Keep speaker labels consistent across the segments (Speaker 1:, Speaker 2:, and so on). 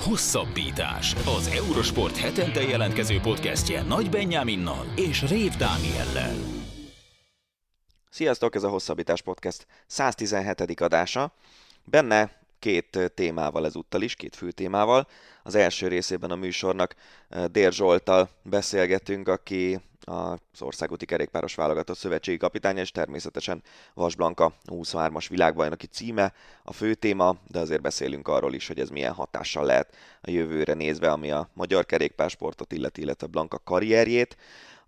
Speaker 1: Hosszabbítás. Az Eurosport hetente jelentkező podcastje Nagy Benyáminnal és Rév Dániellel.
Speaker 2: Sziasztok, ez a Hosszabbítás Podcast 117. adása. Benne két témával ezúttal is, két fő témával. Az első részében a műsornak Dér Zsoltal beszélgetünk, aki az országúti kerékpáros válogatott szövetségi kapitánya, és természetesen Vas Blanka 23-as világbajnoki címe a fő téma, de azért beszélünk arról is, hogy ez milyen hatással lehet a jövőre nézve, ami a magyar kerékpársportot illeti, illetve Blanka karrierjét.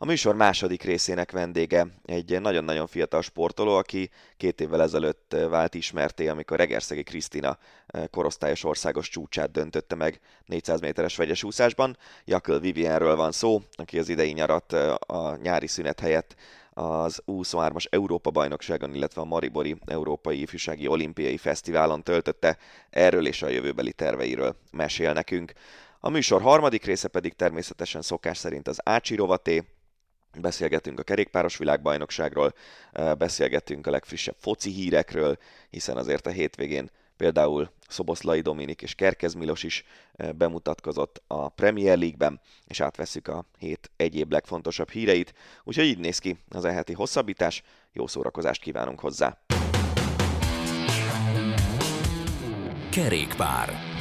Speaker 2: A műsor második részének vendége egy nagyon-nagyon fiatal sportoló, aki két évvel ezelőtt vált ismerté, amikor Regerszegi Krisztina korosztályos országos csúcsát döntötte meg 400 méteres vegyes úszásban. Jakıl Vivienről van szó, aki az idei nyarat a nyári szünet helyett az 23-as Európa-bajnokságon, illetve a Maribori Európai Ifjúsági Olimpiai Fesztiválon töltötte. Erről és a jövőbeli terveiről mesél nekünk. A műsor harmadik része pedig természetesen szokás szerint az Ácsi rovaté, Beszélgetünk a kerékpáros világbajnokságról, beszélgetünk a legfrissebb foci hírekről, hiszen azért a hétvégén például Szoboszlai Dominik és Kerkez Milos is bemutatkozott a Premier League-ben, és átveszük a hét egyéb legfontosabb híreit, úgyhogy így néz ki az eheti hosszabbítás, jó szórakozást kívánunk hozzá!
Speaker 1: Kerékpár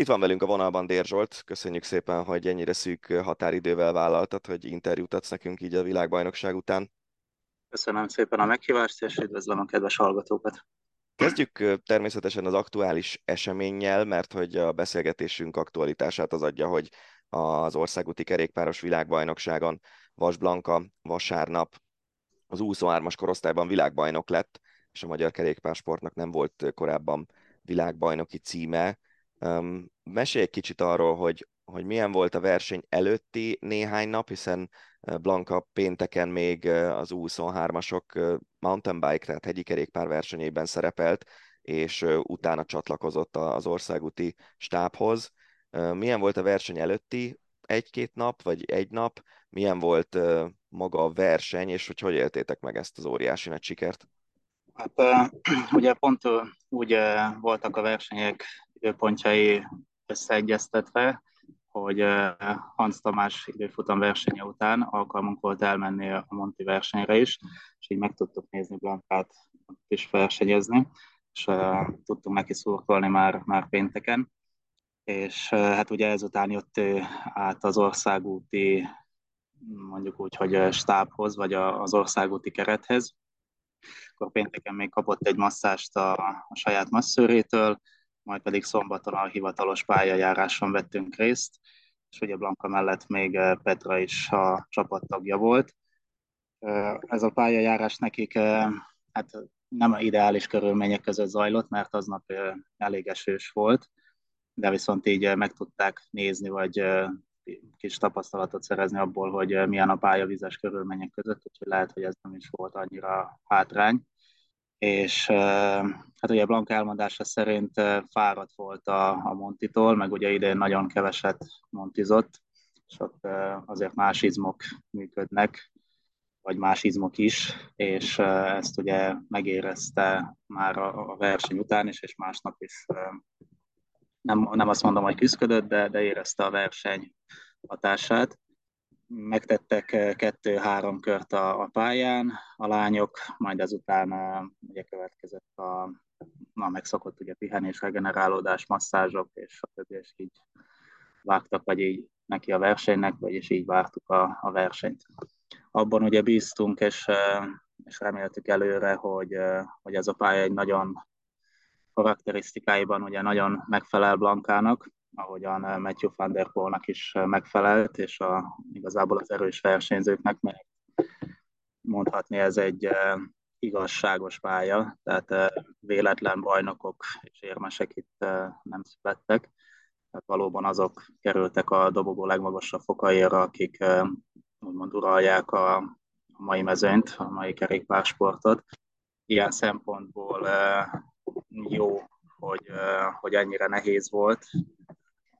Speaker 2: itt van velünk a vonalban Dér Zsolt, köszönjük szépen, hogy ennyire szűk határidővel vállaltad, hogy interjút adsz nekünk így a világbajnokság
Speaker 3: Köszönöm szépen a meghívást, és üdvözlöm a kedves hallgatókat.
Speaker 2: Kezdjük természetesen az aktuális eseménnyel, mert hogy a beszélgetésünk aktualitását az adja, hogy az országúti kerékpáros világbajnokságon Vas Blanka vasárnap az 23-as korosztályban világbajnok lett, és a magyar kerékpársportnak nem volt korábban világbajnoki címe. Um, mesélj egy kicsit arról, hogy, hogy milyen volt a verseny előtti néhány nap, hiszen Blanka pénteken még az U23-asok mountain bike, tehát hegyi kerékpár versenyében szerepelt, és utána csatlakozott az országúti stábhoz. Milyen volt a verseny előtti egy-két nap, vagy egy nap? Milyen volt maga a verseny, és hogy hogy éltétek meg ezt az óriási nagy sikert?
Speaker 3: Hát ugye pont úgy voltak a versenyek időpontjai összeegyeztetve, hogy Hans Tamás időfutam versenye után alkalmunk volt elmenni a Monti versenyre is, és így meg tudtuk nézni Blankát is versenyezni, és uh, tudtunk neki szurkolni már, már pénteken. És hát ugye ezután jött ő át az országúti, mondjuk úgy, hogy stábhoz, vagy az országúti kerethez, akkor pénteken még kapott egy masszást a, a saját masszőrétől, majd pedig szombaton a hivatalos pályajáráson vettünk részt, és ugye Blanka mellett még eh, Petra is a csapattagja volt. Eh, ez a pályajárás nekik eh, hát nem ideális körülmények között zajlott, mert aznap elég esős volt, de viszont így meg tudták nézni, vagy kis tapasztalatot szerezni abból, hogy milyen a pálya vizes körülmények között, úgyhogy lehet, hogy ez nem is volt annyira hátrány. És hát ugye Blanka elmondása szerint fáradt volt a, a Montitól, meg ugye idén nagyon keveset montizott, ott azért más izmok működnek, vagy más izmok is, és ezt ugye megérezte már a, a verseny után is, és másnap is nem, nem azt mondom, hogy küzdött, de, de érezte a verseny hatását. Megtettek kettő-három kört a, a pályán a lányok, majd ezután ugye következett a, na, megszokott ugye pihenés, regenerálódás, masszázsok, és a többi, és így vágtak, vagy így neki a versenynek, vagyis így vártuk a, a versenyt. Abban ugye bíztunk, és, és reméltük előre, hogy, hogy ez a pálya egy nagyon karakterisztikáiban ugye nagyon megfelel Blankának, ahogyan Matthew van der Poelnak is megfelelt, és a, igazából az erős versenyzőknek meg mondhatni ez egy igazságos pálya, tehát véletlen bajnokok és érmesek itt nem születtek. Tehát valóban azok kerültek a dobogó legmagasabb fokaira, akik úgymond uralják a mai mezőnyt, a mai kerékpársportot. Ilyen szempontból jó, hogy, hogy ennyire nehéz volt,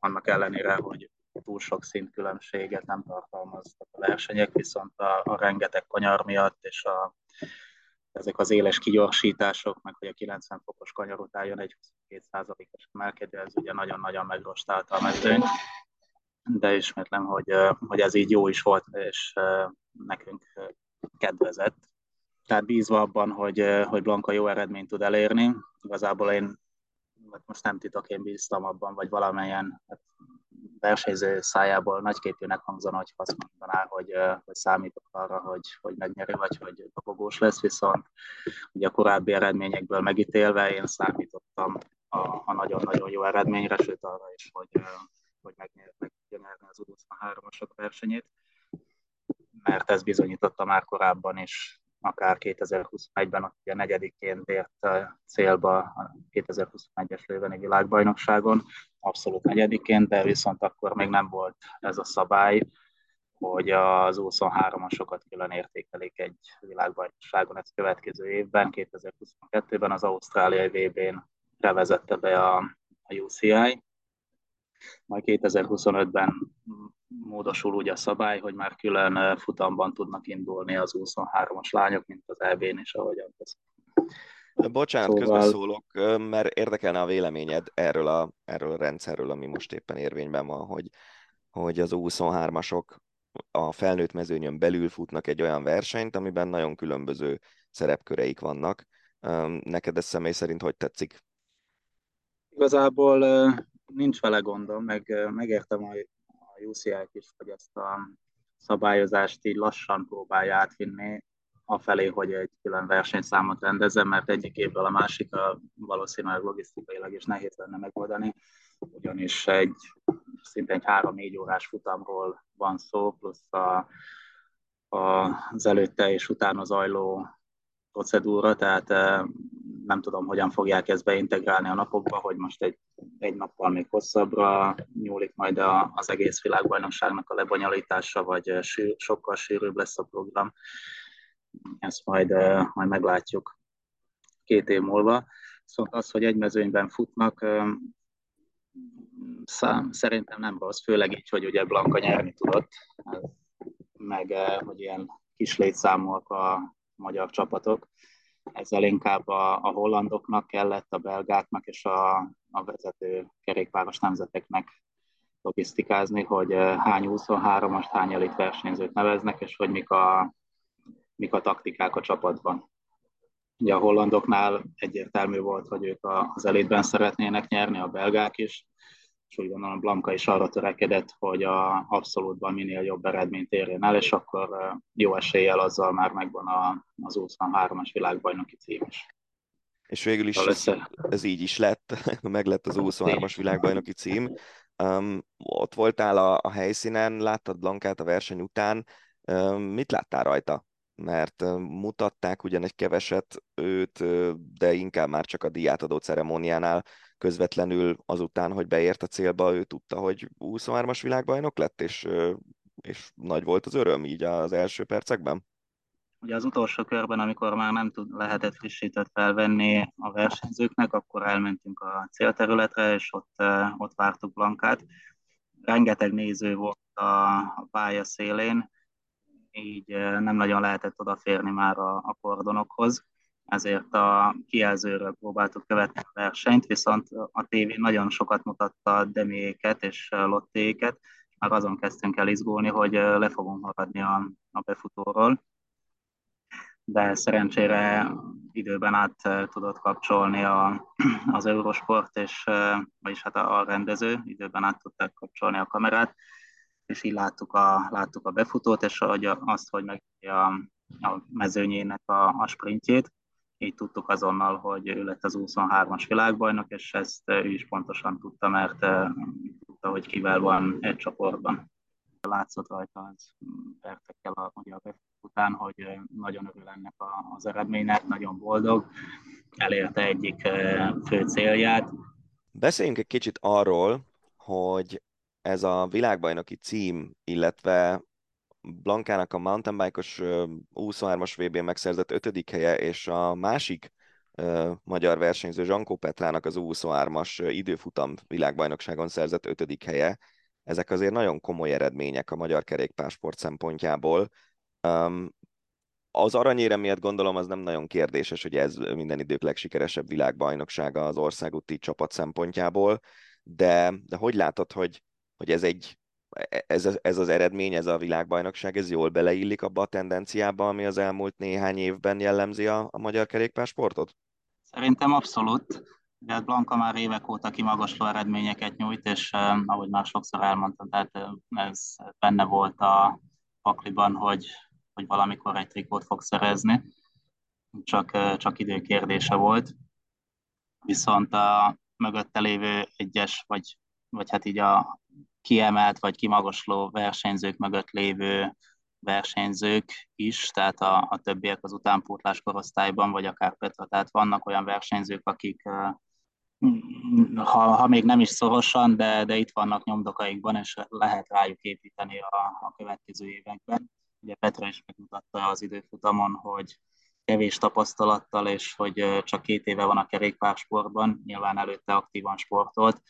Speaker 3: annak ellenére, hogy túl sok szintkülönbséget nem tartalmaztak a versenyek, viszont a, a rengeteg kanyar miatt és a ezek az éles kigyorsítások, meg hogy a 90 fokos kanyar után jön egy 22%-os emelkedő, ez ugye nagyon-nagyon megrostálta a mezőnyt. De ismétlem, hogy, hogy ez így jó is volt, és nekünk kedvezett. Tehát bízva abban, hogy, hogy Blanka jó eredményt tud elérni, igazából én most nem titok, én bíztam abban, vagy valamelyen hát versenyző szájából nagyképűnek hangzana, hogy azt mondaná, hogy, hogy számítok arra, hogy, hogy megnyeri, vagy hogy dobogós lesz, viszont ugye a korábbi eredményekből megítélve én számítottam a, a nagyon-nagyon jó eredményre, sőt arra is, hogy, hogy megnyerni meg az U23-asok versenyét, mert ez bizonyította már korábban is, akár 2021-ben, ugye negyediként ért célba a 2021-es lőveni világbajnokságon, abszolút negyediként, de viszont akkor még nem volt ez a szabály, hogy az 23-asokat külön értékelik egy világbajnokságon. Ez következő évben, 2022-ben az Ausztráliai VB-n bevezette be a, a UCI, majd 2025-ben módosul úgy a szabály, hogy már külön futamban tudnak indulni az 23-as lányok, mint az EB-n is, ahogyan
Speaker 2: Bocsánat, szóval... közbeszólok, mert érdekelne a véleményed erről a, erről a rendszerről, ami most éppen érvényben van, hogy, hogy az 23-asok a felnőtt mezőnyön belül futnak egy olyan versenyt, amiben nagyon különböző szerepköreik vannak. Neked ez személy szerint hogy tetszik?
Speaker 3: Igazából nincs vele gondom, meg megértem a, a uci is, hogy ezt a szabályozást így lassan próbálja átvinni, afelé, hogy egy külön versenyszámot rendezzen, mert egyik évből a másikra valószínűleg logisztikailag is nehéz lenne megoldani, ugyanis egy szinte egy három-négy órás futamról van szó, plusz a, a, az előtte és utána zajló procedúra, tehát nem tudom, hogyan fogják ezt beintegrálni a napokba, hogy most egy, egy nappal még hosszabbra nyúlik majd a, az egész világbajnokságnak a lebonyolítása, vagy sűr, sokkal sűrűbb lesz a program. Ezt majd, majd meglátjuk két év múlva. Szóval az, hogy egy mezőnyben futnak, szám, szerintem nem rossz, főleg így, hogy ugye Blanka nyerni tudott, meg hogy ilyen kis létszámúak a magyar csapatok ezzel inkább a, a hollandoknak kellett, a belgáknak és a, a vezető kerékpáros nemzeteknek logisztikázni, hogy hány 23-ast, hány elit versenyzőt neveznek, és hogy mik a, mik a taktikák a csapatban. Ugye a hollandoknál egyértelmű volt, hogy ők az elitben szeretnének nyerni, a belgák is, és úgy gondolom Blanka is arra törekedett, hogy a abszolútban minél jobb eredményt érjen el, és akkor jó eséllyel azzal már megvan a, az 23-as világbajnoki cím is.
Speaker 2: És végül is ez, ez így is lett, meg lett az 23-as világbajnoki cím. Um, ott voltál a, a helyszínen, láttad Blankát a verseny után, um, mit láttál rajta? Mert mutatták ugyan egy keveset őt, de inkább már csak a diátadó ceremóniánál közvetlenül azután, hogy beért a célba, ő tudta, hogy 23-as világbajnok lett, és, és nagy volt az öröm így az első percekben?
Speaker 3: Ugye az utolsó körben, amikor már nem tud, lehetett frissített felvenni a versenyzőknek, akkor elmentünk a célterületre, és ott, ott vártuk Blankát. Rengeteg néző volt a, a pálya szélén, így nem nagyon lehetett odaférni már a, a kordonokhoz ezért a kijelzőről próbáltuk követni a versenyt, viszont a tévé nagyon sokat mutatta a demiéket és lottéket, már azon kezdtünk el izgulni, hogy le fogunk maradni a, a befutóról. De szerencsére időben át tudott kapcsolni a, az Eurosport, és, vagyis hát a, a rendező, időben át tudták kapcsolni a kamerát, és így láttuk a, láttuk a befutót, és hogy azt, hogy meg a, a mezőnyének a, a sprintjét, így tudtuk azonnal, hogy ő lett az 23-as világbajnok, és ezt ő is pontosan tudta, mert tudta, hogy kivel van egy csoportban. Látszott rajta az percekkel a, ugye a után, hogy nagyon örül ennek az eredménynek, nagyon boldog, elérte egyik fő célját.
Speaker 2: Beszéljünk egy kicsit arról, hogy ez a világbajnoki cím, illetve Blankának a mountainbike-os 23-as VB megszerzett ötödik helye, és a másik magyar versenyző Zsankó Petrának az 23-as időfutam világbajnokságon szerzett ötödik helye, ezek azért nagyon komoly eredmények a magyar kerékpársport szempontjából. Az aranyére miatt gondolom az nem nagyon kérdéses, hogy ez minden idők legsikeresebb világbajnoksága az országúti csapat szempontjából, de, de hogy látod, hogy, hogy ez egy ez, ez az eredmény, ez a világbajnokság, ez jól beleillik abba a tendenciába, ami az elmúlt néhány évben jellemzi a, a magyar kerékpársportot?
Speaker 3: Szerintem abszolút. De Blanka már évek óta kimagasló eredményeket nyújt, és eh, ahogy már sokszor elmondtam, tehát eh, ez benne volt a pakliban, hogy, hogy valamikor egy trikót fog szerezni, csak, csak idő kérdése volt. Viszont a mögötte lévő egyes, vagy, vagy hát így a kiemelt vagy kimagasló versenyzők mögött lévő versenyzők is, tehát a, a többiek az utánpótlás korosztályban, vagy akár Petra, tehát vannak olyan versenyzők, akik ha, ha még nem is szorosan, de, de itt vannak nyomdokaikban, és lehet rájuk építeni a, a következő években. Ugye Petra is megmutatta az időfutamon, hogy kevés tapasztalattal, és hogy csak két éve van a kerékpársportban, nyilván előtte aktívan sportolt,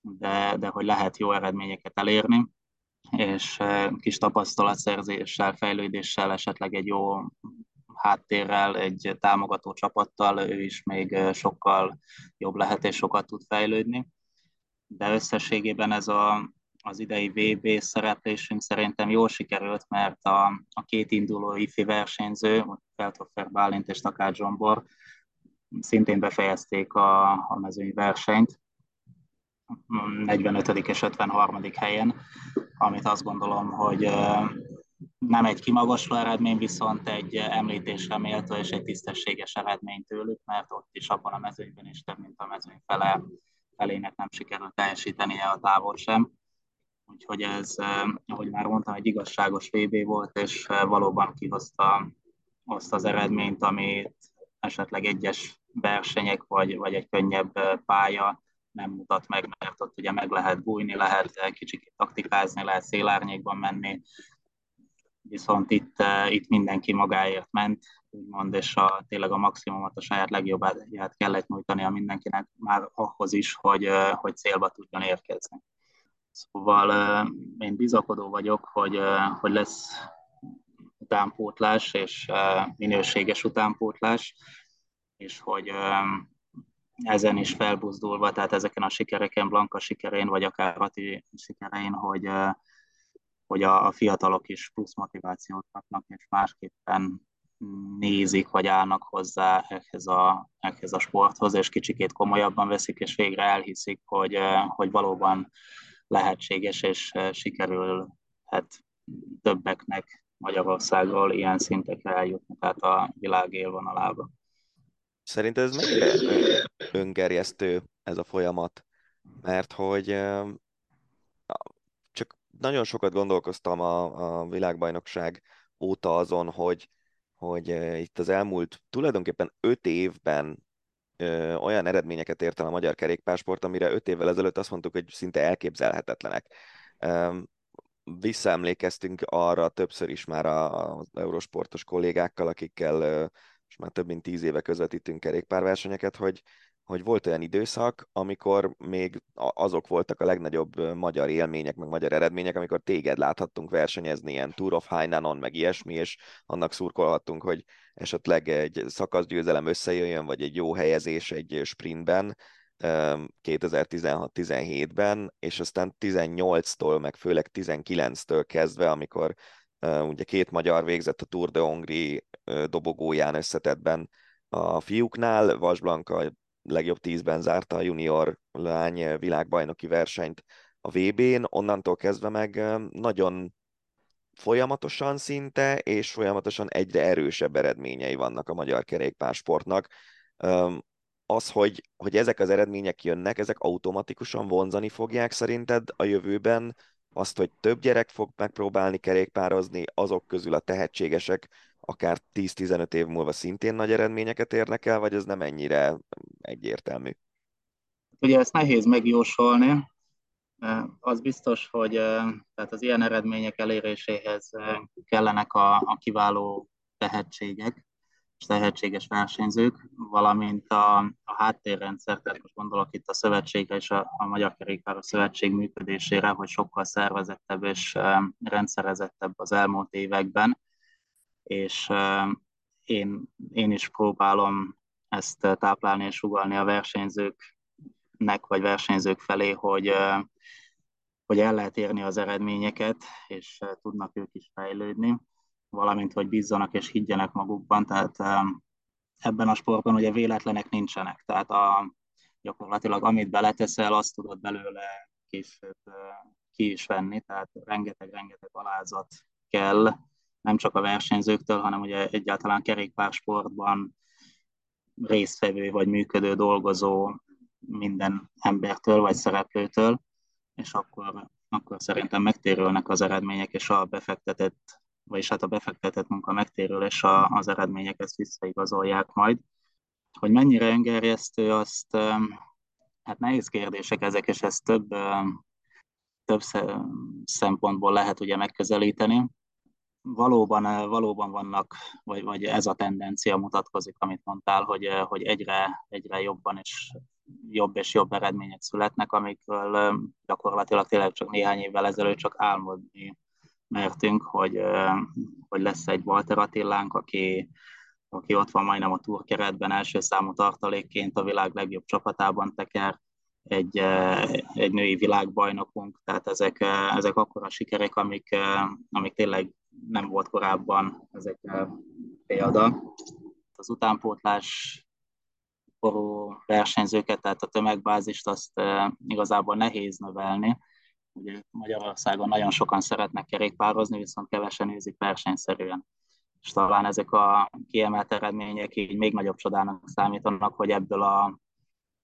Speaker 3: de, de hogy lehet jó eredményeket elérni, és kis tapasztalatszerzéssel, fejlődéssel, esetleg egy jó háttérrel, egy támogató csapattal ő is még sokkal jobb lehet és sokat tud fejlődni. De összességében ez a, az idei VB szereplésünk szerintem jól sikerült, mert a, a két induló ifi versenyző, Feltoffer Bálint és Takács Zsombor szintén befejezték a, a mezőny versenyt, 45. és 53. helyen, amit azt gondolom, hogy nem egy kimagasló eredmény, viszont egy említésre méltó és egy tisztességes eredmény tőlük, mert ott is abban a mezőnyben is több, mint a mezőny fele, felének nem sikerült teljesítenie a távol sem. Úgyhogy ez, ahogy már mondtam, egy igazságos VB volt, és valóban kihozta azt az eredményt, amit esetleg egyes versenyek vagy, vagy egy könnyebb pálya nem mutat meg, mert ott ugye meg lehet bújni, lehet kicsit taktikázni, lehet szélárnyékban menni, viszont itt, eh, itt mindenki magáért ment, úgymond, és a, tényleg a maximumot, a saját legjobbát kellett a mindenkinek már ahhoz is, hogy, eh, hogy célba tudjon érkezni. Szóval eh, én bizakodó vagyok, hogy, hogy lesz utánpótlás, és minőséges utánpótlás, és hogy ezen is felbuzdulva, tehát ezeken a sikereken, Blanka sikerén, vagy akár Rati sikerein, hogy, hogy a, a fiatalok is plusz motivációt kapnak, és másképpen nézik, vagy állnak hozzá ehhez a, ehhez a sporthoz, és kicsikét komolyabban veszik, és végre elhiszik, hogy, hogy valóban lehetséges, és sikerül hát többeknek Magyarországról ilyen szintekre eljutni, tehát a világ élvonalába.
Speaker 2: Szerinted ez mennyire öngerjesztő ez a folyamat? Mert hogy csak nagyon sokat gondolkoztam a, a világbajnokság óta azon, hogy, hogy itt az elmúlt tulajdonképpen öt évben olyan eredményeket ért el a magyar kerékpársport, amire öt évvel ezelőtt azt mondtuk, hogy szinte elképzelhetetlenek. Ö, visszaemlékeztünk arra többször is már az eurosportos kollégákkal, akikkel már több mint tíz éve közvetítünk kerékpárversenyeket, hogy, hogy volt olyan időszak, amikor még azok voltak a legnagyobb magyar élmények, meg magyar eredmények, amikor téged láthattunk versenyezni ilyen Tour of Hainanon, meg ilyesmi, és annak szurkolhattunk, hogy esetleg egy szakaszgyőzelem összejöjjön, vagy egy jó helyezés egy sprintben, 2016-17-ben, és aztán 18-tól, meg főleg 19-től kezdve, amikor ugye két magyar végzett a Tour de Hongri dobogóján összetettben a fiúknál, Vas Blanka legjobb tízben zárta a junior lány világbajnoki versenyt a VB-n, onnantól kezdve meg nagyon folyamatosan szinte, és folyamatosan egyre erősebb eredményei vannak a magyar kerékpársportnak. Az, hogy, hogy ezek az eredmények jönnek, ezek automatikusan vonzani fogják szerinted a jövőben azt, hogy több gyerek fog megpróbálni kerékpározni, azok közül a tehetségesek akár 10-15 év múlva szintén nagy eredményeket érnek el, vagy ez nem ennyire egyértelmű?
Speaker 3: Ugye ezt nehéz megjósolni. Az biztos, hogy tehát az ilyen eredmények eléréséhez kellenek a, a kiváló tehetségek, és tehetséges versenyzők, valamint a, a háttérrendszer, tehát most gondolok itt a szövetségre és a, a Magyar Kerékpáros Szövetség működésére, hogy sokkal szervezettebb és rendszerezettebb az elmúlt években, és én, én is próbálom ezt táplálni és sugalni a versenyzőknek, vagy versenyzők felé, hogy, hogy el lehet érni az eredményeket, és tudnak ők is fejlődni, valamint, hogy bízzanak és higgyenek magukban, tehát ebben a sportban ugye véletlenek nincsenek, tehát a, gyakorlatilag amit beleteszel, azt tudod belőle később ki is venni, tehát rengeteg-rengeteg alázat kell, nem csak a versenyzőktől, hanem ugye egyáltalán kerékpársportban résztvevő vagy működő, dolgozó minden embertől vagy szereplőtől, és akkor, akkor szerintem megtérülnek az eredmények, és a befektetett, vagyis hát a befektetett munka megtérül, és a, az eredmények ezt visszaigazolják majd. Hogy mennyire öngerjesztő, azt hát nehéz kérdések ezek, és ezt több, több szempontból lehet ugye megközelíteni valóban, eh, valóban vannak, vagy, vagy ez a tendencia mutatkozik, amit mondtál, hogy, eh, hogy egyre, egyre jobban és jobb és jobb eredmények születnek, amikről eh, gyakorlatilag tényleg csak néhány évvel ezelőtt csak álmodni mertünk, hogy, hogy lesz egy Walter Attilánk, aki, aki ott van majdnem a túrkeretben első számú tartalékként a világ legjobb csapatában teker, egy, egy női világbajnokunk, tehát ezek, ezek akkora sikerek, amik, amik tényleg nem volt korábban ezek példa. Az utánpótlás korú versenyzőket, tehát a tömegbázist azt igazából nehéz növelni. Ugye Magyarországon nagyon sokan szeretnek kerékpározni, viszont kevesen nézik versenyszerűen. És talán ezek a kiemelt eredmények így még nagyobb csodának számítanak, hogy ebből a,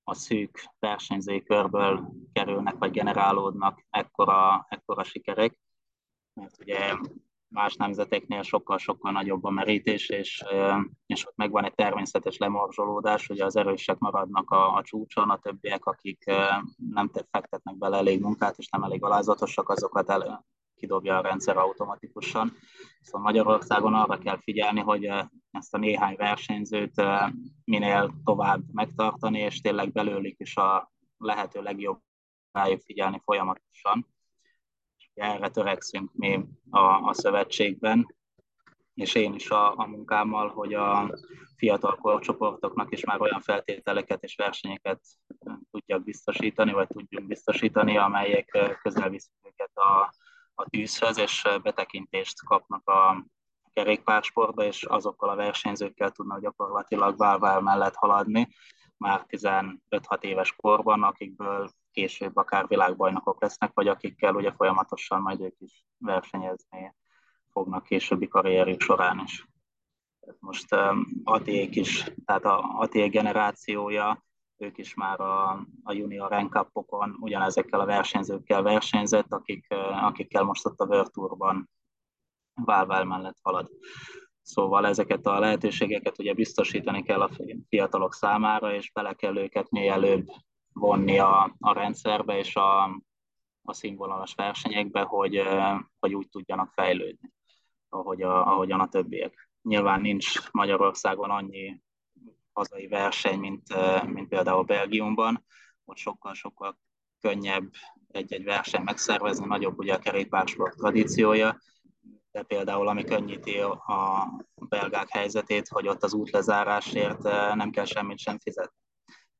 Speaker 3: a szűk versenyzői körből kerülnek, vagy generálódnak ekkora, ekkora sikerek. Mert ugye más nemzeteknél sokkal-sokkal nagyobb a merítés, és, és ott megvan egy természetes lemorzsolódás, hogy az erősek maradnak a, a csúcson, a többiek, akik nem fektetnek bele elég munkát, és nem elég alázatosak, azokat el, kidobja a rendszer automatikusan. Szóval Magyarországon arra kell figyelni, hogy ezt a néhány versenyzőt minél tovább megtartani, és tényleg belőlük is a lehető legjobb rájuk figyelni folyamatosan erre törekszünk mi a, a szövetségben, és én is a, a munkámmal, hogy a fiatal korcsoportoknak is már olyan feltételeket és versenyeket tudjak biztosítani, vagy tudjunk biztosítani, amelyek közel viszik őket a, a tűzhöz, és betekintést kapnak a kerékpársportba, és azokkal a versenyzőkkel tudnak gyakorlatilag vár mellett haladni, már 15-6 éves korban, akikből később akár világbajnokok lesznek, vagy akikkel ugye folyamatosan majd ők is versenyezni fognak későbbi karrierjük során is. Most um, Atiék is, tehát a Atiék generációja, ők is már a, a junior rankupokon ugyanezekkel a versenyzőkkel versenyzett, akik, akikkel most ott a World Tourban válvál mellett halad. Szóval ezeket a lehetőségeket ugye biztosítani kell a fiatalok számára, és bele kell őket mielőbb vonni a, a rendszerbe és a, a színvonalas versenyekbe, hogy, hogy úgy tudjanak fejlődni, ahogy a, ahogyan a többiek. Nyilván nincs Magyarországon annyi hazai verseny, mint, mint például Belgiumban, ott sokkal-sokkal könnyebb egy-egy verseny megszervezni, nagyobb ugye a kerékpársport tradíciója, de például ami könnyíti a belgák helyzetét, hogy ott az útlezárásért nem kell semmit sem fizetni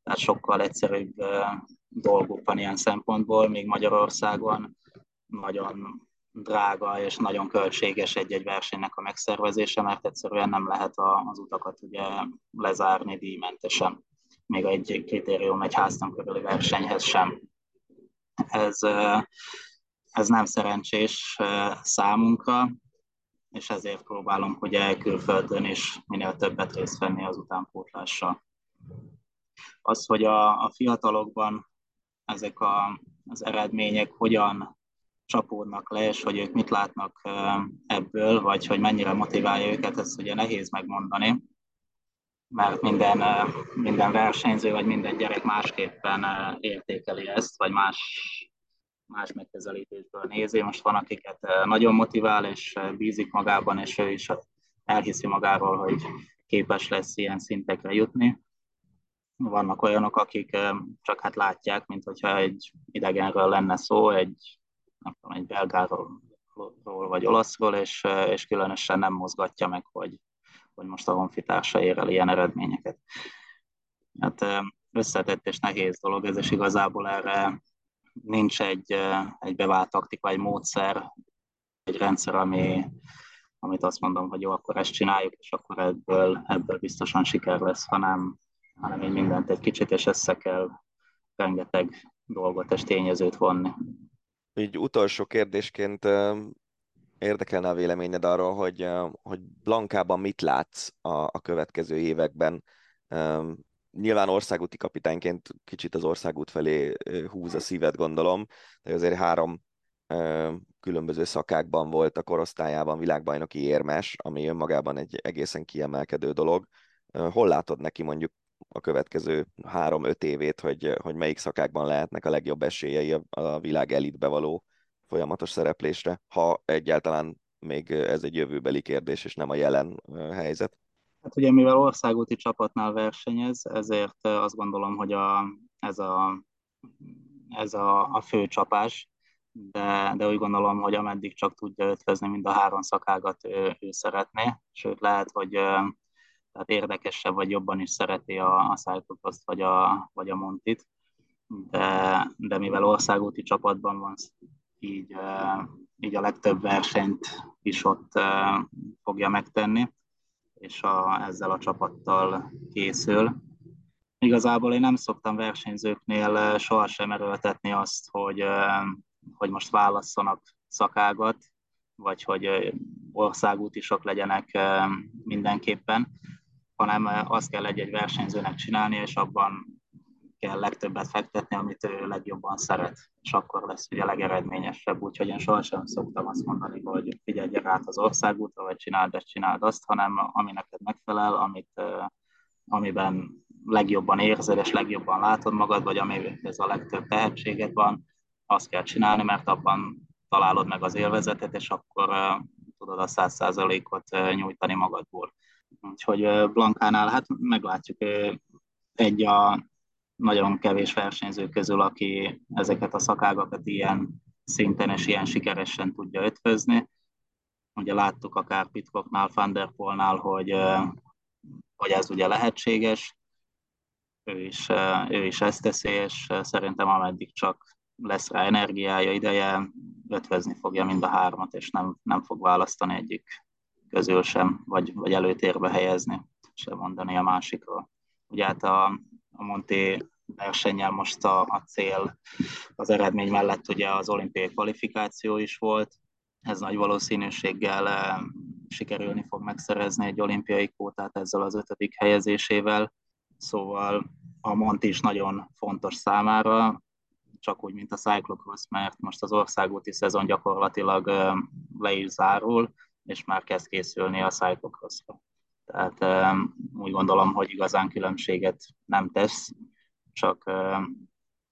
Speaker 3: tehát sokkal egyszerűbb dolguk van ilyen szempontból, míg Magyarországon nagyon drága és nagyon költséges egy-egy versenynek a megszervezése, mert egyszerűen nem lehet az utakat ugye lezárni díjmentesen, még egy kritérium egy háztan körüli versenyhez sem. Ez, ez nem szerencsés számunkra, és ezért próbálom hogy külföldön is minél többet részt venni az utánpótlással az, hogy a, a fiatalokban ezek a, az eredmények hogyan csapódnak le, és hogy ők mit látnak ebből, vagy hogy mennyire motiválja őket, ezt ugye nehéz megmondani, mert minden, minden versenyző, vagy minden gyerek másképpen értékeli ezt, vagy más, más megközelítésből nézi. Most van, akiket nagyon motivál, és bízik magában, és ő is elhiszi magáról, hogy képes lesz ilyen szintekre jutni vannak olyanok, akik csak hát látják, mint hogyha egy idegenről lenne szó, egy, nem tudom, egy belgáról, vagy olaszról, és, és különösen nem mozgatja meg, hogy, hogy most a honfitársa ér el ilyen eredményeket. Hát összetett és nehéz dolog ez, és igazából erre nincs egy, egy bevált taktika, egy módszer, egy rendszer, ami, amit azt mondom, hogy jó, akkor ezt csináljuk, és akkor ebből, ebből biztosan siker lesz, hanem, hanem így mindent egy kicsit, és össze kell rengeteg dolgot és tényezőt vonni.
Speaker 2: Így utolsó kérdésként érdekelne a véleményed arról, hogy, hogy Blankában mit látsz a, a következő években. Nyilván országúti kapitányként kicsit az országút felé húz a szívet, gondolom, de azért három különböző szakákban volt a korosztályában világbajnoki érmes, ami önmagában egy egészen kiemelkedő dolog. Hol látod neki mondjuk a következő három-öt évét, hogy, hogy melyik szakákban lehetnek a legjobb esélyei a, világ elitbe való folyamatos szereplésre, ha egyáltalán még ez egy jövőbeli kérdés, és nem a jelen helyzet?
Speaker 3: Hát ugye mivel országúti csapatnál versenyez, ezért azt gondolom, hogy a, ez, a, ez a, a fő csapás, de, de úgy gondolom, hogy ameddig csak tudja ötvezni mind a három szakágat ő, ő szeretné, sőt lehet, hogy tehát érdekesebb vagy jobban is szereti a, a cyclocross vagy a, vagy a Montit, de, de mivel országúti csapatban van, így, így a legtöbb versenyt is ott fogja megtenni, és a, ezzel a csapattal készül. Igazából én nem szoktam versenyzőknél sohasem erőltetni azt, hogy, hogy most válasszanak szakágat, vagy hogy országútisok legyenek mindenképpen, hanem azt kell egy-egy versenyzőnek csinálni, és abban kell legtöbbet fektetni, amit ő legjobban szeret, és akkor lesz ugye legeredményesebb. Úgyhogy én sohasem szoktam azt mondani, hogy figyelj rá az országútra, vagy csináld ezt, csináld azt, hanem ami neked megfelel, amit, amiben legjobban érzed, és legjobban látod magad, vagy amihez a legtöbb tehetséged van, azt kell csinálni, mert abban találod meg az élvezetet, és akkor tudod a száz százalékot nyújtani magadból. Úgyhogy Blankánál hát meglátjuk, egy a nagyon kevés versenyző közül, aki ezeket a szakágakat ilyen szinten és ilyen sikeresen tudja ötvözni. Ugye láttuk akár Pitkoknál, Fanderpolnál, hogy, hogy ez ugye lehetséges, ő is, ő is ezt teszi, és szerintem ameddig csak lesz rá energiája, ideje, ötvezni fogja mind a hármat, és nem, nem fog választani egyik közül sem, vagy, vagy előtérbe helyezni, sem mondani a másikról. Ugye hát a, a Monti versenyen most a, a cél az eredmény mellett ugye az olimpiai kvalifikáció is volt, ez nagy valószínűséggel e, sikerülni fog megszerezni egy olimpiai kvótát ezzel az ötödik helyezésével, szóval a Mont is nagyon fontos számára, csak úgy, mint a cyclocross, mert most az országúti szezon gyakorlatilag e, le is zárul, és már kezd készülni a cyclocrossra. Tehát úgy gondolom, hogy igazán különbséget nem tesz, csak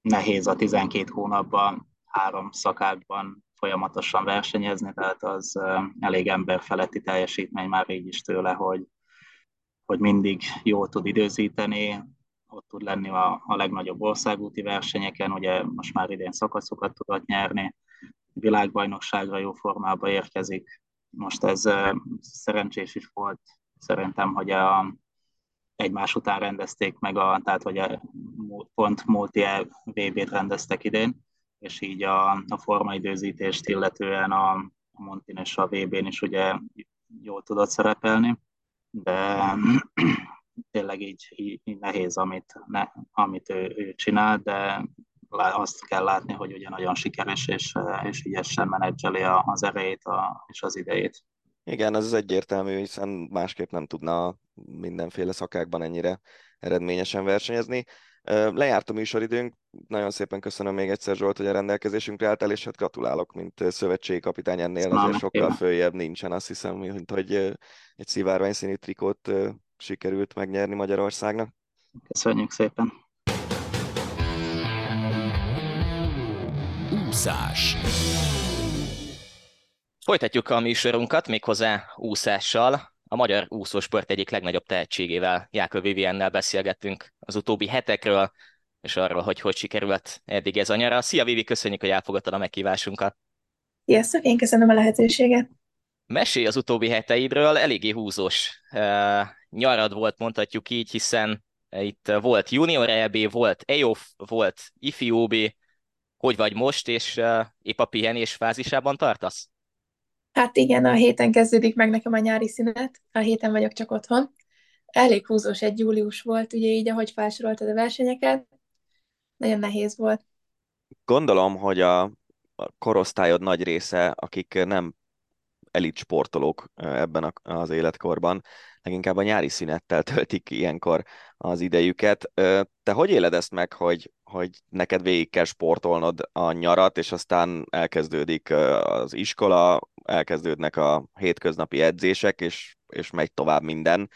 Speaker 3: nehéz a 12 hónapban három szakákban folyamatosan versenyezni, tehát az elég emberfeletti teljesítmény már így is tőle, hogy, hogy mindig jól tud időzíteni, ott tud lenni a, a legnagyobb országúti versenyeken, ugye most már idén szakaszokat tudott nyerni, világbajnokságra jó formába érkezik, most ez szerencsés is volt, szerintem, hogy a, egymás után rendezték meg, a, tehát hogy a, pont multi VB-t rendeztek idén, és így a, a formaidőzítést illetően a, a Montin és a VB-n is ugye jól tudott szerepelni, de tényleg így, így, így nehéz, amit, ne, amit ő, ő csinál, de azt kell látni, hogy ugye nagyon sikeres és, és ügyesen menedzseli az erejét a, és az idejét.
Speaker 2: Igen, ez az egyértelmű, hiszen másképp nem tudna mindenféle szakákban ennyire eredményesen versenyezni. Lejárt a műsoridőnk, nagyon szépen köszönöm még egyszer Zsolt, hogy a rendelkezésünkre álltál, és hát gratulálok, mint szövetségi kapitány ennél Köszönöm, azért sokkal följebb nincsen, azt hiszem, mint hogy egy szivárvány színű trikót sikerült megnyerni Magyarországnak.
Speaker 3: Köszönjük szépen!
Speaker 1: Úszás
Speaker 4: Folytatjuk a műsorunkat méghozzá úszással. A magyar úszósport egyik legnagyobb tehetségével, Jákob Viviennel beszélgettünk az utóbbi hetekről, és arról, hogy hogy sikerült eddig ez a nyara. Szia Vivi, köszönjük, hogy elfogadtad a meghívásunkat.
Speaker 5: Sziasztok, én köszönöm a lehetőséget.
Speaker 4: Mesélj az utóbbi heteidről, eléggé húzós uh, nyarad volt, mondhatjuk így, hiszen itt volt Junior EB, volt EOF, volt IFI OB, hogy vagy most, és uh, épp a pihenés fázisában tartasz?
Speaker 5: Hát igen, a héten kezdődik meg nekem a nyári szünet, a héten vagyok csak otthon. Elég húzós egy július volt, ugye így, ahogy felsoroltad a versenyeket, nagyon nehéz volt.
Speaker 2: Gondolom, hogy a korosztályod nagy része, akik nem elit sportolók ebben az életkorban, leginkább a nyári szünettel töltik ilyenkor az idejüket. Te hogy éled ezt meg, hogy, hogy neked végig kell sportolnod a nyarat, és aztán elkezdődik az iskola, elkezdődnek a hétköznapi edzések, és, és megy tovább minden.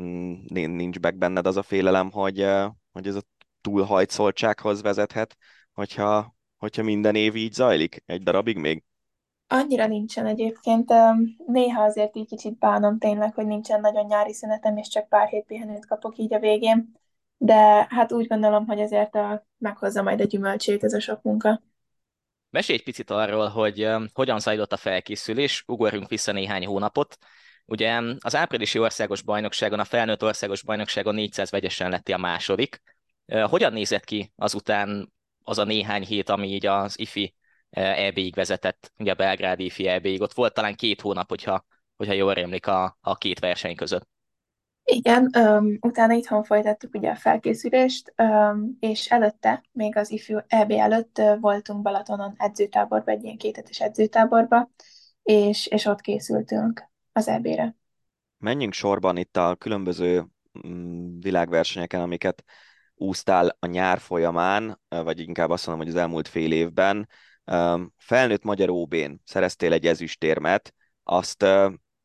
Speaker 2: Mm, nincs meg benned az a félelem, hogy, hogy ez a túlhajtszoltsághoz vezethet, hogyha, hogyha minden év így zajlik egy darabig még?
Speaker 5: Annyira nincsen egyébként. Néha azért így kicsit bánom tényleg, hogy nincsen nagyon nyári szünetem, és csak pár hét pihenőt kapok így a végén. De hát úgy gondolom, hogy azért a, meghozza majd a gyümölcsét ez a sok munka.
Speaker 4: Mesélj egy picit arról, hogy hogyan zajlott a felkészülés, ugorjunk vissza néhány hónapot. Ugye az áprilisi országos bajnokságon, a felnőtt országos bajnokságon 400 vegyesen lett a második. Hogyan nézett ki azután az a néhány hét, ami így az IFI EB-ig vezetett, ugye a Belgrádi IFI EB-ig. Ott volt talán két hónap, hogyha, hogyha jól rémlik a, a két verseny között.
Speaker 5: Igen, um, utána itthon folytattuk ugye a felkészülést, um, és előtte, még az ifjú EB előtt uh, voltunk Balatonon edzőtáborban, egy ilyen kétetes edzőtáborba, és, és ott készültünk az EB-re.
Speaker 2: Menjünk sorban itt a különböző mm, világversenyeken, amiket úsztál a nyár folyamán, vagy inkább azt mondom, hogy az elmúlt fél évben. Felnőtt magyar OB-n szereztél egy ezüstérmet, azt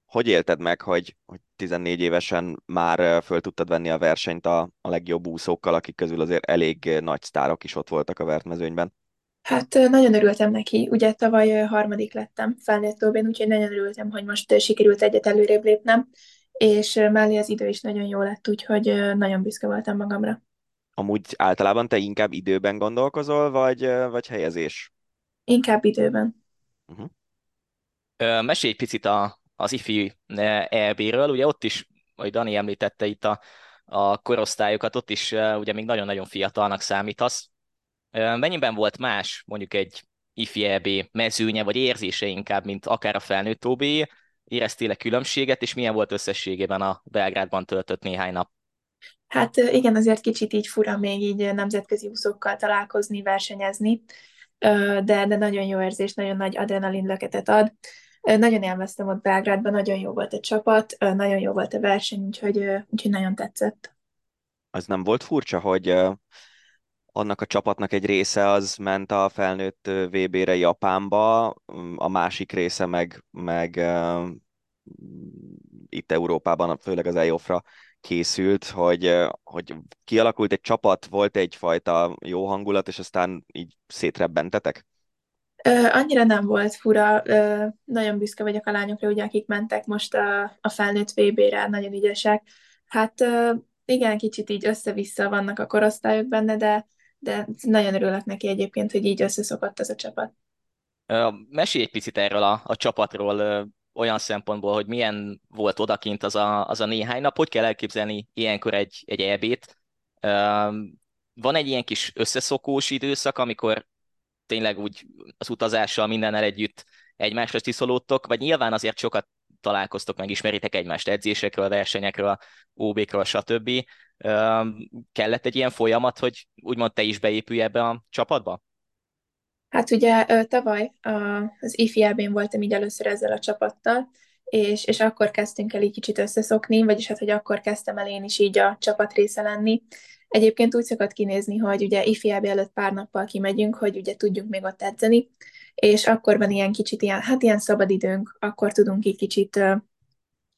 Speaker 2: hogy élted meg, hogy, hogy 14 évesen már föl tudtad venni a versenyt a, a legjobb úszókkal, akik közül azért elég nagy sztárok is ott voltak a vertmezőnyben?
Speaker 5: Hát nagyon örültem neki. Ugye tavaly harmadik lettem felnőtt óbén, úgyhogy nagyon örültem, hogy most sikerült egyet előrébb lépnem, és mellé az idő is nagyon jó lett, úgyhogy nagyon büszke voltam magamra.
Speaker 2: Amúgy általában te inkább időben gondolkozol, vagy, vagy helyezés?
Speaker 5: Inkább időben.
Speaker 4: Uh-huh. Mesélj egy picit a, az IFI EB-ről, ugye ott is, ahogy Dani említette itt a, a korosztályokat, ott is ugye még nagyon-nagyon fiatalnak számítasz. Mennyiben volt más mondjuk egy IFI EB mezőnye, vagy érzése inkább, mint akár a felnőtt OB? Éreztél-e különbséget, és milyen volt összességében a Belgrádban töltött néhány nap?
Speaker 5: Hát igen, azért kicsit így fura még így nemzetközi úszókkal találkozni, versenyezni, de, de nagyon jó érzés, nagyon nagy adrenalin löketet ad. Nagyon élveztem ott Belgrádban, nagyon jó volt a csapat, nagyon jó volt a verseny, úgyhogy, úgyhogy nagyon tetszett.
Speaker 2: Az nem volt furcsa, hogy annak a csapatnak egy része az ment a felnőtt VB-re Japánba, a másik része meg, meg itt Európában, főleg az EOF-ra készült, hogy, hogy kialakult egy csapat, volt egyfajta jó hangulat, és aztán így szétrebbentetek?
Speaker 5: Ö, annyira nem volt fura, ö, nagyon büszke vagyok a lányokra, ugye, akik mentek most a, a felnőtt VB-re, nagyon ügyesek. Hát ö, igen, kicsit így össze-vissza vannak a korosztályok benne, de, de nagyon örülök neki egyébként, hogy így összeszokott ez a csapat.
Speaker 4: Mesélj egy picit erről a, a csapatról, olyan szempontból, hogy milyen volt odakint az a, az a néhány nap, hogy kell elképzelni ilyenkor egy, egy EB-t. Van egy ilyen kis összeszokós időszak, amikor tényleg úgy az utazással mindennel együtt egymásra tiszolódtok, vagy nyilván azért sokat találkoztok, megismeritek egymást edzésekről, versenyekről, OB-kről, stb. Kellett egy ilyen folyamat, hogy úgymond te is beépülj ebbe a csapatba?
Speaker 5: Hát ugye tavaly az IFIA-ben voltam így először ezzel a csapattal, és, és akkor kezdtünk el így kicsit összeszokni, vagyis hát, hogy akkor kezdtem el én is így a csapat része lenni. Egyébként úgy szokott kinézni, hogy ugye IFIA előtt pár nappal kimegyünk, hogy ugye tudjunk még ott edzeni, és akkor van ilyen kicsit ilyen, hát ilyen szabadidőnk, akkor tudunk így kicsit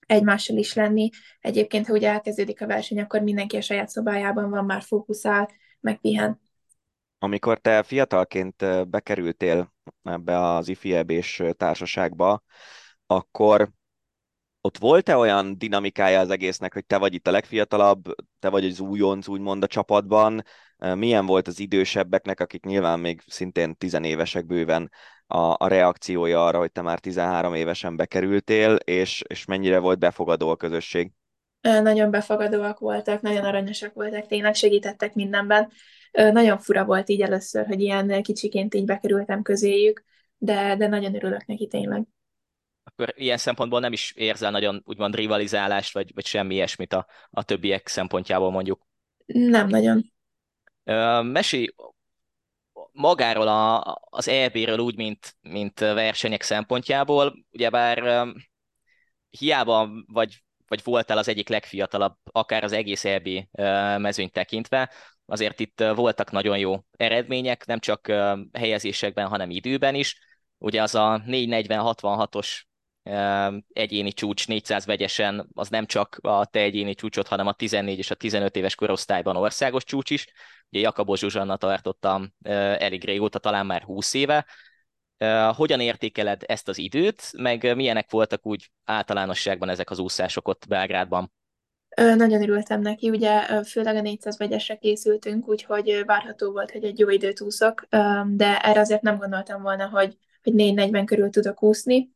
Speaker 5: egymással is lenni. Egyébként, ha ugye elkezdődik a verseny, akkor mindenki a saját szobájában van, már fókuszál, megpihen.
Speaker 2: Amikor te fiatalként bekerültél ebbe az IFIEB-s társaságba, akkor ott volt-e olyan dinamikája az egésznek, hogy te vagy itt a legfiatalabb, te vagy az újonc, úgymond a csapatban, milyen volt az idősebbeknek, akik nyilván még szintén tizenévesek bőven, a, a reakciója arra, hogy te már 13 évesen bekerültél, és, és mennyire volt befogadó a közösség?
Speaker 5: Nagyon befogadóak voltak, nagyon aranyosak voltak, tényleg segítettek mindenben. Nagyon fura volt így először, hogy ilyen kicsiként így bekerültem közéjük, de, de nagyon örülök neki tényleg.
Speaker 4: Akkor ilyen szempontból nem is érzel nagyon úgymond rivalizálást, vagy, vagy semmi ilyesmit a, a többiek szempontjából mondjuk?
Speaker 5: Nem nagyon.
Speaker 4: Mesélj magáról a, az EB-ről úgy, mint, mint versenyek szempontjából, ugyebár hiába vagy, vagy voltál az egyik legfiatalabb, akár az egész EB mezőnyt tekintve, azért itt voltak nagyon jó eredmények, nem csak helyezésekben, hanem időben is. Ugye az a 440-66-os egyéni csúcs 400 vegyesen, az nem csak a te egyéni csúcsot, hanem a 14 és a 15 éves korosztályban országos csúcs is. Ugye Jakabos Zsuzsanna tartottam elég régóta, talán már 20 éve. Hogyan értékeled ezt az időt, meg milyenek voltak úgy általánosságban ezek az úszások ott Belgrádban?
Speaker 5: Nagyon örültem neki, ugye főleg a 400 vegyesre készültünk, úgyhogy várható volt, hogy egy jó időt úszok, de erre azért nem gondoltam volna, hogy, hogy 440 körül tudok úszni.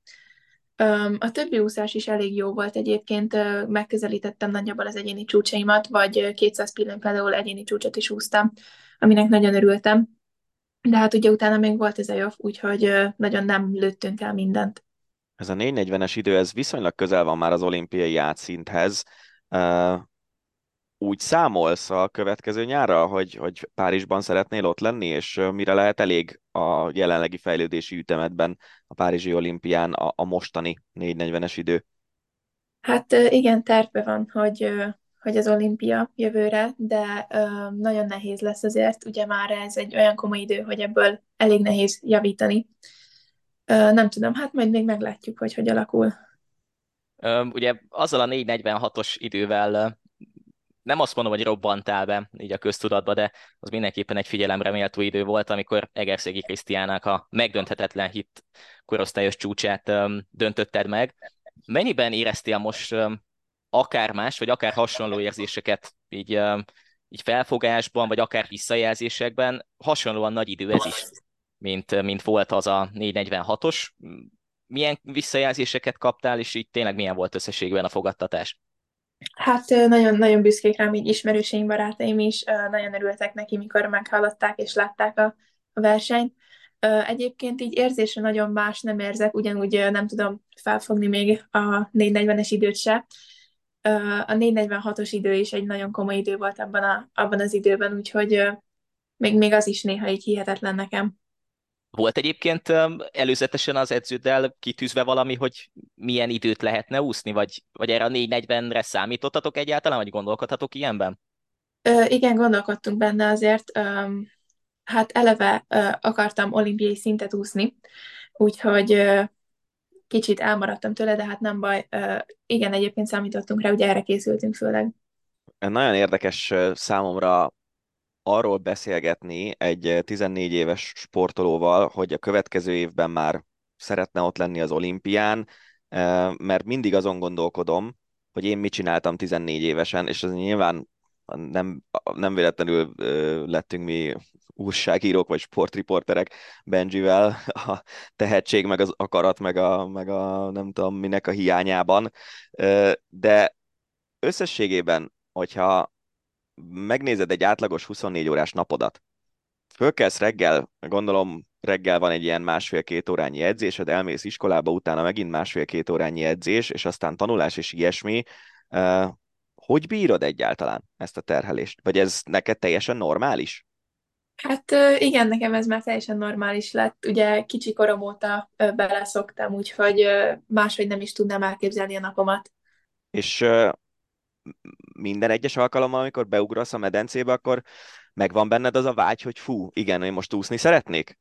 Speaker 5: A többi úszás is elég jó volt egyébként, megközelítettem nagyjából az egyéni csúcsaimat, vagy 200 pillanat például egyéni csúcsot is úsztam, aminek nagyon örültem. De hát ugye utána még volt ez a jobb, úgyhogy nagyon nem lőttünk el mindent.
Speaker 2: Ez a 440-es idő, ez viszonylag közel van már az olimpiai átszinthez úgy számolsz a következő nyárra, hogy, hogy Párizsban szeretnél ott lenni, és mire lehet elég a jelenlegi fejlődési ütemedben a Párizsi olimpián a, a mostani 440-es idő?
Speaker 5: Hát igen, terve van, hogy, hogy az olimpia jövőre, de nagyon nehéz lesz azért, ugye már ez egy olyan komoly idő, hogy ebből elég nehéz javítani. Nem tudom, hát majd még meglátjuk, hogy hogy alakul.
Speaker 4: Ugye azzal a 446-os idővel nem azt mondom, hogy robbantál be így a köztudatba, de az mindenképpen egy figyelemre méltó idő volt, amikor Egerszegi Krisztiának a megdönthetetlen hit korosztályos csúcsát um, döntötted meg. Mennyiben éreztél most um, akár más, vagy akár hasonló érzéseket így, um, így felfogásban, vagy akár visszajelzésekben? Hasonlóan nagy idő ez is, mint, mint volt az a 446-os. Milyen visszajelzéseket kaptál, és így tényleg milyen volt összességben a fogadtatás?
Speaker 5: Hát nagyon-nagyon büszkék rám, így ismerőseim, barátaim is, nagyon örültek neki, mikor meghallották és látták a, versenyt. Egyébként így érzésre nagyon más nem érzek, ugyanúgy nem tudom felfogni még a 440-es időt se. A 446-os idő is egy nagyon komoly idő volt abban, a, abban az időben, úgyhogy még, még az is néha így hihetetlen nekem.
Speaker 4: Volt egyébként előzetesen az edződdel kitűzve valami, hogy milyen időt lehetne úszni, vagy, vagy erre a 440-re számítottatok egyáltalán, vagy gondolkodhatok ilyenben?
Speaker 5: Ö, igen, gondolkodtunk benne azért. Ö, hát eleve ö, akartam olimpiai szintet úszni, úgyhogy ö, kicsit elmaradtam tőle, de hát nem baj. Ö, igen, egyébként számítottunk rá, ugye erre készültünk főleg.
Speaker 2: Nagyon érdekes számomra arról beszélgetni egy 14 eh, éves sportolóval, hogy a következő évben már szeretne ott lenni az olimpián, eh, mert mindig azon gondolkodom, hogy én mit csináltam 14 évesen, és ez nyilván nem, nem véletlenül eh, lettünk mi újságírók vagy sportriporterek Benjivel a tehetség, meg az akarat, meg a, meg a nem tudom minek a hiányában, de összességében, hogyha megnézed egy átlagos 24 órás napodat, fölkelsz reggel, gondolom reggel van egy ilyen másfél-két órányi edzésed, elmész iskolába, utána megint másfél-két órányi edzés, és aztán tanulás és ilyesmi. Hogy bírod egyáltalán ezt a terhelést? Vagy ez neked teljesen normális?
Speaker 5: Hát igen, nekem ez már teljesen normális lett. Ugye kicsi korom óta beleszoktam, úgyhogy máshogy nem is tudnám elképzelni a napomat.
Speaker 2: És minden egyes alkalommal, amikor beugrasz a medencébe, akkor megvan benned az a vágy, hogy fú, igen, én most úszni szeretnék?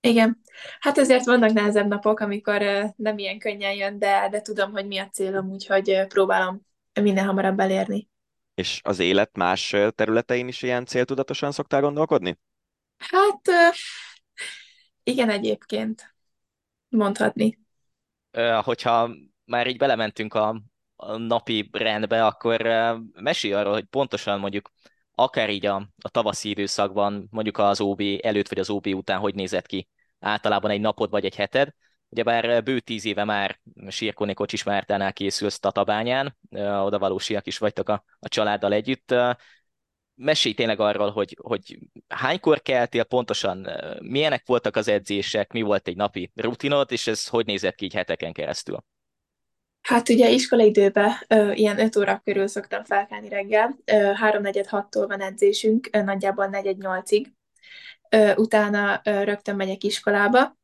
Speaker 5: Igen. Hát ezért vannak nehezebb napok, amikor nem ilyen könnyen jön, de, de tudom, hogy mi a célom, úgyhogy próbálom minél hamarabb elérni.
Speaker 2: És az élet más területein is ilyen céltudatosan szoktál gondolkodni?
Speaker 5: Hát igen, egyébként mondhatni.
Speaker 4: Hogyha már így belementünk a, a napi rendbe, akkor mesélj arról, hogy pontosan mondjuk akár így a, a tavaszi időszakban, mondjuk az OB előtt vagy az OB után hogy nézett ki általában egy napod vagy egy heted. Ugyebár bő tíz éve már Sirkoni Kocsis Mártánál készülsz Tatabányán, oda valósiak is vagytok a, a családdal együtt. Mesélj tényleg arról, hogy, hogy hánykor keltél pontosan, milyenek voltak az edzések, mi volt egy napi rutinod, és ez hogy nézett ki így heteken keresztül?
Speaker 5: Hát ugye iskolaidőben ö, ilyen 5 óra körül szoktam felkelni reggel, háromnegyed hattól van edzésünk, ö, nagyjából negyed nyolcig. Utána ö, rögtön megyek iskolába,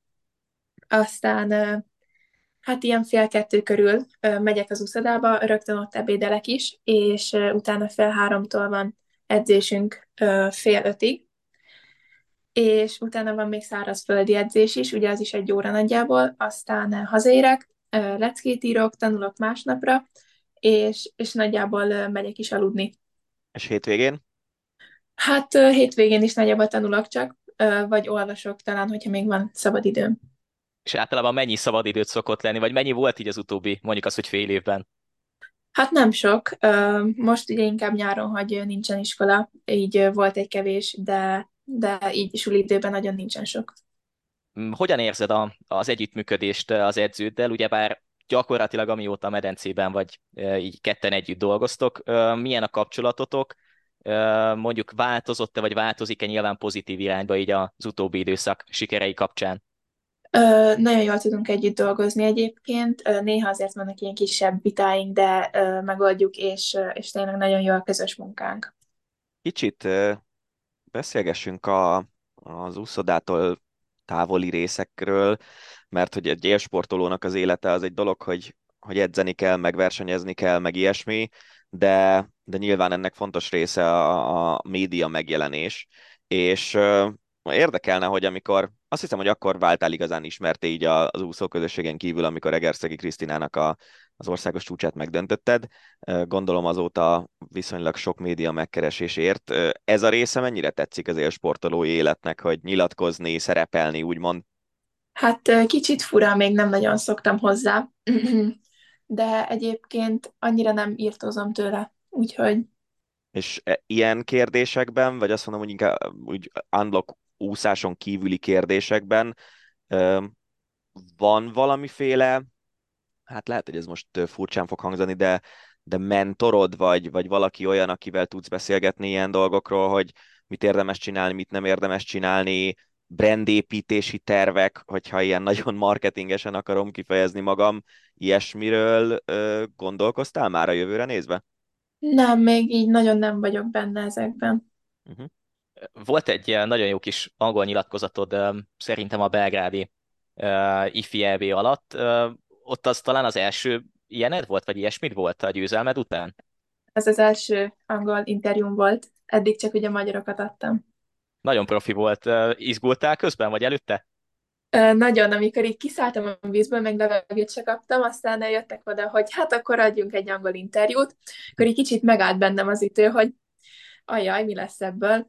Speaker 5: aztán ö, hát ilyen fél kettő körül ö, megyek az uszodába, rögtön ott ebédelek is, és ö, utána fél háromtól van edzésünk ö, fél ötig, és utána van még szárazföldi edzés is, ugye az is egy óra nagyjából, aztán hazaérek, leckét írok, tanulok másnapra, és, és nagyjából megyek is aludni.
Speaker 2: És hétvégén?
Speaker 5: Hát hétvégén is nagyjából tanulok csak, vagy olvasok talán, hogyha még van szabad időm.
Speaker 4: És általában mennyi szabad időt szokott lenni, vagy mennyi volt így az utóbbi, mondjuk az, hogy fél évben?
Speaker 5: Hát nem sok. Most ugye inkább nyáron, hogy nincsen iskola, így volt egy kevés, de, de így suli időben nagyon nincsen sok.
Speaker 4: Mm, hogyan érzed a, az együttműködést az edződdel? Ugyebár gyakorlatilag amióta a medencében vagy így ketten együtt dolgoztok, milyen a kapcsolatotok? Mondjuk változott-e, vagy változik-e nyilván pozitív irányba így az utóbbi időszak sikerei kapcsán?
Speaker 5: Ö, nagyon jól tudunk együtt dolgozni egyébként. Ö, néha azért vannak ilyen kisebb vitáink, de ö, megoldjuk, és, és tényleg nagyon jó a közös munkánk.
Speaker 2: Kicsit beszélgessünk a, az úszodától távoli részekről, mert hogy egy élsportolónak az élete az egy dolog, hogy, hogy edzeni kell, meg versenyezni kell, meg ilyesmi, de, de nyilván ennek fontos része a, a média megjelenés, és uh, érdekelne, hogy amikor, azt hiszem, hogy akkor váltál igazán ismerté így az úszóközösségen kívül, amikor Egerszegi Krisztinának a, az országos csúcsát megdöntötted. Gondolom azóta viszonylag sok média megkeresésért. Ez a része mennyire tetszik az élsportolói életnek, hogy nyilatkozni, szerepelni, úgymond?
Speaker 5: Hát kicsit fura, még nem nagyon szoktam hozzá, de egyébként annyira nem írtozom tőle, úgyhogy...
Speaker 2: És e, ilyen kérdésekben, vagy azt mondom, hogy inkább úgy unlock úszáson kívüli kérdésekben van valamiféle hát lehet, hogy ez most furcsán fog hangzani, de, de mentorod, vagy, vagy valaki olyan, akivel tudsz beszélgetni ilyen dolgokról, hogy mit érdemes csinálni, mit nem érdemes csinálni, brandépítési tervek, hogyha ilyen nagyon marketingesen akarom kifejezni magam, ilyesmiről ö, gondolkoztál már a jövőre nézve?
Speaker 5: Nem, még így nagyon nem vagyok benne ezekben. Uh-huh.
Speaker 4: Volt egy nagyon jó kis angol nyilatkozatod szerintem a belgrádi uh, IFI EB alatt. Uh, ott az talán az első ilyened volt, vagy ilyesmit volt a győzelmed után?
Speaker 5: Ez az első angol interjúm volt, eddig csak ugye magyarokat adtam.
Speaker 4: Nagyon profi volt. Izgultál közben, vagy előtte?
Speaker 5: Nagyon, amikor így kiszálltam a vízből, meg levegőt se kaptam, aztán eljöttek oda, hogy hát akkor adjunk egy angol interjút, akkor egy kicsit megállt bennem az ütő, hogy ajaj, mi lesz ebből.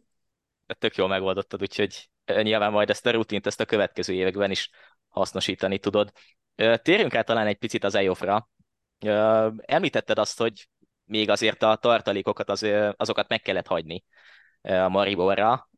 Speaker 4: Tök jól megoldottad, úgyhogy nyilván majd ezt a rutint, ezt a következő években is hasznosítani tudod. Térjünk át talán egy picit az EOF-ra. Említetted azt, hogy még azért a tartalékokat az, azokat meg kellett hagyni a Mariborra.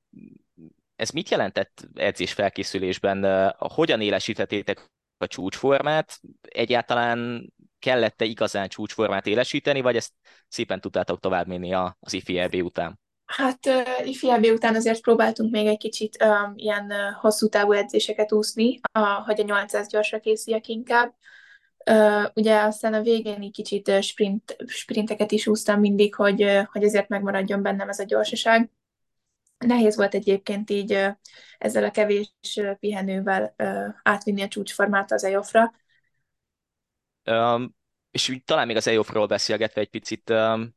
Speaker 4: Ez mit jelentett edzés felkészülésben? Hogyan élesítettétek a csúcsformát? Egyáltalán kellett-e igazán csúcsformát élesíteni, vagy ezt szépen tudtátok tovább menni az IFI után?
Speaker 5: Hát uh, után azért próbáltunk még egy kicsit um, ilyen uh, hosszú távú edzéseket úszni, uh, hogy a 800 gyorsra készüljek inkább. Uh, ugye aztán a végén egy kicsit sprint, sprinteket is úsztam mindig, hogy, uh, hogy azért megmaradjon bennem ez a gyorsaság. Nehéz volt egyébként így ezzel a kevés pihenővel uh, átvinni a csúcsformát az EOF-ra.
Speaker 4: Um, és talán még az EOF-ról beszélgetve egy picit, um,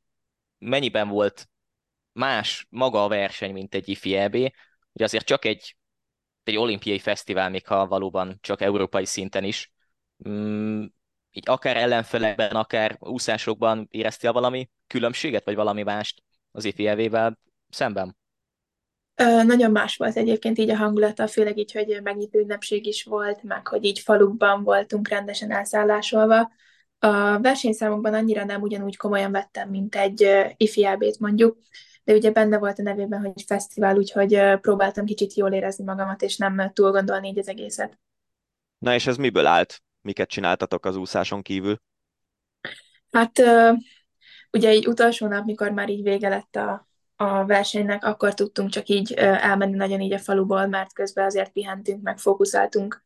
Speaker 4: mennyiben volt más maga a verseny, mint egy IFI EB. Ugye azért csak egy, egy olimpiai fesztivál, még ha valóban csak európai szinten is. Mm, így akár ellenfelekben, akár úszásokban éreztél valami különbséget, vagy valami mást az IFI EB-vel szemben?
Speaker 5: Ö, nagyon más volt egyébként így a hangulata, főleg így, hogy megnyitó ünnepség is volt, meg hogy így falukban voltunk rendesen elszállásolva. A versenyszámokban annyira nem ugyanúgy komolyan vettem, mint egy ifiábét mondjuk, de ugye benne volt a nevében, hogy fesztivál, úgyhogy próbáltam kicsit jól érezni magamat, és nem túl gondolni így az egészet.
Speaker 2: Na és ez miből állt? Miket csináltatok az úszáson kívül?
Speaker 5: Hát ugye egy utolsó nap, mikor már így vége lett a, a versenynek, akkor tudtunk csak így elmenni nagyon így a faluból, mert közben azért pihentünk, meg fókuszáltunk,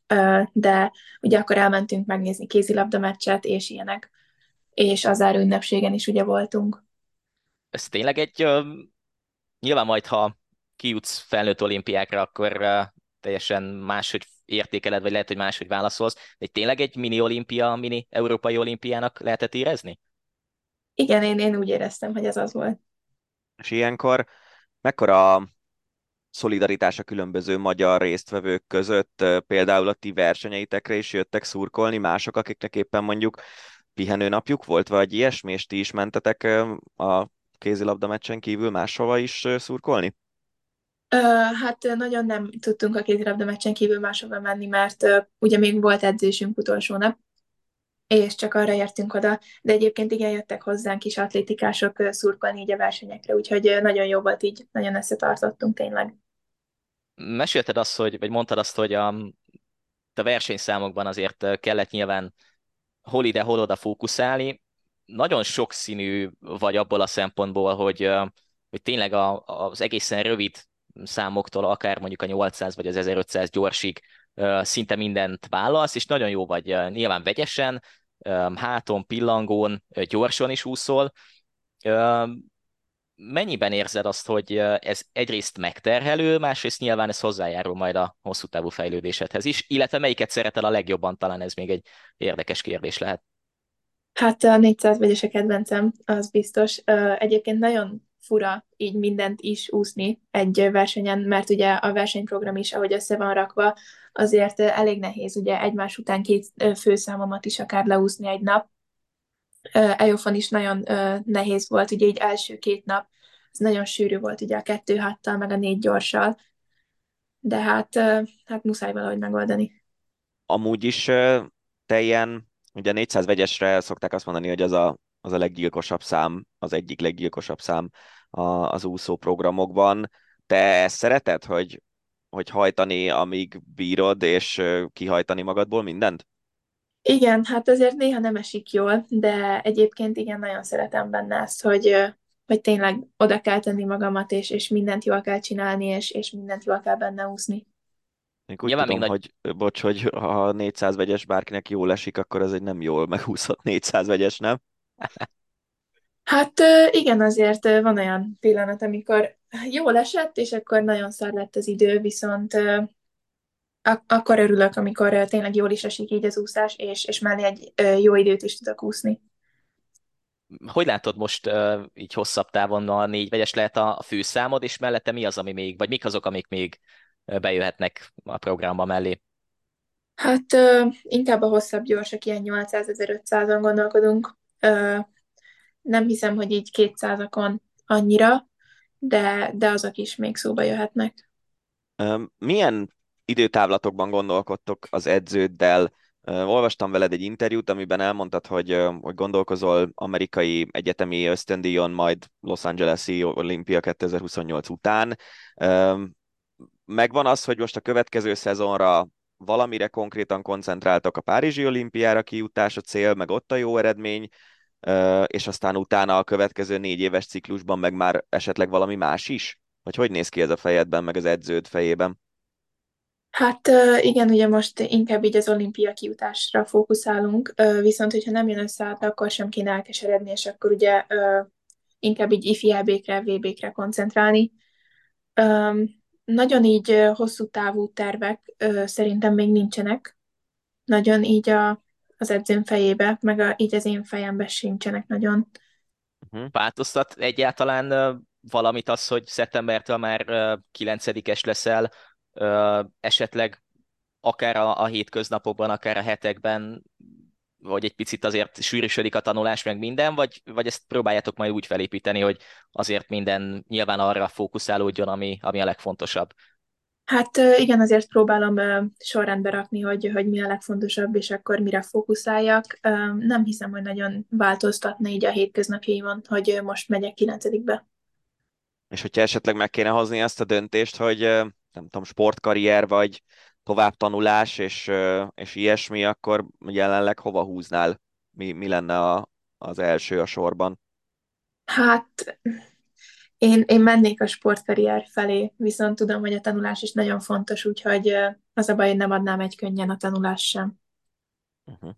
Speaker 5: de ugye akkor elmentünk megnézni kézilabda meccset és ilyenek, és az ünnepségen is ugye voltunk.
Speaker 4: Ez tényleg egy, uh, nyilván majd, ha kijutsz felnőtt olimpiákra, akkor uh, teljesen máshogy értékeled, vagy lehet, hogy máshogy válaszolsz, de tényleg egy mini olimpia, mini európai olimpiának lehetett érezni?
Speaker 5: Igen, én, én úgy éreztem, hogy ez az volt.
Speaker 2: És ilyenkor mekkora szolidaritás a különböző magyar résztvevők között, például a ti versenyeitekre is jöttek szurkolni mások, akiknek éppen mondjuk pihenőnapjuk volt, vagy ilyesmi, és ti is mentetek a kézilabda meccsen kívül máshova is szurkolni?
Speaker 5: hát nagyon nem tudtunk a kézilabda meccsen kívül máshova menni, mert ugye még volt edzésünk utolsó nap, és csak arra értünk oda, de egyébként igen, jöttek hozzánk is atlétikások szurkolni így a versenyekre, úgyhogy nagyon jó volt így, nagyon összetartottunk tényleg.
Speaker 4: Mesélted azt, hogy, vagy mondtad azt, hogy a, a versenyszámokban azért kellett nyilván hol ide, hol oda fókuszálni. Nagyon sokszínű vagy abból a szempontból, hogy, hogy tényleg a, az egészen rövid számoktól, akár mondjuk a 800 vagy az 1500 gyorsig szinte mindent vállalsz, és nagyon jó vagy nyilván vegyesen, háton, pillangón, gyorsan is úszol. Mennyiben érzed azt, hogy ez egyrészt megterhelő, másrészt nyilván ez hozzájárul majd a hosszú távú fejlődésedhez is, illetve melyiket szeretel a legjobban, talán ez még egy érdekes kérdés lehet.
Speaker 5: Hát a 400 vegyes a kedvencem, az biztos. Egyébként nagyon fura így mindent is úszni egy versenyen, mert ugye a versenyprogram is, ahogy össze van rakva, azért elég nehéz ugye egymás után két főszámomat is akár leúszni egy nap. Eofon is nagyon nehéz volt, ugye így első két nap, ez nagyon sűrű volt ugye a kettő háttal, meg a négy gyorssal, de hát, hát muszáj valahogy megoldani.
Speaker 2: Amúgy is te ilyen, ugye 400 vegyesre szokták azt mondani, hogy az a, az a leggyilkosabb szám, az egyik leggyilkosabb szám a, az úszó programokban. Te ezt szereted, hogy, hogy hajtani, amíg bírod, és kihajtani magadból mindent?
Speaker 5: Igen, hát azért néha nem esik jól, de egyébként igen, nagyon szeretem benne ezt, hogy, hogy tényleg oda kell tenni magamat, és, és mindent jól kell csinálni, és, és mindent jól kell benne úszni.
Speaker 2: Én úgy Nyilván tudom, nagy... hogy bocs, hogy ha 400 vegyes bárkinek jól esik, akkor ez egy nem jól megúszott 400 vegyes, nem?
Speaker 5: Hát igen, azért van olyan pillanat, amikor jól esett, és akkor nagyon szar lett az idő, viszont ak- akkor örülök, amikor tényleg jól is esik így az úszás, és, és mellé egy jó időt is tudok úszni.
Speaker 4: Hogy látod most így hosszabb távon a négy vegyes lehet a főszámod, és mellette mi az, ami még, vagy mik azok, amik még bejöhetnek a programba mellé?
Speaker 5: Hát inkább a hosszabb gyorsak, ilyen 800-1500-on gondolkodunk. Nem hiszem, hogy így 200-akon annyira, de, de azok is még szóba jöhetnek.
Speaker 2: Milyen időtávlatokban gondolkodtok az edződdel? Olvastam veled egy interjút, amiben elmondtad, hogy, hogy gondolkozol amerikai egyetemi ösztöndíjon, majd Los Angeles-i Olimpia 2028 után. Megvan az, hogy most a következő szezonra valamire konkrétan koncentráltak a Párizsi olimpiára kijutás a cél, meg ott a jó eredmény, és aztán utána a következő négy éves ciklusban meg már esetleg valami más is? Vagy hogy néz ki ez a fejedben, meg az edződ fejében?
Speaker 5: Hát igen, ugye most inkább így az olimpia kijutásra fókuszálunk, viszont hogyha nem jön össze, hát akkor sem kéne elkeseredni, és akkor ugye inkább így ifi EB-kre, VB-kre koncentrálni. Nagyon így hosszú távú tervek szerintem még nincsenek. Nagyon így a, az edzőm fejébe, meg a, így az én fejembe sincsenek nagyon.
Speaker 4: Uh-huh. Változtat egyáltalán valamit az, hogy szeptembertől már kilencedikes leszel, esetleg akár a, a hétköznapokban, akár a hetekben, vagy egy picit azért sűrűsödik a tanulás, meg minden, vagy, vagy ezt próbáljátok majd úgy felépíteni, hogy azért minden nyilván arra fókuszálódjon, ami, ami a legfontosabb?
Speaker 5: Hát igen, azért próbálom sorrendbe rakni, hogy, hogy mi a legfontosabb, és akkor mire fókuszáljak. Nem hiszem, hogy nagyon változtatna így a hétköznapjaimon, hogy most megyek kilencedikbe.
Speaker 2: És hogyha esetleg meg kéne hozni ezt a döntést, hogy nem tudom, sportkarrier vagy továbbtanulás és, és ilyesmi, akkor jelenleg hova húznál? Mi, mi lenne a, az első a sorban?
Speaker 5: Hát én, én mennék a sportkarrier felé, viszont tudom, hogy a tanulás is nagyon fontos, úgyhogy az a baj, hogy nem adnám egy könnyen a tanulás sem.
Speaker 2: Uh-huh.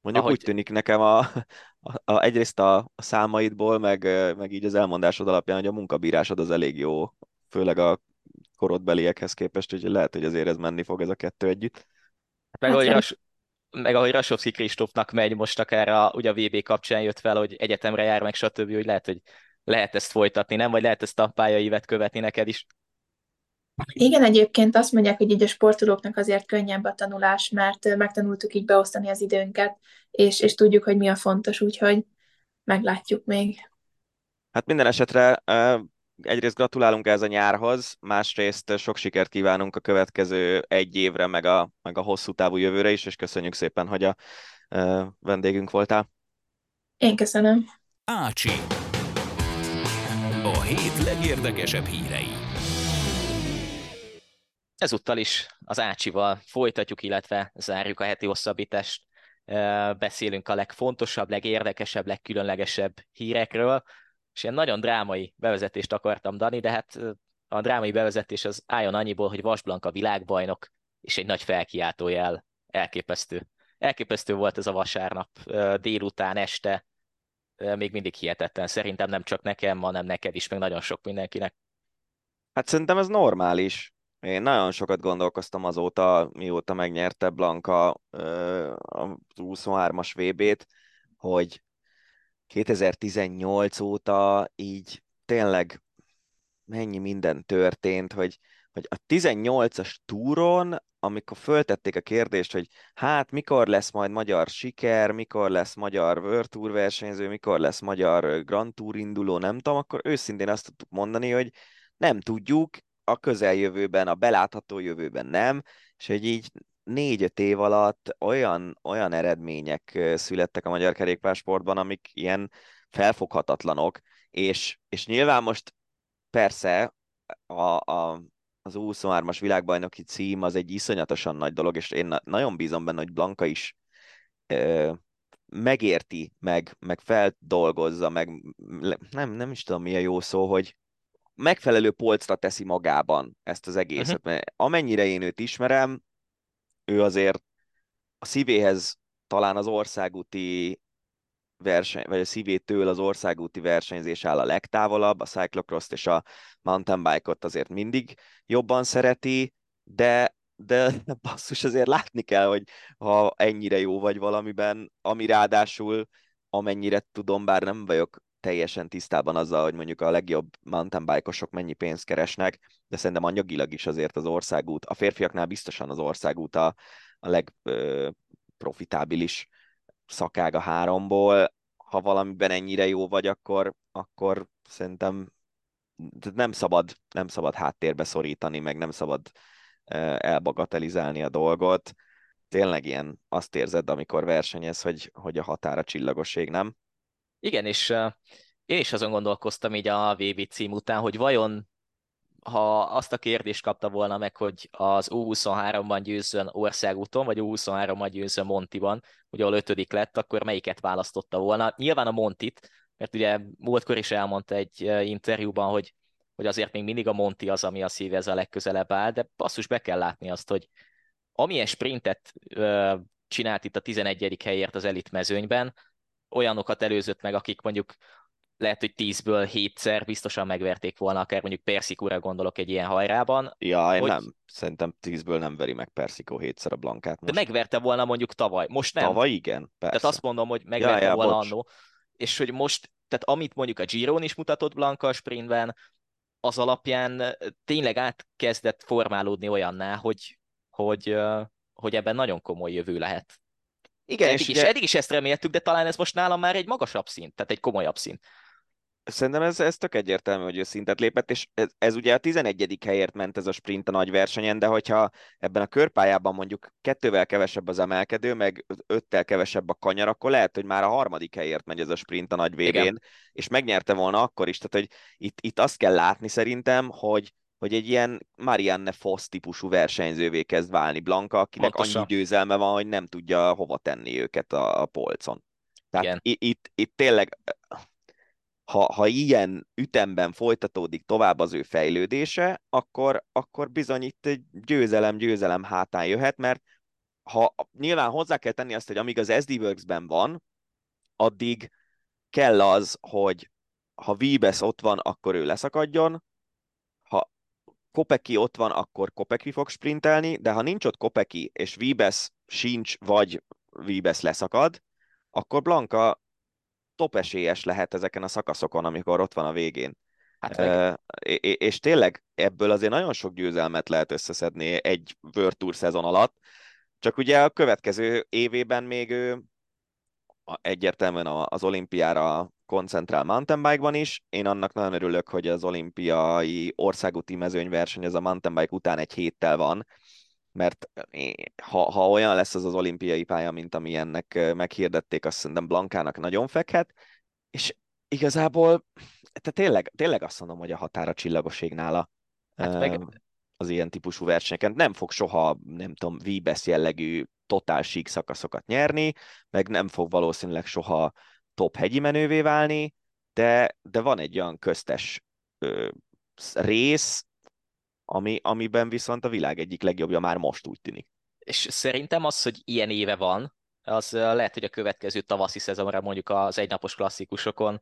Speaker 2: Mondjuk
Speaker 4: Ahogy-
Speaker 2: úgy tűnik nekem a, a, a, egyrészt a, a számaidból, meg, meg így az elmondásod alapján, hogy a munkabírásod az elég jó, főleg a korodbeliekhez képest, úgyhogy lehet, hogy azért ez menni fog ez a kettő együtt.
Speaker 4: Meg
Speaker 5: Hát
Speaker 4: ahogy, Ras, meg ahogy Rasovszki Kristófnak megy most akár a, ugye a VB kapcsán jött fel, hogy egyetemre jár meg, stb., hogy lehet, hogy lehet ezt folytatni, nem? Vagy lehet ezt a pályaivet követni neked is.
Speaker 5: Igen, egyébként azt mondják, hogy így a sportolóknak azért könnyebb a tanulás, mert megtanultuk így beosztani az időnket, és, és tudjuk, hogy mi a fontos, úgyhogy meglátjuk még.
Speaker 2: Hát minden esetre egyrészt gratulálunk ez a nyárhoz, másrészt sok sikert kívánunk a következő egy évre, meg a, meg a hosszú távú jövőre is, és köszönjük szépen, hogy a eh, vendégünk voltál.
Speaker 5: Én köszönöm.
Speaker 1: Ácsi. A hét legérdekesebb hírei.
Speaker 4: Ezúttal is az Ácsival folytatjuk, illetve zárjuk a heti hosszabbítást. Beszélünk a legfontosabb, legérdekesebb, legkülönlegesebb hírekről, és ilyen nagyon drámai bevezetést akartam, Dani, de hát a drámai bevezetés az álljon annyiból, hogy Vas Blanka világbajnok, és egy nagy felkiáltójel elképesztő. Elképesztő volt ez a vasárnap, délután, este, még mindig hihetetlen. Szerintem nem csak nekem, hanem neked is, meg nagyon sok mindenkinek.
Speaker 2: Hát szerintem ez normális. Én nagyon sokat gondolkoztam azóta, mióta megnyerte Blanka a 23-as VB-t, hogy 2018 óta így tényleg mennyi minden történt, hogy, hogy a 18-as túron, amikor föltették a kérdést, hogy hát mikor lesz majd magyar siker, mikor lesz magyar World Tour versenyző, mikor lesz magyar Grand Tour induló, nem tudom, akkor őszintén azt tudtuk mondani, hogy nem tudjuk, a közeljövőben, a belátható jövőben nem, és hogy így négy-öt év alatt olyan, olyan eredmények születtek a magyar kerékpársportban, amik ilyen felfoghatatlanok, és, és nyilván most persze a, a, az U23-as világbajnoki cím az egy iszonyatosan nagy dolog, és én na- nagyon bízom benne, hogy Blanka is ö, megérti, meg, meg feldolgozza, meg nem, nem is tudom mi a jó szó, hogy megfelelő polcra teszi magában ezt az egészet,
Speaker 4: Mhm.
Speaker 2: mert amennyire én őt ismerem, ő azért a szívéhez talán az országúti verseny, vagy a szívétől az országúti versenyzés áll a legtávolabb, a cyclocross és a mountain bike-ot azért mindig jobban szereti, de, de basszus azért látni kell, hogy ha ennyire jó vagy valamiben, ami ráadásul amennyire tudom, bár nem vagyok teljesen tisztában azzal, hogy mondjuk a legjobb mountain bike-osok mennyi pénzt keresnek, de szerintem anyagilag is azért az országút, a férfiaknál biztosan az országút a, a legprofitábilis szakág a háromból, ha valamiben ennyire jó vagy, akkor, akkor szerintem nem szabad, nem szabad háttérbe szorítani, meg nem szabad elbagatelizálni a dolgot. Tényleg ilyen azt érzed, amikor versenyez, hogy, hogy a határa csillagoség, nem?
Speaker 4: Igen, és én is azon gondolkoztam így a VB cím után, hogy vajon ha azt a kérdést kapta volna meg, hogy az U23-ban győzzön országúton, vagy U23-ban győzzön Montiban, ugye ahol ötödik lett, akkor melyiket választotta volna? Nyilván a Montit, mert ugye múltkor is elmondta egy interjúban, hogy, hogy azért még mindig a Monti az, ami a szívhez a legközelebb áll, de basszus be kell látni azt, hogy amilyen sprintet uh, csinált itt a 11. helyért az elit mezőnyben, olyanokat előzött meg, akik mondjuk lehet, hogy 10-ből 7-szer biztosan megverték volna, akár mondjuk Persikúra gondolok egy ilyen hajrában,
Speaker 2: Ja,
Speaker 4: Hogy-
Speaker 2: nem. Szerintem tízből nem veri meg Persikó hétszer a Blankát
Speaker 4: de
Speaker 2: most.
Speaker 4: megverte volna mondjuk tavaly. Most nem.
Speaker 2: Tavaly igen, persze.
Speaker 4: Tehát azt mondom, hogy megverte
Speaker 2: ja,
Speaker 4: volna
Speaker 2: bocs.
Speaker 4: annó. És hogy most, tehát amit mondjuk a Giron is mutatott Blanka a sprintben, az alapján tényleg átkezdett formálódni olyanná, hogy, hogy, hogy ebben nagyon komoly jövő lehet.
Speaker 2: Igen,
Speaker 4: eddig,
Speaker 2: és
Speaker 4: is,
Speaker 2: ugye,
Speaker 4: eddig is ezt reméltük, de talán ez most nálam már egy magasabb szint, tehát egy komolyabb szint.
Speaker 2: Szerintem ez, ez tök egyértelmű, hogy ő szintet lépett, és ez, ez ugye a 11. helyért ment ez a sprint a nagy versenyen, de hogyha ebben a körpályában mondjuk kettővel kevesebb az emelkedő, meg öttel kevesebb a kanyar, akkor lehet, hogy már a harmadik helyért megy ez a sprint a nagy végén, és megnyerte volna akkor is. Tehát, hogy itt, itt azt kell látni szerintem, hogy hogy egy ilyen Marianne Foss típusú versenyzővé kezd válni Blanka, akinek Pontosan. annyi győzelme van, hogy nem tudja hova tenni őket a, a polcon. Tehát itt, itt, itt tényleg ha, ha ilyen ütemben folytatódik tovább az ő fejlődése, akkor, akkor bizony itt egy győzelem-győzelem hátán jöhet, mert ha nyilván hozzá kell tenni azt, hogy amíg az SD Works-ben van, addig kell az, hogy ha Vibes ott van, akkor ő leszakadjon, Kopeki ott van, akkor Kopeki fog sprintelni, de ha nincs ott Kopeki, és Vibes sincs, vagy Vibes leszakad, akkor Blanka top esélyes lehet ezeken a szakaszokon, amikor ott van a végén. Hát e, és tényleg ebből azért nagyon sok győzelmet lehet összeszedni egy World Tour szezon alatt, csak ugye a következő évében még ő egyértelműen az olimpiára koncentrál mountainbike-ban is. Én annak nagyon örülök, hogy az olimpiai országúti mezőnyverseny az a mountainbike után egy héttel van, mert ha, ha olyan lesz az az olimpiai pálya, mint ami ennek meghirdették, azt szerintem Blankának nagyon fekhet, és igazából te tényleg, tényleg azt mondom, hogy a határa csillagoség nála hát meg... az ilyen típusú versenyeken. Nem fog soha, nem tudom, Vibes jellegű totál sík szakaszokat nyerni, meg nem fog valószínűleg soha top hegyi menővé válni, de, de van egy olyan köztes ö, rész, ami, amiben viszont a világ egyik legjobbja már most úgy tűnik.
Speaker 4: És szerintem az, hogy ilyen éve van, az lehet, hogy a következő tavaszi szezonra mondjuk az egynapos klasszikusokon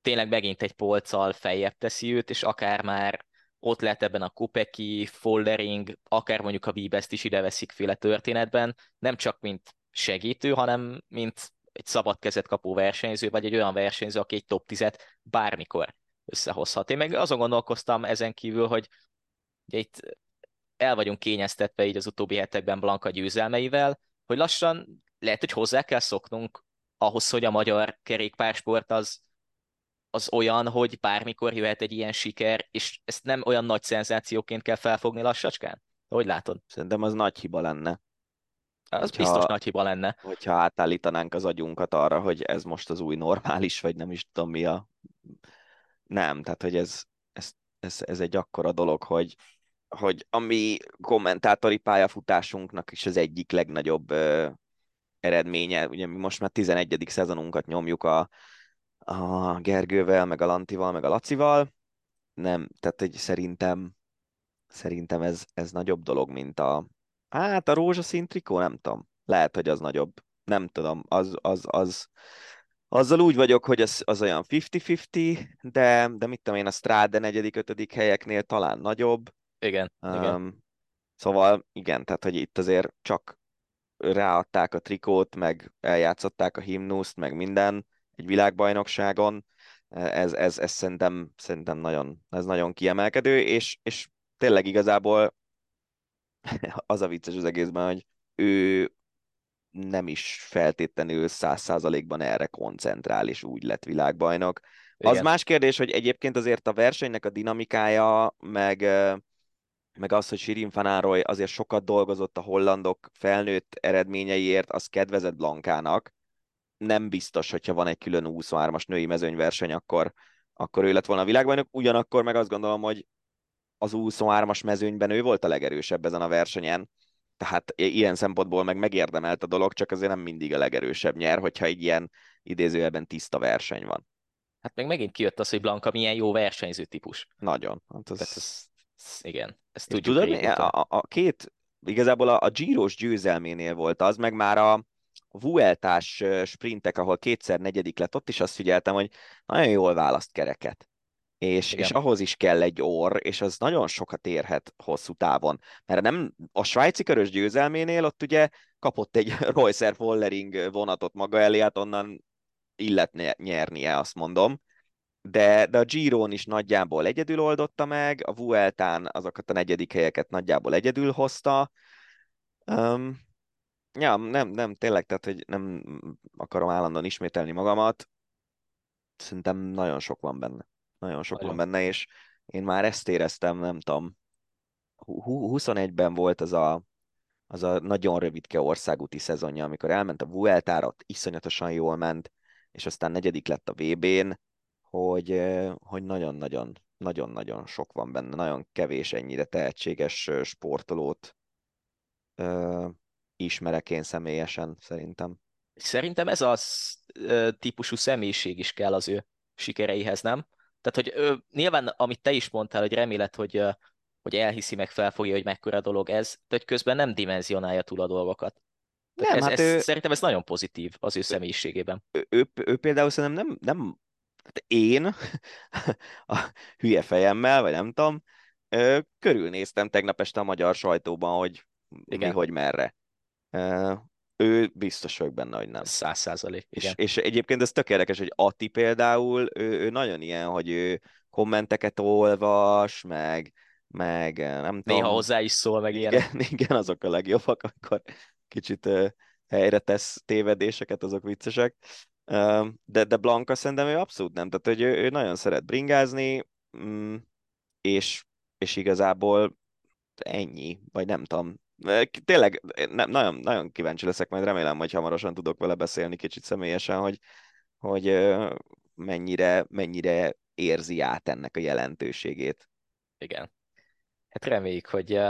Speaker 4: tényleg megint egy polccal feljebb teszi őt, és akár már ott lehet ebben a Kupeki, Foldering, akár mondjuk a Bibest is ide féle történetben, nem csak mint segítő, hanem mint egy szabad kezet kapó versenyző, vagy egy olyan versenyző, aki egy top 10-et bármikor összehozhat. Én meg azon gondolkoztam ezen kívül, hogy itt el vagyunk kényeztetve így az utóbbi hetekben Blanka győzelmeivel, hogy lassan lehet, hogy hozzá kell szoknunk ahhoz, hogy a magyar kerékpársport az, az olyan, hogy bármikor jöhet egy ilyen siker, és ezt nem olyan nagy szenzációként kell felfogni lassacskán? Hogy látod?
Speaker 2: Szerintem az nagy hiba lenne.
Speaker 4: Az hogyha, biztos nagy hiba lenne.
Speaker 2: Hogyha átállítanánk az agyunkat arra, hogy ez most az új normális, vagy nem is tudom mi a... Nem, tehát hogy ez, ez, ez, ez egy akkora dolog, hogy hogy a mi kommentátori pályafutásunknak is az egyik legnagyobb ö, eredménye, ugye mi most már 11. szezonunkat nyomjuk a, a Gergővel, meg a Lantival, meg a Lacival, nem, tehát egy szerintem szerintem ez, ez nagyobb dolog, mint a hát a rózsaszín trikó, nem tudom, lehet, hogy az nagyobb, nem tudom, az, az, az azzal úgy vagyok, hogy az, az olyan 50-50, de, de mit tudom én, a Strade negyedik, ötödik helyeknél talán nagyobb,
Speaker 4: igen, um, igen.
Speaker 2: Szóval igen, tehát hogy itt azért csak ráadták a trikót, meg eljátszották a himnuszt, meg minden egy világbajnokságon. Ez, ez, ez szerintem, szerintem nagyon, ez nagyon kiemelkedő, és, és tényleg igazából az a vicces az egészben, hogy ő nem is feltétlenül száz százalékban erre koncentrál, és úgy lett világbajnok. Igen. Az más kérdés, hogy egyébként azért a versenynek a dinamikája, meg, meg az, hogy Sirin Fanároly azért sokat dolgozott a hollandok felnőtt eredményeiért, az kedvezett Blankának. Nem biztos, hogyha van egy külön 23-as női mezőnyverseny, akkor, akkor ő lett volna a világbajnok. Ugyanakkor meg azt gondolom, hogy az 23-as mezőnyben ő volt a legerősebb ezen a versenyen, tehát ilyen szempontból meg megérdemelt a dolog, csak azért nem mindig a legerősebb nyer, hogyha egy ilyen idézőjelben tiszta verseny van.
Speaker 4: Hát meg megint kijött az, hogy Blanka milyen jó versenyző típus.
Speaker 2: Nagyon. Hát
Speaker 4: az... Tehát ez, igen, ezt tudjuk.
Speaker 2: Tudod, a, a, a két, igazából a, a Giros győzelménél volt az, meg már a Vueltás sprintek, ahol kétszer negyedik lett, ott is azt figyeltem, hogy nagyon jól választ kereket. És, és ahhoz is kell egy orr, és az nagyon sokat érhet hosszú távon. Mert nem a svájci körös győzelménél ott ugye kapott egy Reusser Follering vonatot maga elé, hát onnan illet nyernie, azt mondom de, de a Giron is nagyjából egyedül oldotta meg, a Vueltán azokat a negyedik helyeket nagyjából egyedül hozta. Um, ja, nem, nem, tényleg, tehát, hogy nem akarom állandóan ismételni magamat. szerintem nagyon sok van benne. Nagyon sok nagyon. van benne, és én már ezt éreztem, nem tudom, 21-ben volt az a, az a nagyon rövidke országúti szezonja, amikor elment a Vueltára, ott iszonyatosan jól ment, és aztán negyedik lett a VB-n, hogy, hogy nagyon-nagyon nagyon-nagyon sok van benne, nagyon kevés ennyire tehetséges sportolót ismerek én személyesen, szerintem.
Speaker 4: Szerintem ez az típusú személyiség is kell az ő sikereihez, nem? Tehát, hogy ö, nyilván, amit te is mondtál, hogy remélet, hogy, hogy elhiszi, meg felfogja, hogy mekkora dolog ez, de hogy közben nem dimenzionálja túl a dolgokat. Nem, ez, hát ez, ő... Szerintem ez nagyon pozitív az ő személyiségében.
Speaker 2: Ő, ő, ő például szerintem nem, nem hát én a hülye fejemmel, vagy nem tudom, körülnéztem tegnap este a magyar sajtóban, hogy Igen. mi, hogy merre. Ő biztos vagyok benne, hogy nem.
Speaker 4: Száz százalék.
Speaker 2: És, és egyébként ez tök érdekes, hogy Ati például, ő, ő nagyon ilyen, hogy ő kommenteket olvas, meg, meg nem
Speaker 4: tudom. Néha hozzá is szól, meg
Speaker 2: igen, ilyen. Igen, azok a legjobbak, amikor kicsit helyre tesz tévedéseket, azok viccesek. De, de Blanka szerintem ő abszolút nem. Tehát, hogy ő, ő nagyon szeret bringázni, mm, és, és igazából ennyi, vagy nem tudom. Tényleg nem, nagyon, nagyon kíváncsi leszek, majd remélem, hogy hamarosan tudok vele beszélni kicsit személyesen, hogy, hogy mennyire, mennyire érzi át ennek a jelentőségét.
Speaker 4: Igen. Hát reméljük, hogy,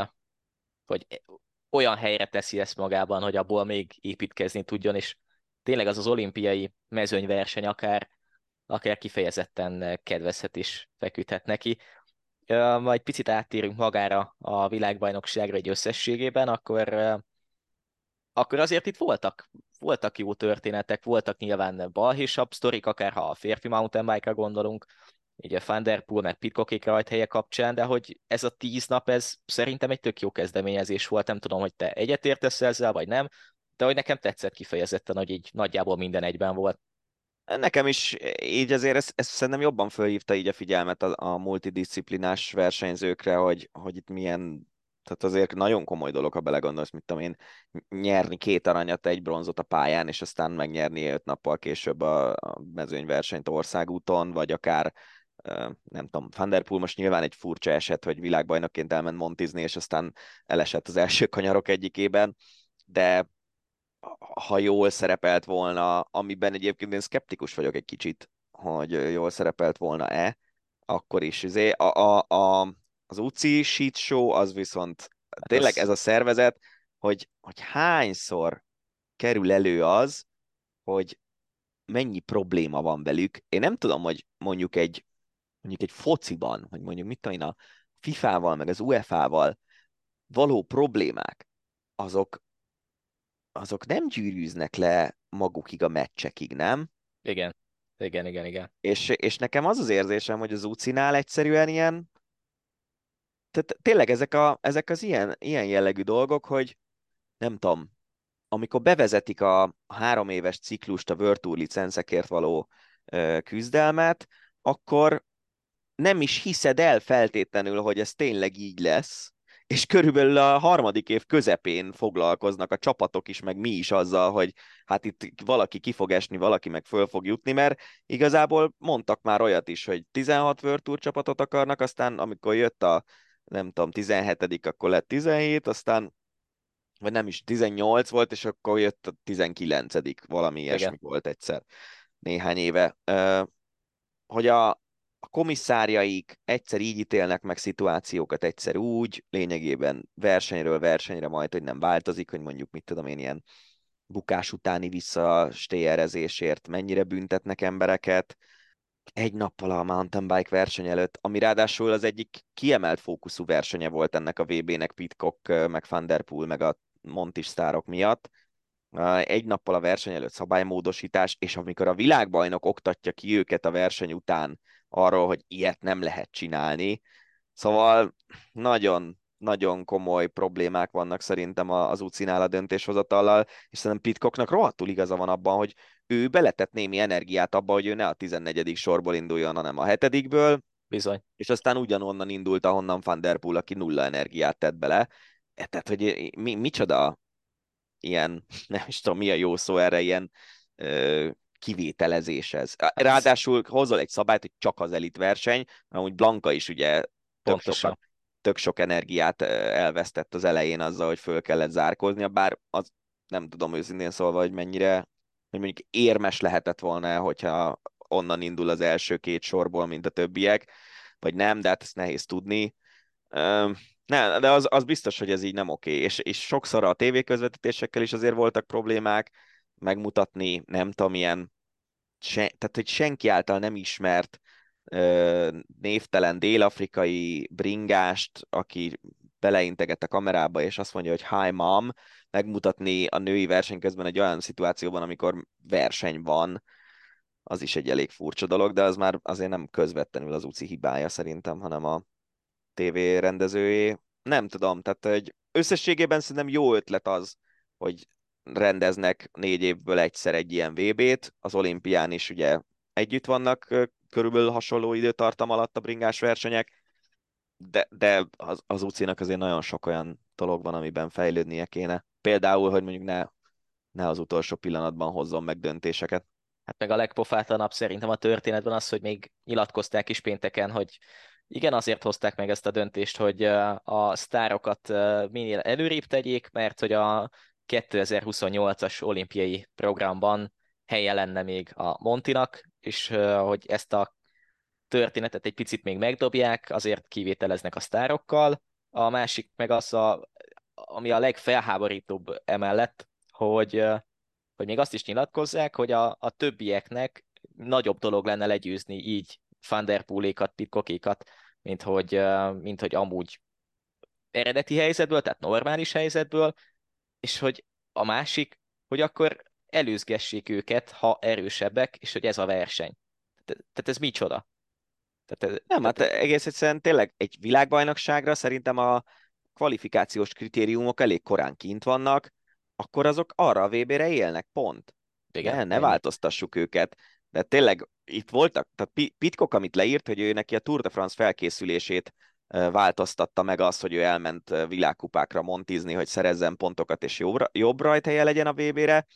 Speaker 4: hogy olyan helyre teszi ezt magában, hogy abból még építkezni tudjon, és tényleg az az olimpiai mezőnyverseny akár, akár kifejezetten kedvezhet is feküdhet neki. Majd picit áttérünk magára a világbajnokságra egy összességében, akkor, akkor azért itt voltak, voltak jó történetek, voltak nyilván balhésabb sztorik, akár ha a férfi mountain bike-ra gondolunk, így a Van Der Poel meg Pitcockék rajthelye kapcsán, de hogy ez a tíz nap, ez szerintem egy tök jó kezdeményezés volt, nem tudom, hogy te egyetértesz ezzel, vagy nem, de hogy nekem tetszett kifejezetten, hogy így nagyjából minden egyben volt.
Speaker 2: Nekem is így azért ez, ez szerintem jobban fölhívta így a figyelmet a, a multidisciplinás versenyzőkre, hogy, hogy itt milyen, tehát azért nagyon komoly dolog, ha belegondolsz, mit tudom én, nyerni két aranyat, egy bronzot a pályán, és aztán megnyerni öt nappal később a, a mezőnyversenyt országúton, vagy akár nem tudom, Van most nyilván egy furcsa eset, hogy világbajnokként elment montizni, és aztán elesett az első kanyarok egyikében, de ha jól szerepelt volna, amiben egyébként én szkeptikus vagyok egy kicsit, hogy jól szerepelt volna-e, akkor is. Izé, a, a, a, az UCI Sheet Show az viszont hát tényleg ez a szervezet, hogy, hogy hányszor kerül elő az, hogy mennyi probléma van velük. Én nem tudom, hogy mondjuk egy mondjuk egy fociban, hogy mondjuk mit tudom a FIFA-val, meg az UEFA-val való problémák, azok azok nem gyűrűznek le magukig a meccsekig, nem?
Speaker 4: Igen, igen, igen, igen.
Speaker 2: És, és nekem az az érzésem, hogy az UCI-nál egyszerűen ilyen, tehát tényleg ezek, a, ezek az ilyen, ilyen jellegű dolgok, hogy nem tudom, amikor bevezetik a három éves ciklust a World Tour licenszekért való ö, küzdelmet, akkor nem is hiszed el feltétlenül, hogy ez tényleg így lesz, és körülbelül a harmadik év közepén foglalkoznak a csapatok is, meg mi is azzal, hogy hát itt valaki ki fog esni, valaki meg föl fog jutni, mert igazából mondtak már olyat is, hogy 16 World Tour csapatot akarnak, aztán amikor jött a nem tudom, 17 akkor lett 17, aztán vagy nem is, 18 volt, és akkor jött a 19 valami ilyesmi Igen. volt egyszer néhány éve. Hogy a, a komisszárjaik egyszer így ítélnek meg szituációkat, egyszer úgy, lényegében versenyről versenyre majd, hogy nem változik, hogy mondjuk mit tudom én ilyen bukás utáni visszastéjerezésért mennyire büntetnek embereket, egy nappal a mountain bike verseny előtt, ami ráadásul az egyik kiemelt fókuszú versenye volt ennek a VB-nek Pitcock, meg Van Der Poel, meg a Montis sztárok miatt. Egy nappal a verseny előtt szabálymódosítás, és amikor a világbajnok oktatja ki őket a verseny után arról, hogy ilyet nem lehet csinálni. Szóval nagyon, nagyon komoly problémák vannak szerintem az UCI-nál a döntéshozatallal, és szerintem Pitcocknak rohadtul igaza van abban, hogy ő beletett némi energiát abba, hogy ő ne a 14. sorból induljon, hanem a hetedikből.
Speaker 4: Bizony.
Speaker 2: És aztán ugyanonnan indult, ahonnan Van Der Poel, aki nulla energiát tett bele. E, tehát, hogy mi, micsoda ilyen, nem is tudom, mi a jó szó erre, ilyen ö, kivételezés ez. Ráadásul hozol egy szabályt, hogy csak az elit verseny, mert úgy Blanka is ugye tök sokat, tök sok energiát elvesztett az elején azzal, hogy föl kellett zárkóznia, bár az nem tudom őszintén szólva, hogy mennyire, hogy mondjuk érmes lehetett volna, hogyha onnan indul az első két sorból, mint a többiek, vagy nem, de hát ezt nehéz tudni. Ne, de az, az biztos, hogy ez így nem oké, és, és sokszor a tévéközvetítésekkel is azért voltak problémák, megmutatni, nem tudom, ilyen, se, tehát hogy senki által nem ismert névtelen dél-afrikai bringást, aki beleinteget a kamerába, és azt mondja, hogy hi mom, megmutatni a női verseny közben egy olyan szituációban, amikor verseny van, az is egy elég furcsa dolog, de az már azért nem közvetlenül az UCI hibája szerintem, hanem a TV rendezőjé. Nem tudom, tehát egy összességében szerintem jó ötlet az, hogy rendeznek négy évből egyszer egy ilyen VB-t, az olimpián is ugye együtt vannak körülbelül hasonló időtartam alatt a bringás versenyek, de, de az, az UCI-nak azért nagyon sok olyan dolog van, amiben fejlődnie kéne. Például, hogy mondjuk ne, ne az utolsó pillanatban hozzon meg döntéseket.
Speaker 4: Hát meg a legpofátlanabb szerintem a történetben az, hogy még nyilatkozták is pénteken, hogy igen, azért hozták meg ezt a döntést, hogy a sztárokat minél előrébb tegyék, mert hogy a 2028-as olimpiai programban helye lenne még a Montinak, és hogy ezt a történetet egy picit még megdobják, azért kivételeznek a sztárokkal. A másik meg az, a, ami a legfelháborítóbb emellett, hogy, hogy még azt is nyilatkozzák, hogy a, a többieknek nagyobb dolog lenne legyőzni így Van der Poolékat, Pitkokékat, mint hogy, mint hogy amúgy eredeti helyzetből, tehát normális helyzetből, és hogy a másik, hogy akkor előzgessék őket, ha erősebbek, és hogy ez a verseny. Tehát ez micsoda?
Speaker 2: Tehát ez, nem, hát egész egyszerűen tényleg egy világbajnokságra szerintem a kvalifikációs kritériumok elég korán kint vannak, akkor azok arra a VB-re élnek, pont. Igen, ne, ne változtassuk őket. De tényleg itt voltak, tehát Pitkok, amit leírt, hogy ő neki a Tour de France felkészülését változtatta meg azt, hogy ő elment világkupákra montizni, hogy szerezzen pontokat és jobb, jobb rajthelye legyen a VB-re,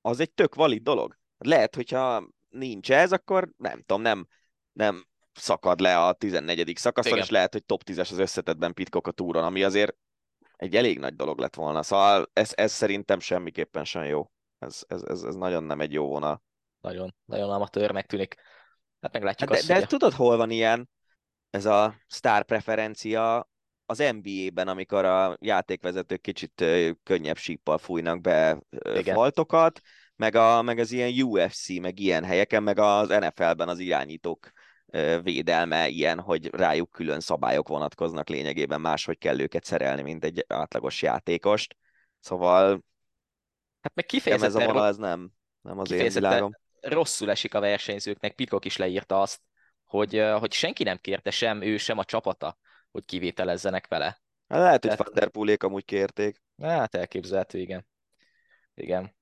Speaker 2: az egy tök valid dolog. Lehet, hogyha nincs ez, akkor nem tudom, nem, nem szakad le a 14. szakaszon, Igen. és lehet, hogy top 10-es az összetetben Pitkok a túron, ami azért egy elég nagy dolog lett volna. Szóval ez, ez szerintem semmiképpen sem jó. Ez, ez, ez, ez nagyon nem egy jó vonal.
Speaker 4: Nagyon, nagyon amatőr tűnik. Hát meglátjuk
Speaker 2: hát
Speaker 4: azt,
Speaker 2: de, de tudod, hol van ilyen? Ez a sztár preferencia az NBA-ben, amikor a játékvezetők kicsit könnyebb síppal fújnak be Igen. faltokat, meg, a, meg az ilyen UFC, meg ilyen helyeken, meg az NFL-ben az irányítók védelme ilyen, hogy rájuk külön szabályok vonatkoznak lényegében, máshogy kell őket szerelni, mint egy átlagos játékost. Szóval
Speaker 4: hát meg kifejezetten,
Speaker 2: ez a vonal, ez nem, nem az én világom.
Speaker 4: rosszul esik a versenyzőknek, Pikok is leírta azt, hogy, hogy senki nem kérte sem ő, sem a csapata, hogy kivételezzenek vele.
Speaker 2: Hát lehet, Tehát... hogy der amúgy kérték.
Speaker 4: Hát elképzelhető, igen. Igen.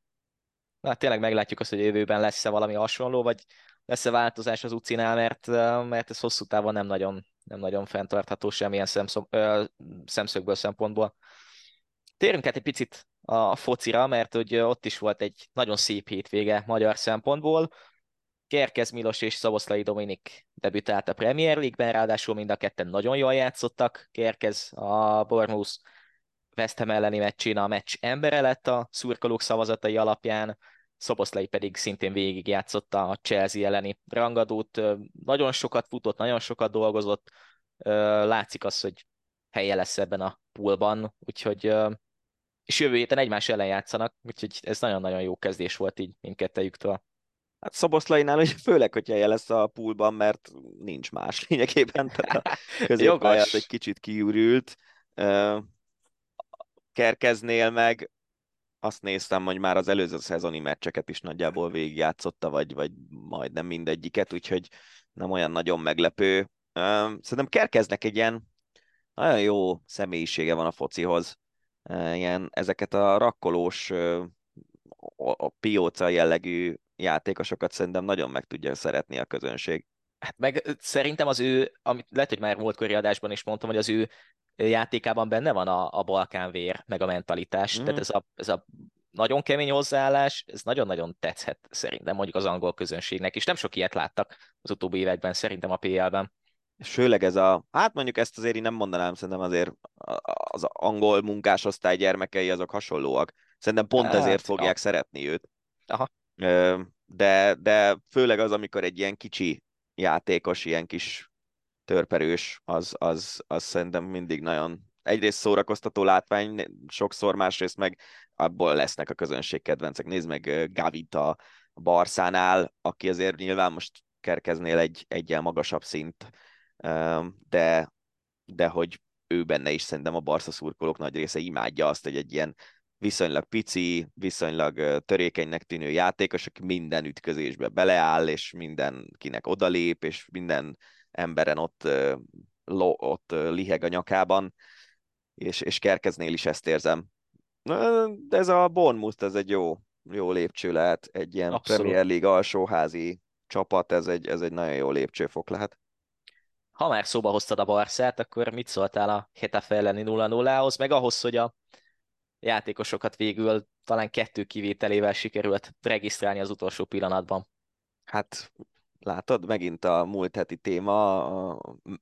Speaker 4: Na, hát tényleg meglátjuk azt, hogy jövőben lesz-e valami hasonló, vagy lesz-e változás az UCI-nál, mert, mert ez hosszú távon nem nagyon, nem nagyon fenntartható semmilyen szemszög, szemszögből szempontból. Térünk át egy picit a focira, mert hogy ott is volt egy nagyon szép hétvége magyar szempontból. Kerkez Milos és Szavoszlai Dominik debütált a Premier League-ben, ráadásul mind a ketten nagyon jól játszottak. Kerkez a Bournemouth West Ham elleni meccsén a meccs embere lett a szurkolók szavazatai alapján, Szoboszlai pedig szintén végigjátszotta a Chelsea elleni rangadót, nagyon sokat futott, nagyon sokat dolgozott, látszik az, hogy helye lesz ebben a poolban, úgyhogy és jövő héten egymás ellen játszanak, úgyhogy ez nagyon-nagyon jó kezdés volt így mindkettejüktől.
Speaker 2: Hát Szoboszlainál hogy főleg, hogy helye lesz a poolban, mert nincs más lényegében, tehát a középpályát egy kicsit kiürült. Kerkeznél meg azt néztem, hogy már az előző szezoni meccseket is nagyjából végigjátszotta, vagy, vagy majdnem mindegyiket, úgyhogy nem olyan nagyon meglepő. Szerintem Kerkeznek egy ilyen nagyon jó személyisége van a focihoz. Ilyen, ezeket a rakkolós, a pióca jellegű játékosokat szerintem nagyon meg tudja szeretni a közönség.
Speaker 4: Hát meg szerintem az ő, amit lehet, hogy már volt adásban is mondtam, hogy az ő játékában benne van a, a balkán vér, meg a mentalitás. Mm. Tehát ez a, ez a nagyon kemény hozzáállás, ez nagyon-nagyon tetszhet szerintem mondjuk az angol közönségnek, és nem sok ilyet láttak az utóbbi években szerintem a PL-ben.
Speaker 2: És főleg ez a, hát mondjuk ezt azért én nem mondanám, szerintem azért az angol munkásosztály gyermekei azok hasonlóak. Szerintem pont hát, ezért fogják ja. szeretni őt.
Speaker 4: Aha.
Speaker 2: De, de főleg az, amikor egy ilyen kicsi játékos, ilyen kis törperős, az, az, az szerintem mindig nagyon egyrészt szórakoztató látvány, sokszor másrészt meg abból lesznek a közönség kedvencek. Nézd meg Gavit a Barszánál, aki azért nyilván most kerkeznél egy egyel magasabb szint, de, de hogy ő benne is szerintem a Barca szurkolók nagy része imádja azt, hogy egy ilyen viszonylag pici, viszonylag törékenynek tűnő játékos, aki minden ütközésbe beleáll, és mindenkinek odalép, és minden emberen ott, ott liheg a nyakában, és, és Kerkeznél is ezt érzem. De ez a Bournemouth, ez egy jó, jó lépcső lehet, egy ilyen Abszolút. Premier League alsóházi csapat, ez egy, ez egy nagyon jó lépcsőfok lehet.
Speaker 4: Ha már szóba hoztad a Barszát, akkor mit szóltál a Hetafe elleni 0-0-hoz, meg ahhoz, hogy a játékosokat végül talán kettő kivételével sikerült regisztrálni az utolsó pillanatban?
Speaker 2: Hát látod, megint a múlt heti téma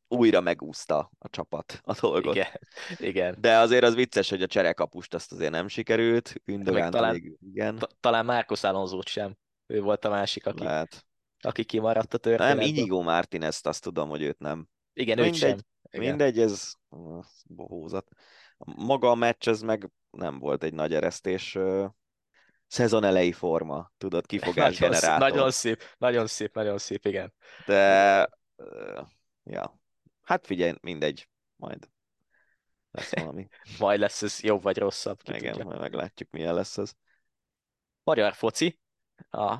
Speaker 2: újra megúszta a csapat a dolgot.
Speaker 4: Igen, igen.
Speaker 2: De azért az vicces, hogy a cserekapust azt azért nem sikerült,
Speaker 4: Ündogán talán, még, igen. talán Márkusz alonso sem. Ő volt a másik, aki, Lehet. aki kimaradt a történetben.
Speaker 2: Nem, Inigo Martinez, azt tudom, hogy őt nem.
Speaker 4: Igen, mindegy, őt sem.
Speaker 2: Igen. Mindegy, ez bohózat. Maga a meccs, ez meg nem volt egy nagy eresztés szezon elejé forma, tudod, kifogás
Speaker 4: nagyon generátor. Szép, nagyon szép, nagyon szép, nagyon szép, igen.
Speaker 2: De, ja, hát figyelj, mindegy, majd lesz valami.
Speaker 4: majd lesz ez jobb vagy rosszabb.
Speaker 2: Igen, tudja. majd meglátjuk, milyen lesz ez.
Speaker 4: Magyar foci. A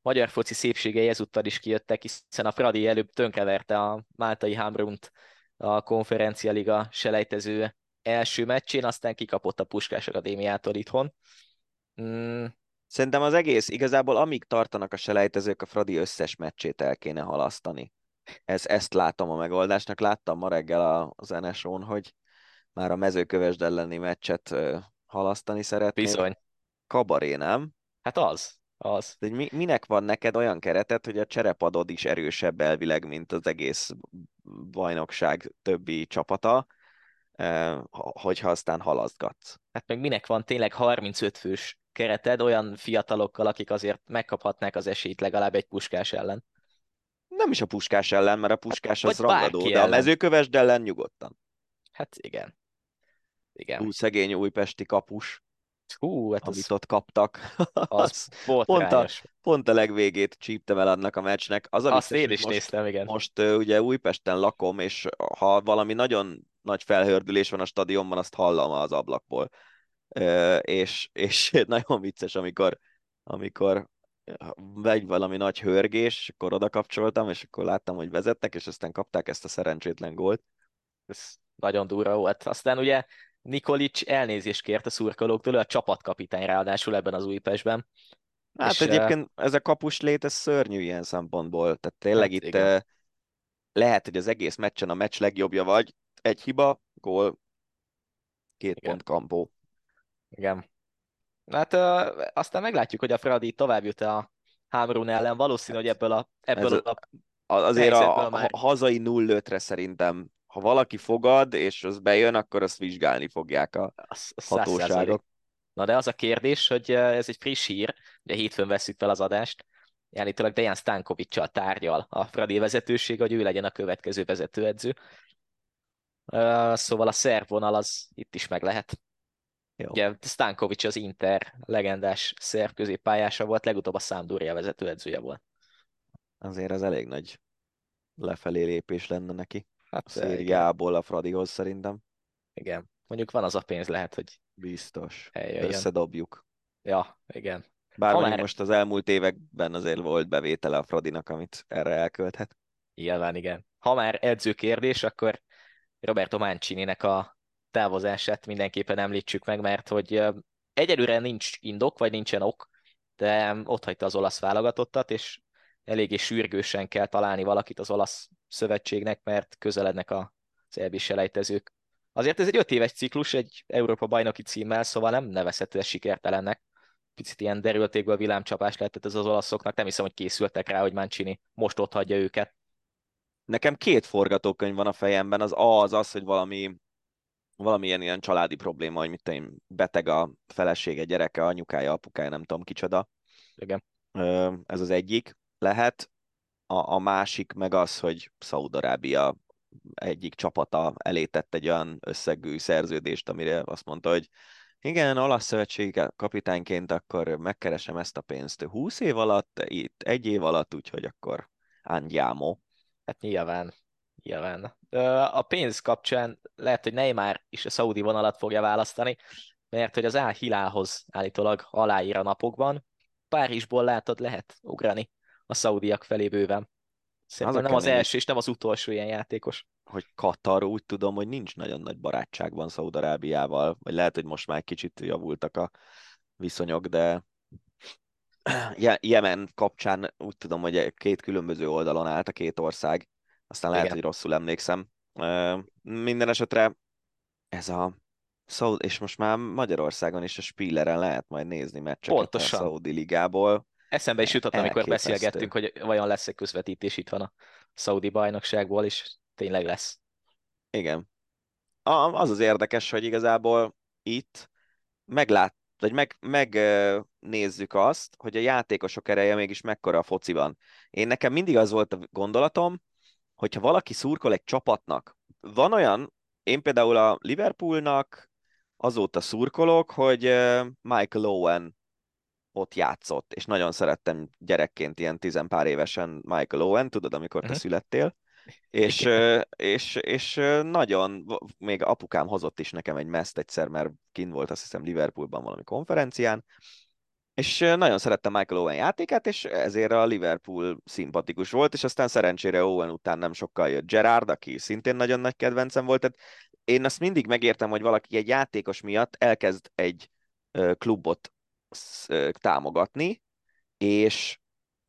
Speaker 4: magyar foci szépségei ezúttal is kijöttek, hiszen a Fradi előbb tönkreverte a Máltai Hámrunt a konferencia liga selejtező első meccsén, aztán kikapott a Puskás Akadémiától itthon.
Speaker 2: Mm. Szerintem az egész, igazából amíg tartanak a selejtezők, a Fradi összes meccsét el kéne halasztani. Ez, ezt látom a megoldásnak. Láttam ma reggel az NSO-n, hogy már a mezőkövesd elleni meccset halasztani szeretnék.
Speaker 4: Bizony.
Speaker 2: Kabaré, nem?
Speaker 4: Hát az. Az.
Speaker 2: De mi, minek van neked olyan keretet, hogy a cserepadod is erősebb elvileg, mint az egész bajnokság többi csapata, hogyha aztán halasztgatsz?
Speaker 4: Hát meg minek van tényleg 35 fős kereted olyan fiatalokkal, akik azért megkaphatnák az esélyt legalább egy puskás ellen.
Speaker 2: Nem is a puskás ellen, mert a puskás hát, az rangadó, de ellen. a mezőkövesd ellen nyugodtan.
Speaker 4: Hát igen. Igen.
Speaker 2: Hú, szegény újpesti kapus.
Speaker 4: Hú, hát
Speaker 2: amit az... ott kaptak.
Speaker 4: Az, az
Speaker 2: pont, a, pont a legvégét csíptem el annak a meccsnek.
Speaker 4: Az
Speaker 2: a
Speaker 4: Azt én is most, néztem, igen.
Speaker 2: Most uh, ugye Újpesten lakom, és ha valami nagyon nagy felhördülés van a stadionban, azt hallom az ablakból és, és nagyon vicces, amikor, amikor megy valami nagy hörgés, és akkor oda kapcsoltam, és akkor láttam, hogy vezettek, és aztán kapták ezt a szerencsétlen gólt.
Speaker 4: Ez nagyon durva volt. Aztán ugye Nikolic elnézést kért a szurkolóktól, a csapatkapitány ráadásul ebben az Újpestben.
Speaker 2: Hát és egyébként ez a kapus lét, ez szörnyű ilyen szempontból. Tehát tényleg hát, itt igen. lehet, hogy az egész meccsen a meccs legjobbja vagy, egy hiba, gól, két igen. pont kampó.
Speaker 4: Igen. Hát ö, aztán meglátjuk, hogy a Fradi tovább jut a Hámrún ellen. Valószínű, hogy ebből a, ebből a,
Speaker 2: a azért a, már... a hazai 0 szerintem, ha valaki fogad, és az bejön, akkor azt vizsgálni fogják a az hatóságok.
Speaker 4: Na de az a kérdés, hogy ez egy friss hír, ugye hétfőn veszük fel az adást, állítólag Dejan Stankovicsal tárgyal a Fradi vezetőség, hogy ő legyen a következő vezetőedző. Szóval a szerv vonal az itt is meg lehet. Jó. Ugye Stankovic az Inter legendás szerv középpályása volt, legutóbb a Sampdoria vezetőedzője volt.
Speaker 2: Azért az elég nagy lefelé lépés lenne neki. Hát a szériából a Fradihoz szerintem.
Speaker 4: Igen. Mondjuk van az a pénz, lehet, hogy
Speaker 2: Biztos. Eljöjjön. Összedobjuk.
Speaker 4: Ja, igen.
Speaker 2: Bár már... most az elmúlt években azért volt bevétele a Fradinak, amit erre elkölthet.
Speaker 4: Nyilván igen. Ha már edző kérdés, akkor Roberto Mancini-nek a távozását mindenképpen említsük meg, mert hogy egyelőre nincs indok, vagy nincsen ok, de ott hagyta az olasz válogatottat, és eléggé sürgősen kell találni valakit az olasz szövetségnek, mert közelednek az EB selejtezők. Azért ez egy öt éves ciklus, egy Európa bajnoki címmel, szóval nem nevezhető ez sikertelennek. picit ilyen derültékből villámcsapás lehetett ez az olaszoknak. Nem hiszem, hogy készültek rá, hogy Mancini most ott hagyja őket.
Speaker 2: Nekem két forgatókönyv van a fejemben, az A az az, hogy valami valamilyen ilyen családi probléma, hogy mit én, beteg a felesége, gyereke, anyukája, apukája, nem tudom kicsoda.
Speaker 4: Igen.
Speaker 2: Ez az egyik lehet. A, a másik meg az, hogy Szaudarábia egyik csapata elé tett egy olyan összegű szerződést, amire azt mondta, hogy igen, olasz szövetségi kapitányként akkor megkeresem ezt a pénzt 20 év alatt, itt egy év alatt, úgyhogy akkor andiamo.
Speaker 4: Hát nyilván, nyilván. A pénz kapcsán lehet, hogy Neymar is a szaudi vonalat fogja választani, mert hogy az Al Hilához állítólag aláír a napokban. Párizsból látod, lehet ugrani a szaudiak felé bőven. Szerintem az nem az első és nem az utolsó ilyen játékos.
Speaker 2: Hogy Katar úgy tudom, hogy nincs nagyon nagy barátságban Szaudarábiával, vagy lehet, hogy most már kicsit javultak a viszonyok, de Jemen kapcsán úgy tudom, hogy két különböző oldalon állt a két ország, aztán lehet, Igen. hogy rosszul emlékszem. Minden esetre ez a Szaud, és most már Magyarországon is a Spilleren lehet majd nézni meccseket Pontosan. a Saudi ligából.
Speaker 4: Eszembe is jutott, amikor beszélgettünk, hogy vajon lesz-e közvetítés itt van a Saudi bajnokságból, és tényleg lesz.
Speaker 2: Igen. Az az érdekes, hogy igazából itt meglát, vagy meg, megnézzük azt, hogy a játékosok ereje mégis mekkora a fociban. Én nekem mindig az volt a gondolatom, hogyha valaki szurkol egy csapatnak, van olyan, én például a Liverpoolnak azóta szurkolok, hogy Michael Owen ott játszott, és nagyon szerettem gyerekként ilyen tizenpár évesen Michael Owen, tudod, amikor te uh-huh. születtél, és, és, és nagyon, még apukám hozott is nekem egy meszt egyszer, mert kint volt azt hiszem Liverpoolban valami konferencián, és nagyon szerettem Michael Owen játékát, és ezért a Liverpool szimpatikus volt, és aztán szerencsére Owen után nem sokkal jött Gerard, aki szintén nagyon nagy kedvencem volt, tehát én azt mindig megértem, hogy valaki egy játékos miatt elkezd egy klubot támogatni, és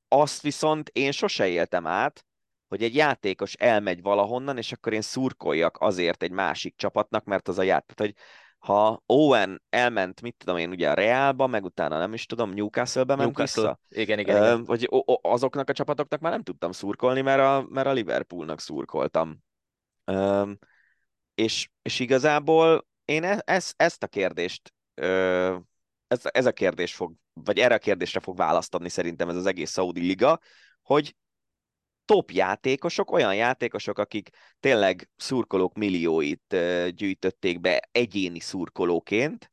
Speaker 2: azt viszont én sose éltem át, hogy egy játékos elmegy valahonnan, és akkor én szurkoljak azért egy másik csapatnak, mert az a játék, hogy ha Owen elment, mit tudom én, ugye a Realba, meg utána nem is tudom, Newcastle-be ment Newcastle. vissza.
Speaker 4: Igen, igen, igen.
Speaker 2: Vagy azoknak a csapatoknak már nem tudtam szurkolni, mert a, mert a Liverpoolnak szurkoltam. és, és igazából én e, ez, ezt a kérdést ez, ez a kérdés fog, vagy erre a kérdésre fog választ adni szerintem ez az egész Saudi Liga, hogy top játékosok, olyan játékosok, akik tényleg szurkolók millióit gyűjtötték be egyéni szurkolóként,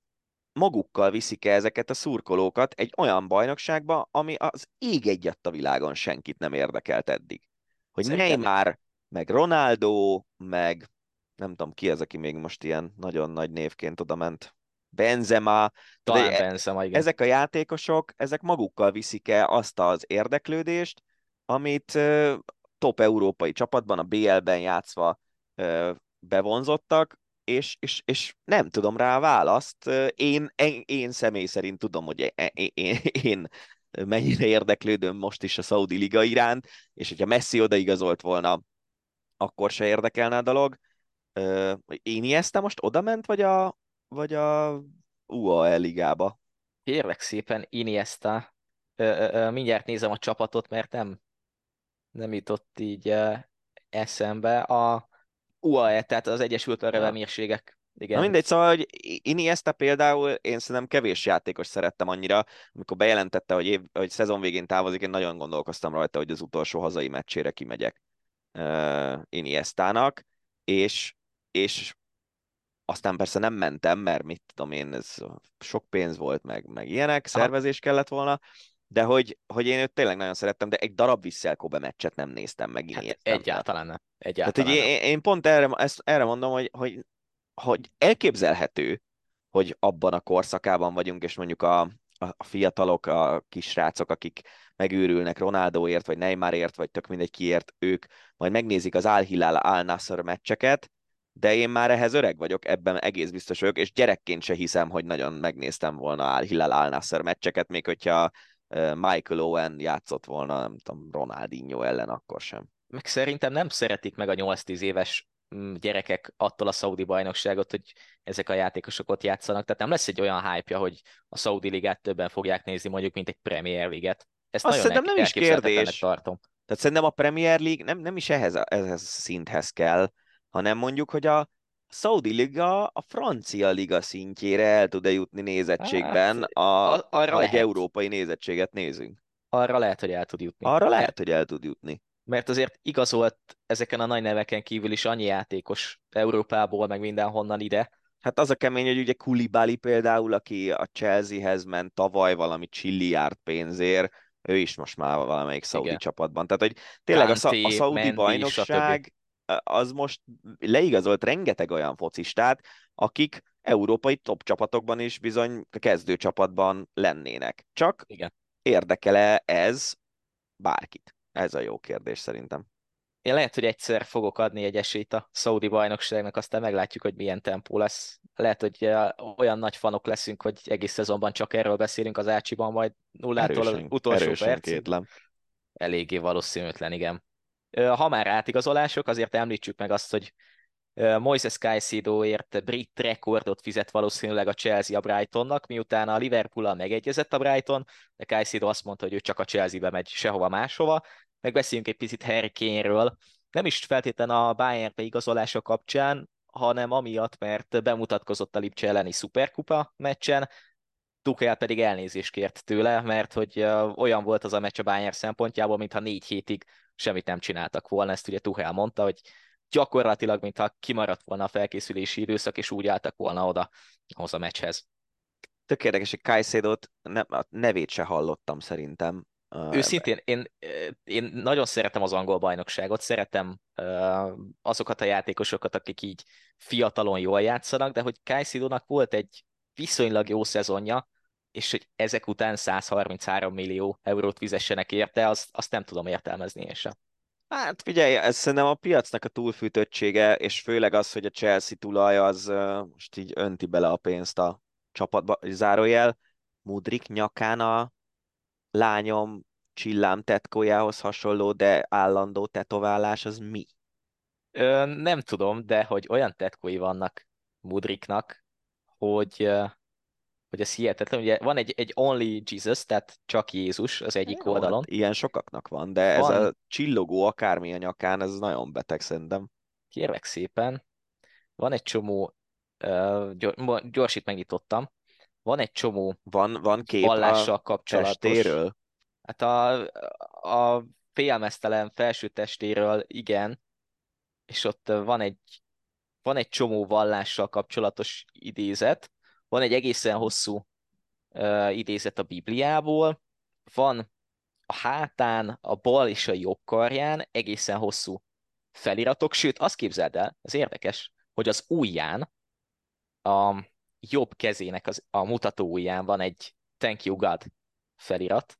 Speaker 2: magukkal viszik -e ezeket a szurkolókat egy olyan bajnokságba, ami az ég egyet a világon senkit nem érdekelt eddig. Hogy Szerintem... Neymar, meg Ronaldo, meg nem tudom ki az, aki még most ilyen nagyon nagy névként oda ment. Benzema.
Speaker 4: Talán Benzema, igen.
Speaker 2: Ezek a játékosok, ezek magukkal viszik el azt az érdeklődést, amit top európai csapatban, a BL-ben játszva bevonzottak, és, és, és nem tudom rá a választ. Én, én, én személy szerint tudom, hogy én, e, én, én mennyire érdeklődöm most is a Saudi Liga iránt, és hogyha Messi odaigazolt volna, akkor se érdekelne a dolog. Én Iniesta most oda ment, vagy a, vagy a UAE ligába?
Speaker 4: Kérlek szépen, Iniesta. Mindjárt nézem a csapatot, mert nem, nem jutott így eszembe. A UAE, tehát az Egyesült Arab Emírségek.
Speaker 2: Igen. Na mindegy, szóval, hogy Iniesta például én szerintem kevés játékos szerettem annyira, amikor bejelentette, hogy, év, hogy szezon végén távozik, én nagyon gondolkoztam rajta, hogy az utolsó hazai meccsére kimegyek uh, Iniestának, és, és aztán persze nem mentem, mert mit tudom én, ez sok pénz volt, meg, meg ilyenek, szervezés kellett volna, de hogy, hogy én őt tényleg nagyon szerettem, de egy darab Visszelkobe meccset nem néztem meg. Hát
Speaker 4: egyáltalán nem. Egyáltalán
Speaker 2: Tehát, hogy én, én pont erre, ezt, erre mondom, hogy, hogy, hogy elképzelhető, hogy abban a korszakában vagyunk, és mondjuk a, a, a fiatalok, a kisrácok, akik megőrülnek Ronaldoért, vagy Neymarért, vagy tök mindegy kiért, ők majd megnézik az Al Hilal Al Nasser meccseket, de én már ehhez öreg vagyok, ebben egész biztos vagyok, és gyerekként se hiszem, hogy nagyon megnéztem volna Al Hilal Al Nasser meccseket, még hogyha Michael Owen játszott volna, nem tudom, Ronaldinho ellen akkor sem.
Speaker 4: Meg szerintem nem szeretik meg a 8-10 éves mm, gyerekek attól a szaudi bajnokságot, hogy ezek a játékosok ott játszanak. Tehát nem lesz egy olyan hype hogy a szaudi ligát többen fogják nézni, mondjuk, mint egy Premier Liget.
Speaker 2: Ezt Azt nagyon szerintem nem is kérdés. Tartom. Tehát szerintem a Premier League nem, nem is ehhez, ehhez szinthez kell, hanem mondjuk, hogy a Saudi Liga a francia liga szintjére el tud-e jutni nézettségben, hát, a, arra ha egy európai nézettséget nézünk.
Speaker 4: Arra lehet, hogy el tud jutni.
Speaker 2: Arra lehet, hogy el tud jutni.
Speaker 4: Mert azért igazolt ezeken a nagy neveken kívül is annyi játékos Európából, meg mindenhonnan ide.
Speaker 2: Hát az a kemény, hogy ugye Kulibali például, aki a Chelseahez ment tavaly valami csilliárd pénzért, ő is most már valamelyik szaudi csapatban. Tehát, hogy tényleg Kanté, a, a szaudi Mendy, bajnokság az most leigazolt rengeteg olyan focistát, akik európai top csapatokban is bizony kezdő csapatban lennének. Csak Igen. érdekele ez bárkit? Ez a jó kérdés szerintem.
Speaker 4: Én lehet, hogy egyszer fogok adni egy esélyt a Saudi bajnokságnak, aztán meglátjuk, hogy milyen tempó lesz. Lehet, hogy olyan nagy fanok leszünk, hogy egész szezonban csak erről beszélünk az Ácsiban, majd nullától az utolsó percig. Eléggé valószínűtlen, igen. Ha már átigazolások, azért említsük meg azt, hogy Moises Caicedoért brit rekordot fizet valószínűleg a Chelsea a Brightonnak, miután a liverpool megegyezett a Brighton, de Caicedo azt mondta, hogy ő csak a Chelsea-be megy sehova máshova. Megbeszéljünk egy picit Harry Kane-ről, nem is feltétlen a Bayern igazolása kapcsán, hanem amiatt, mert bemutatkozott a Lipcse elleni szuperkupa meccsen, Tuchel pedig elnézést kért tőle, mert hogy olyan volt az a meccs a Bayern szempontjából, mintha négy hétig semmit nem csináltak volna. Ezt ugye Tuchel mondta, hogy gyakorlatilag, mintha kimaradt volna a felkészülési időszak, és úgy álltak volna oda ahhoz a meccshez.
Speaker 2: Tök érdekes, hogy Kajszédot ne, a nevét se hallottam szerintem.
Speaker 4: Őszintén, én, én nagyon szeretem az angol bajnokságot, szeretem azokat a játékosokat, akik így fiatalon jól játszanak, de hogy Kajszédónak volt egy viszonylag jó szezonja, és hogy ezek után 133 millió eurót fizessenek érte, azt, azt nem tudom értelmezni én sem.
Speaker 2: Hát figyelj, ez szerintem a piacnak a túlfűtöttsége, és főleg az, hogy a Chelsea tulaj az most így önti bele a pénzt a csapatba, zárójel, Mudrik nyakán a lányom csillám tetkójához hasonló, de állandó tetoválás, az mi?
Speaker 4: Ö, nem tudom, de hogy olyan tetkói vannak Mudriknak, hogy hogy ez hihetetlen. Ugye van egy, egy Only Jesus, tehát csak Jézus az egyik Jó, oldalon. Hát
Speaker 2: ilyen sokaknak van, de van. ez a csillogó akármi a nyakán, ez nagyon beteg szerintem.
Speaker 4: Kérlek szépen. Van egy csomó, uh, gyors itt megnyitottam, van egy csomó
Speaker 2: van, van kép vallással a kapcsolatos. Testéről?
Speaker 4: Hát a, a félmeztelen felső testéről igen, és ott van egy, van egy csomó vallással kapcsolatos idézet, van egy egészen hosszú uh, idézet a Bibliából, van a hátán, a bal és a jobb karján egészen hosszú feliratok, sőt, azt képzeld el, ez érdekes, hogy az ujján, a jobb kezének az, a mutató ujján van egy Thank you God felirat,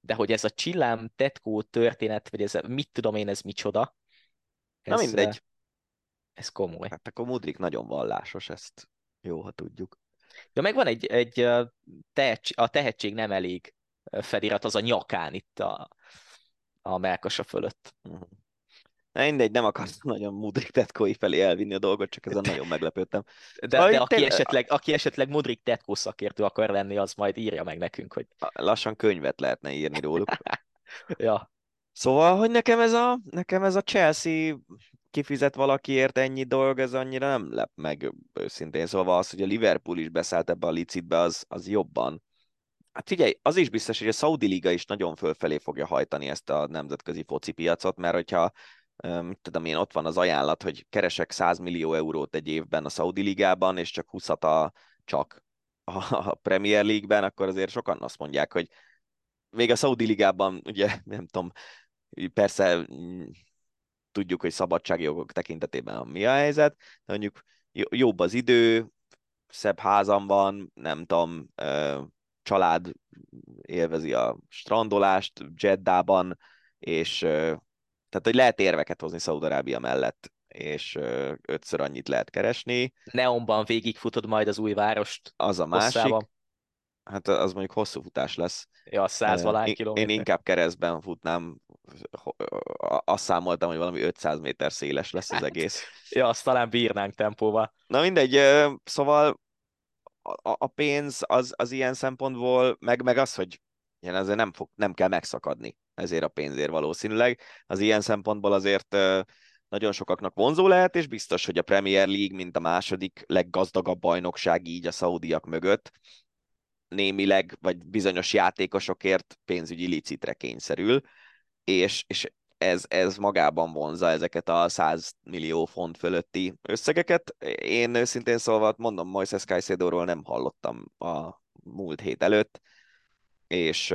Speaker 4: de hogy ez a csillám tetkó történet, vagy ez mit tudom én, ez micsoda,
Speaker 2: ez, Na mindegy.
Speaker 4: Ez komoly.
Speaker 2: Hát akkor Mudrik nagyon vallásos, ezt jó, ha tudjuk.
Speaker 4: Ja, meg van egy, egy tehetség, a tehetség nem elég felirat, az a nyakán itt a, a melkasa fölött. Uh-huh.
Speaker 2: Na mindegy, nem akarsz nagyon Mudrik Tetkói felé elvinni a dolgot, csak ezen nagyon meglepődtem.
Speaker 4: De, de aki, tényleg... esetleg, aki esetleg Mudrik Tetkó szakértő akar lenni, az majd írja meg nekünk, hogy...
Speaker 2: Lassan könyvet lehetne írni róluk.
Speaker 4: ja.
Speaker 2: Szóval, hogy nekem ez a, nekem ez a Chelsea kifizet valakiért ennyi dolog, ez annyira nem lep meg őszintén. Szóval az, hogy a Liverpool is beszállt ebbe a licitbe, az, az jobban. Hát figyelj, az is biztos, hogy a Saudi Liga is nagyon fölfelé fogja hajtani ezt a nemzetközi foci piacot, mert hogyha mit tudom én, ott van az ajánlat, hogy keresek 100 millió eurót egy évben a Saudi Ligában, és csak 20 a csak a Premier League-ben, akkor azért sokan azt mondják, hogy még a Saudi Ligában, ugye nem tudom, persze tudjuk, hogy szabadságjogok tekintetében mi a helyzet, de mondjuk jobb az idő, szebb házam van, nem tudom, család élvezi a strandolást Jeddában, és tehát, hogy lehet érveket hozni Szaudarábia mellett, és ötször annyit lehet keresni.
Speaker 4: Neonban végigfutod majd az új várost.
Speaker 2: Az a másik. Hát az mondjuk hosszú futás lesz.
Speaker 4: Ja, száz valány kilométer.
Speaker 2: Én inkább keresztben futnám azt számoltam, hogy valami 500 méter széles lesz az hát, egész.
Speaker 4: Ja, azt talán bírnánk tempóval.
Speaker 2: Na mindegy, szóval a, a pénz az, az ilyen szempontból, meg, meg az, hogy ilyen azért nem, fog, nem kell megszakadni ezért a pénzért valószínűleg. Az ilyen szempontból azért nagyon sokaknak vonzó lehet, és biztos, hogy a Premier League, mint a második leggazdagabb bajnokság így a szaudiak mögött, némileg, vagy bizonyos játékosokért pénzügyi licitre kényszerül, és, és ez, ez magában vonza ezeket a 100 millió font fölötti összegeket. Én őszintén szólva mondom, Moises Caicedo-ról nem hallottam a múlt hét előtt, és,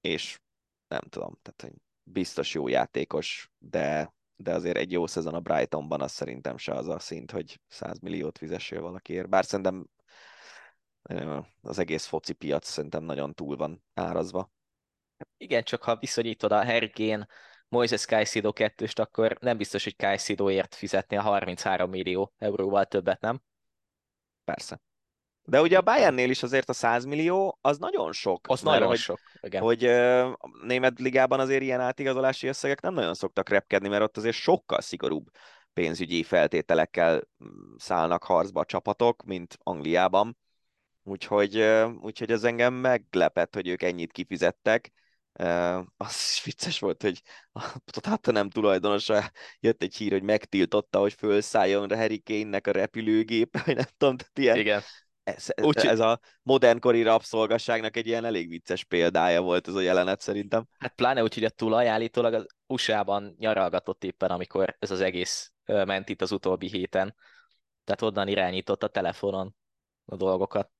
Speaker 2: és nem tudom, tehát biztos jó játékos, de, de azért egy jó szezon a Brightonban az szerintem se az a szint, hogy 100 milliót fizessél valakiért. Bár szerintem az egész foci piac szerintem nagyon túl van árazva.
Speaker 4: Igen, csak ha viszonyítod a Harry Kane, Moises Caicedo kettőst, akkor nem biztos, hogy Caicedoért fizetni a 33 millió euróval többet, nem?
Speaker 2: Persze. De ugye a Bayernnél is azért a 100 millió, az nagyon sok.
Speaker 4: Az nagyon
Speaker 2: hogy,
Speaker 4: sok, igen.
Speaker 2: Hogy a német ligában azért ilyen átigazolási összegek nem nagyon szoktak repkedni, mert ott azért sokkal szigorúbb pénzügyi feltételekkel mm, szállnak harcba a csapatok, mint Angliában. Úgyhogy, úgyhogy ez engem meglepett, hogy ők ennyit kifizettek. Az is vicces volt, hogy a nem tulajdonosa jött egy hír, hogy megtiltotta, hogy fölszálljon a Harry Kane-nek a repülőgép, vagy nem tudom, tehát ilyen,
Speaker 4: Igen.
Speaker 2: Ez, ez, Úgy, ez a modernkori rabszolgasságnak egy ilyen elég vicces példája volt ez a jelenet szerintem.
Speaker 4: Hát pláne úgy, hogy a tulaj állítólag az USA-ban nyaralgatott éppen, amikor ez az egész ment itt az utóbbi héten. Tehát onnan irányított a telefonon a dolgokat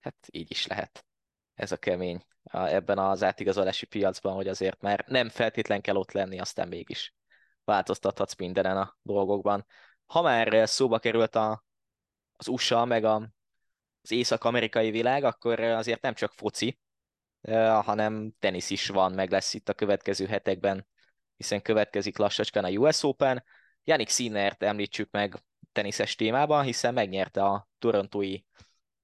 Speaker 4: hát így is lehet. Ez a kemény ebben az átigazolási piacban, hogy azért már nem feltétlen kell ott lenni, aztán mégis változtathatsz mindenen a dolgokban. Ha már szóba került a, az USA, meg a, az észak-amerikai világ, akkor azért nem csak foci, hanem tenisz is van, meg lesz itt a következő hetekben, hiszen következik lassacskán a US Open. Janik Sinnert említsük meg teniszes témában, hiszen megnyerte a torontói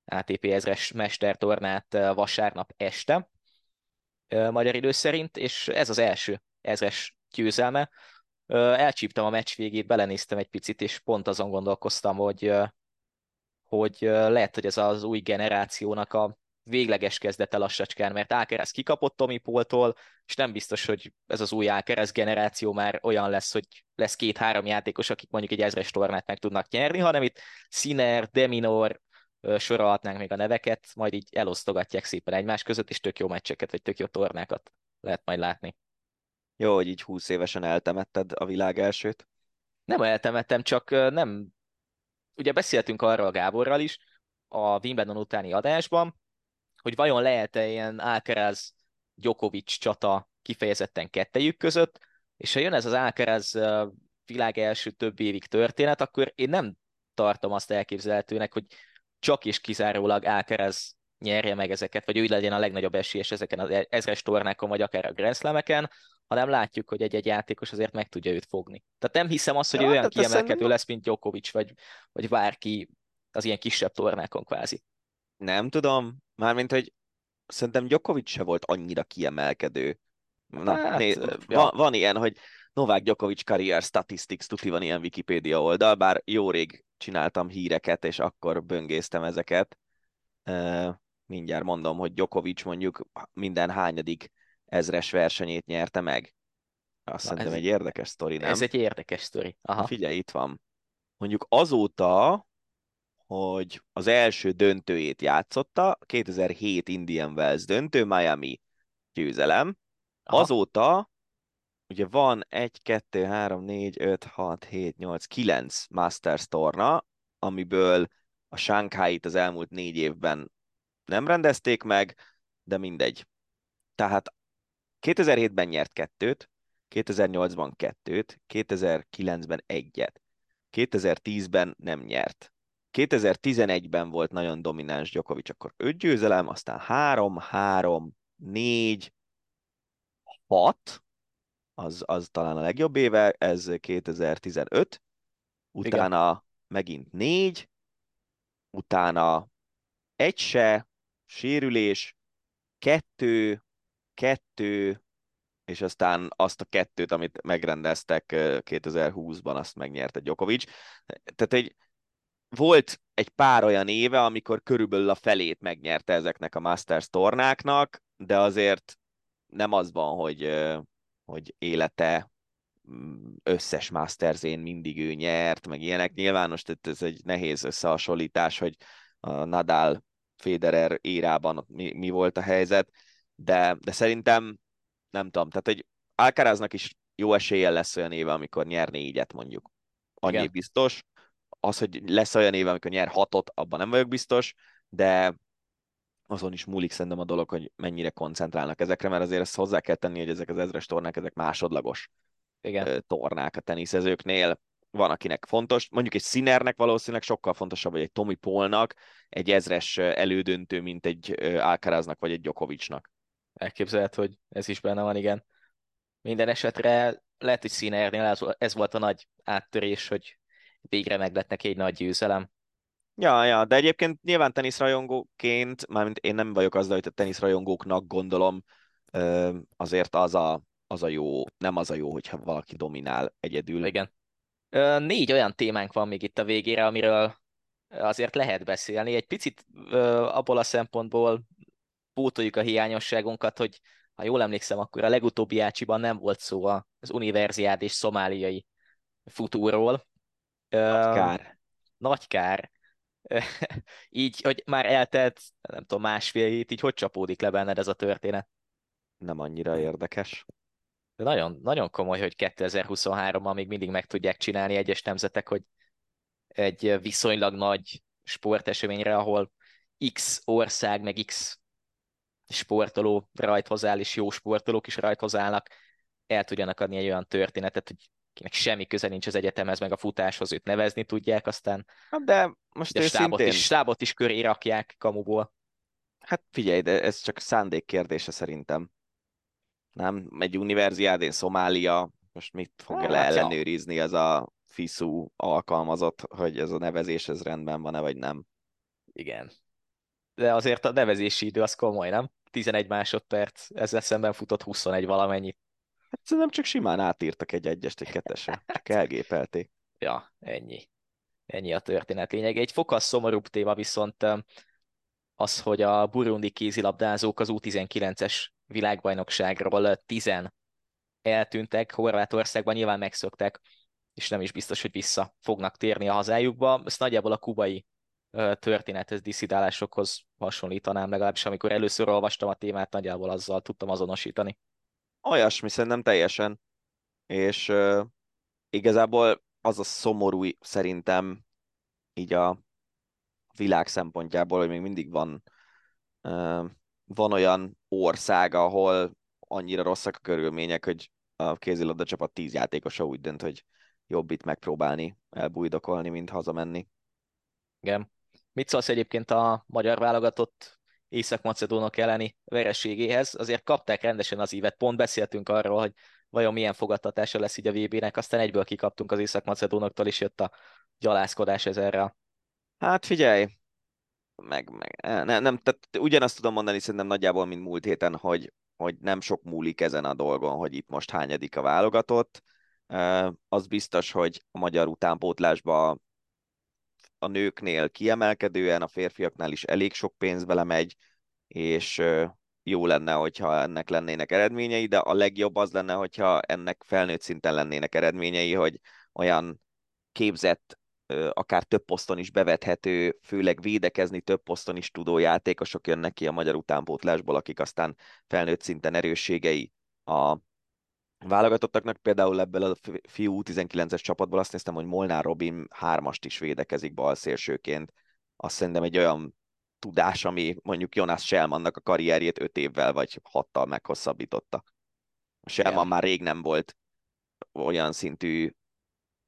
Speaker 4: ATP ezres mestertornát vasárnap este, magyar idő szerint, és ez az első ezres győzelme. Elcsíptem a meccs végét, belenéztem egy picit, és pont azon gondolkoztam, hogy, hogy lehet, hogy ez az új generációnak a végleges kezdete lassacskán, mert Ákerez kikapott Tomi Poltól, és nem biztos, hogy ez az új Ákerez generáció már olyan lesz, hogy lesz két-három játékos, akik mondjuk egy ezres tornát meg tudnak nyerni, hanem itt Sinner, Deminor, sorolhatnánk még a neveket, majd így elosztogatják szépen egymás között, és tök jó meccseket, vagy tök jó tornákat lehet majd látni.
Speaker 2: Jó, hogy így 20 évesen eltemetted a világ elsőt.
Speaker 4: Nem eltemettem, csak nem... Ugye beszéltünk arról a Gáborral is, a Wimbledon utáni adásban, hogy vajon lehet-e ilyen Alcaraz Djokovic csata kifejezetten kettejük között, és ha jön ez az Alcaraz világ első több évig történet, akkor én nem tartom azt elképzelhetőnek, hogy csak és kizárólag Alcaraz nyerje meg ezeket, vagy ő legyen a legnagyobb esélyes ezeken az e- ezres tornákon, vagy akár a Grand Slam-eken, hanem látjuk, hogy egy-egy játékos azért meg tudja őt fogni. Tehát nem hiszem azt, hogy ja, olyan kiemelkedő szerintem... lesz, mint Djokovic, vagy, vagy bárki az ilyen kisebb tornákon kvázi.
Speaker 2: Nem tudom, mármint, hogy szerintem Djokovic se volt annyira kiemelkedő. Na, hát, né, ja. van, van ilyen, hogy Novák Djokovic Career Statistics, tuti van ilyen Wikipedia oldal, bár jó rég csináltam híreket, és akkor böngésztem ezeket. Mindjárt mondom, hogy Djokovic mondjuk minden hányadik ezres versenyét nyerte meg. Azt Na, szerintem ez, egy érdekes sztori, nem?
Speaker 4: Ez egy érdekes sztori.
Speaker 2: Aha. Figyelj, itt van. Mondjuk azóta, hogy az első döntőjét játszotta, 2007 Indian Wells döntő, Miami győzelem. Aha. Azóta ugye van 1, 2, 3, 4, 5, 6, 7, 8, 9 Masters torna, amiből a Shanghai-t az elmúlt négy évben nem rendezték meg, de mindegy. Tehát 2007-ben nyert kettőt, 2008-ban kettőt, 2009-ben egyet, 2010-ben nem nyert. 2011-ben volt nagyon domináns Djokovic, akkor 5 győzelem, aztán 3, 3, 4, 6, az, az talán a legjobb éve, ez 2015, utána Igen. megint négy, utána egy se, sérülés, kettő, kettő, és aztán azt a kettőt, amit megrendeztek 2020-ban, azt megnyerte Djokovic. Tehát egy, volt egy pár olyan éve, amikor körülbelül a felét megnyerte ezeknek a Masters tornáknak, de azért nem az van, hogy, hogy élete mm, összes Masters-én mindig ő nyert, meg ilyenek. Nyilván most ez egy nehéz összehasonlítás, hogy a Nadal Federer érában mi, mi volt a helyzet, de, de szerintem nem tudom, tehát egy Alcaraznak is jó esélye lesz olyan éve, amikor nyer négyet mondjuk. Annyi Igen. biztos. Az, hogy lesz olyan éve, amikor nyer hatot, abban nem vagyok biztos, de azon is múlik szerintem a dolog, hogy mennyire koncentrálnak ezekre, mert azért ezt hozzá kell tenni, hogy ezek az ezres tornák, ezek másodlagos Igen. tornák a teniszezőknél. Van, akinek fontos, mondjuk egy Sinernek valószínűleg sokkal fontosabb, vagy egy Tomi Polnak egy ezres elődöntő, mint egy Alcaraznak, vagy egy Djokovicnak.
Speaker 4: Elképzelhet, hogy ez is benne van, igen. Minden esetre lehet, hogy Sinernél ez volt a nagy áttörés, hogy végre meg lett neki egy nagy győzelem.
Speaker 2: Ja, ja, de egyébként nyilván teniszrajongóként, mármint én nem vagyok azzal, hogy a teniszrajongóknak gondolom, azért az a, az a jó, nem az a jó, hogyha valaki dominál egyedül.
Speaker 4: Igen. Négy olyan témánk van még itt a végére, amiről azért lehet beszélni. Egy picit abból a szempontból pótoljuk a hiányosságunkat, hogy ha jól emlékszem, akkor a legutóbbi Ácsiban nem volt szó az univerziád és szomáliai futóról.
Speaker 2: Nagy kár.
Speaker 4: Nagy kár. így, hogy már eltelt, nem tudom, másfél hét, így hogy csapódik le benned ez a történet?
Speaker 2: Nem annyira érdekes.
Speaker 4: De nagyon, nagyon komoly, hogy 2023-ban még mindig meg tudják csinálni egyes nemzetek, hogy egy viszonylag nagy sporteseményre, ahol X ország, meg X sportoló rajthoz áll, és jó sportolók is rajthoz állnak, el tudjanak adni egy olyan történetet, hogy kinek semmi köze nincs az egyetemhez, meg a futáshoz, őt nevezni tudják, aztán
Speaker 2: hát de most
Speaker 4: a stábot is, stábot is köré rakják kamuból.
Speaker 2: Hát figyelj, de ez csak szándék kérdése szerintem. Nem? Egy univerziádén Szomália, most mit fogja hát, le ellenőrizni ez a FISU alkalmazott, hogy ez a nevezés ez rendben van-e, vagy nem?
Speaker 4: Igen. De azért a nevezési idő az komoly, nem? 11 másodperc, ezzel szemben futott 21 valamennyit.
Speaker 2: Hát szerintem csak simán átírtak egy egyest, egy kettesre, csak elgépelték.
Speaker 4: Ja, ennyi. Ennyi a történet lényeg. Egy fokkal szomorúbb téma viszont az, hogy a burundi kézilabdázók az U19-es világbajnokságról 10 eltűntek, Horvátországban nyilván megszöktek, és nem is biztos, hogy vissza fognak térni a hazájukba. Ezt nagyjából a kubai történethez, diszidálásokhoz hasonlítanám, legalábbis amikor először olvastam a témát, nagyjából azzal tudtam azonosítani.
Speaker 2: Olyasmi szerintem teljesen, és uh, igazából az a szomorú szerintem így a világ szempontjából, hogy még mindig van, uh, van olyan ország, ahol annyira rosszak a körülmények, hogy a kézilabda csapat tíz játékosa úgy dönt, hogy jobb itt megpróbálni elbújdokolni, mint hazamenni.
Speaker 4: Igen. Mit szólsz egyébként a magyar válogatott Észak-Macedónok elleni vereségéhez? Azért kapták rendesen az ívet, pont beszéltünk arról, hogy vajon milyen fogadtatása lesz így a VB-nek, aztán egyből kikaptunk az Észak-Macedónoktól, és jött a gyalázkodás ezerre.
Speaker 2: Hát figyelj, meg, meg nem, nem, tehát ugyanazt tudom mondani szerintem nagyjából, mint múlt héten, hogy, hogy nem sok múlik ezen a dolgon, hogy itt most hányadik a válogatott. Az biztos, hogy a magyar utánpótlásba a nőknél kiemelkedően, a férfiaknál is elég sok pénz belemegy, és jó lenne, hogyha ennek lennének eredményei, de a legjobb az lenne, hogyha ennek felnőtt szinten lennének eredményei, hogy olyan képzett, akár több poszton is bevethető, főleg védekezni több poszton is tudó játékosok jönnek ki a magyar utánpótlásból, akik aztán felnőtt szinten erősségei a válogatottaknak, például ebből a fiú 19-es csapatból azt néztem, hogy Molnár Robin hármast is védekezik balszélsőként. Azt szerintem egy olyan tudás, ami mondjuk Jonas Selmannak a karrierjét öt évvel vagy hattal meghosszabbította. Selman yeah. már rég nem volt olyan szintű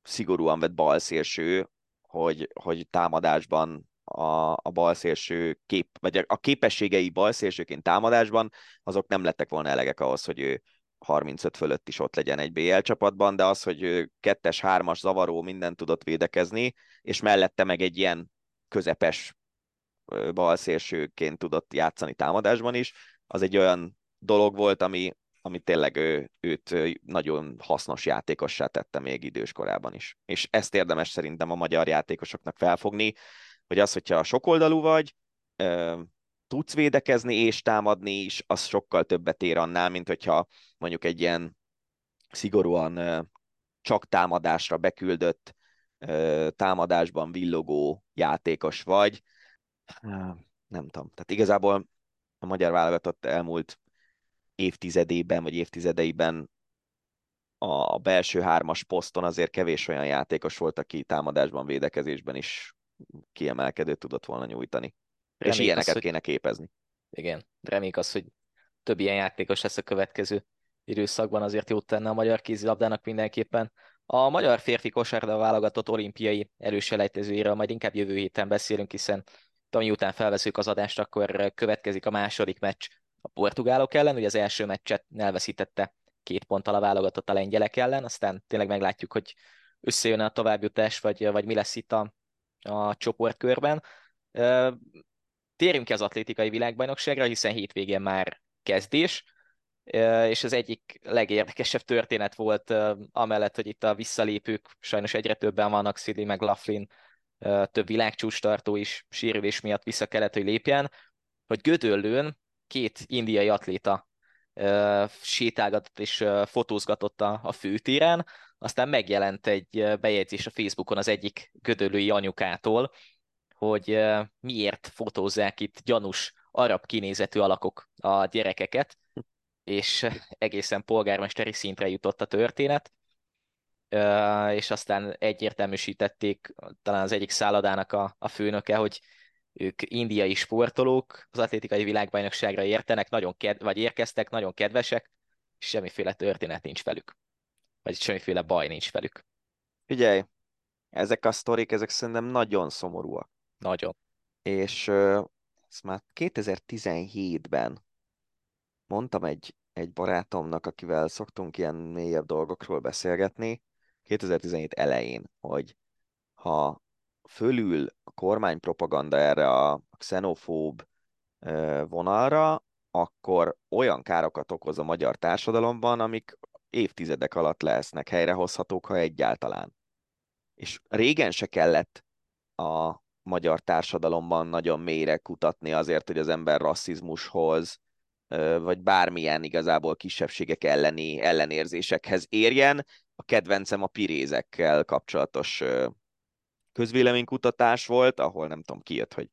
Speaker 2: szigorúan vett balszélső, hogy, hogy támadásban a, a balszélső kép, vagy a képességei balszélsőként támadásban, azok nem lettek volna elegek ahhoz, hogy ő 35 fölött is ott legyen egy BL csapatban, de az, hogy kettes, hármas, zavaró, mindent tudott védekezni, és mellette meg egy ilyen közepes balszélsőként tudott játszani támadásban is, az egy olyan dolog volt, ami ami tényleg ő, őt nagyon hasznos játékossá tette még idős korában is. És ezt érdemes szerintem a magyar játékosoknak felfogni, hogy az, hogyha sokoldalú vagy, tudsz védekezni és támadni is, az sokkal többet ér annál, mint hogyha mondjuk egy ilyen szigorúan csak támadásra beküldött, támadásban villogó játékos vagy. Nem tudom. Tehát igazából a magyar válogatott elmúlt évtizedében, vagy évtizedeiben a belső hármas poszton azért kevés olyan játékos volt, aki támadásban, védekezésben is kiemelkedőt tudott volna nyújtani. Reméljük és ilyeneket az, kéne képezni.
Speaker 4: Igen, reméljük az, hogy több ilyen játékos lesz a következő időszakban, azért jót tenne a magyar kézilabdának mindenképpen. A magyar férfi kosárlabda válogatott olimpiai előselejtezőjéről majd inkább jövő héten beszélünk, hiszen ami után felveszünk az adást, akkor következik a második meccs a portugálok ellen, ugye az első meccset elveszítette két ponttal a válogatott a lengyelek ellen, aztán tényleg meglátjuk, hogy összejön a továbbjutás, vagy, vagy mi lesz itt a, a csoportkörben. Térjünk ki az atlétikai világbajnokságra, hiszen hétvégén már kezdés, és az egyik legérdekesebb történet volt, amellett, hogy itt a visszalépők sajnos egyre többen vannak, Szili meg Laughlin, több világcsúcstartó is sérülés miatt vissza kellett, hogy lépjen, hogy Gödöllőn két indiai atléta sétálgatott és fotózgatott a, a főtéren, aztán megjelent egy bejegyzés a Facebookon az egyik gödöllői anyukától, hogy miért fotózzák itt gyanús arab kinézetű alakok a gyerekeket, és egészen polgármesteri szintre jutott a történet, és aztán egyértelműsítették talán az egyik szállodának a, a főnöke, hogy ők indiai sportolók, az atlétikai világbajnokságra értenek, nagyon ked- vagy érkeztek, nagyon kedvesek, és semmiféle történet nincs velük. Vagy semmiféle baj nincs velük.
Speaker 2: Figyelj, ezek a sztorik, ezek szerintem nagyon szomorúak.
Speaker 4: Nagyon.
Speaker 2: És ezt már 2017-ben mondtam egy, egy barátomnak, akivel szoktunk ilyen mélyebb dolgokról beszélgetni, 2017 elején, hogy ha fölül a kormánypropaganda erre a xenofób vonalra, akkor olyan károkat okoz a magyar társadalomban, amik évtizedek alatt lesznek helyrehozhatók, ha egyáltalán. És régen se kellett a magyar társadalomban nagyon mélyre kutatni azért, hogy az ember rasszizmushoz, vagy bármilyen igazából kisebbségek elleni ellenérzésekhez érjen. A kedvencem a pirézekkel kapcsolatos közvéleménykutatás volt, ahol nem tudom, kijött, hogy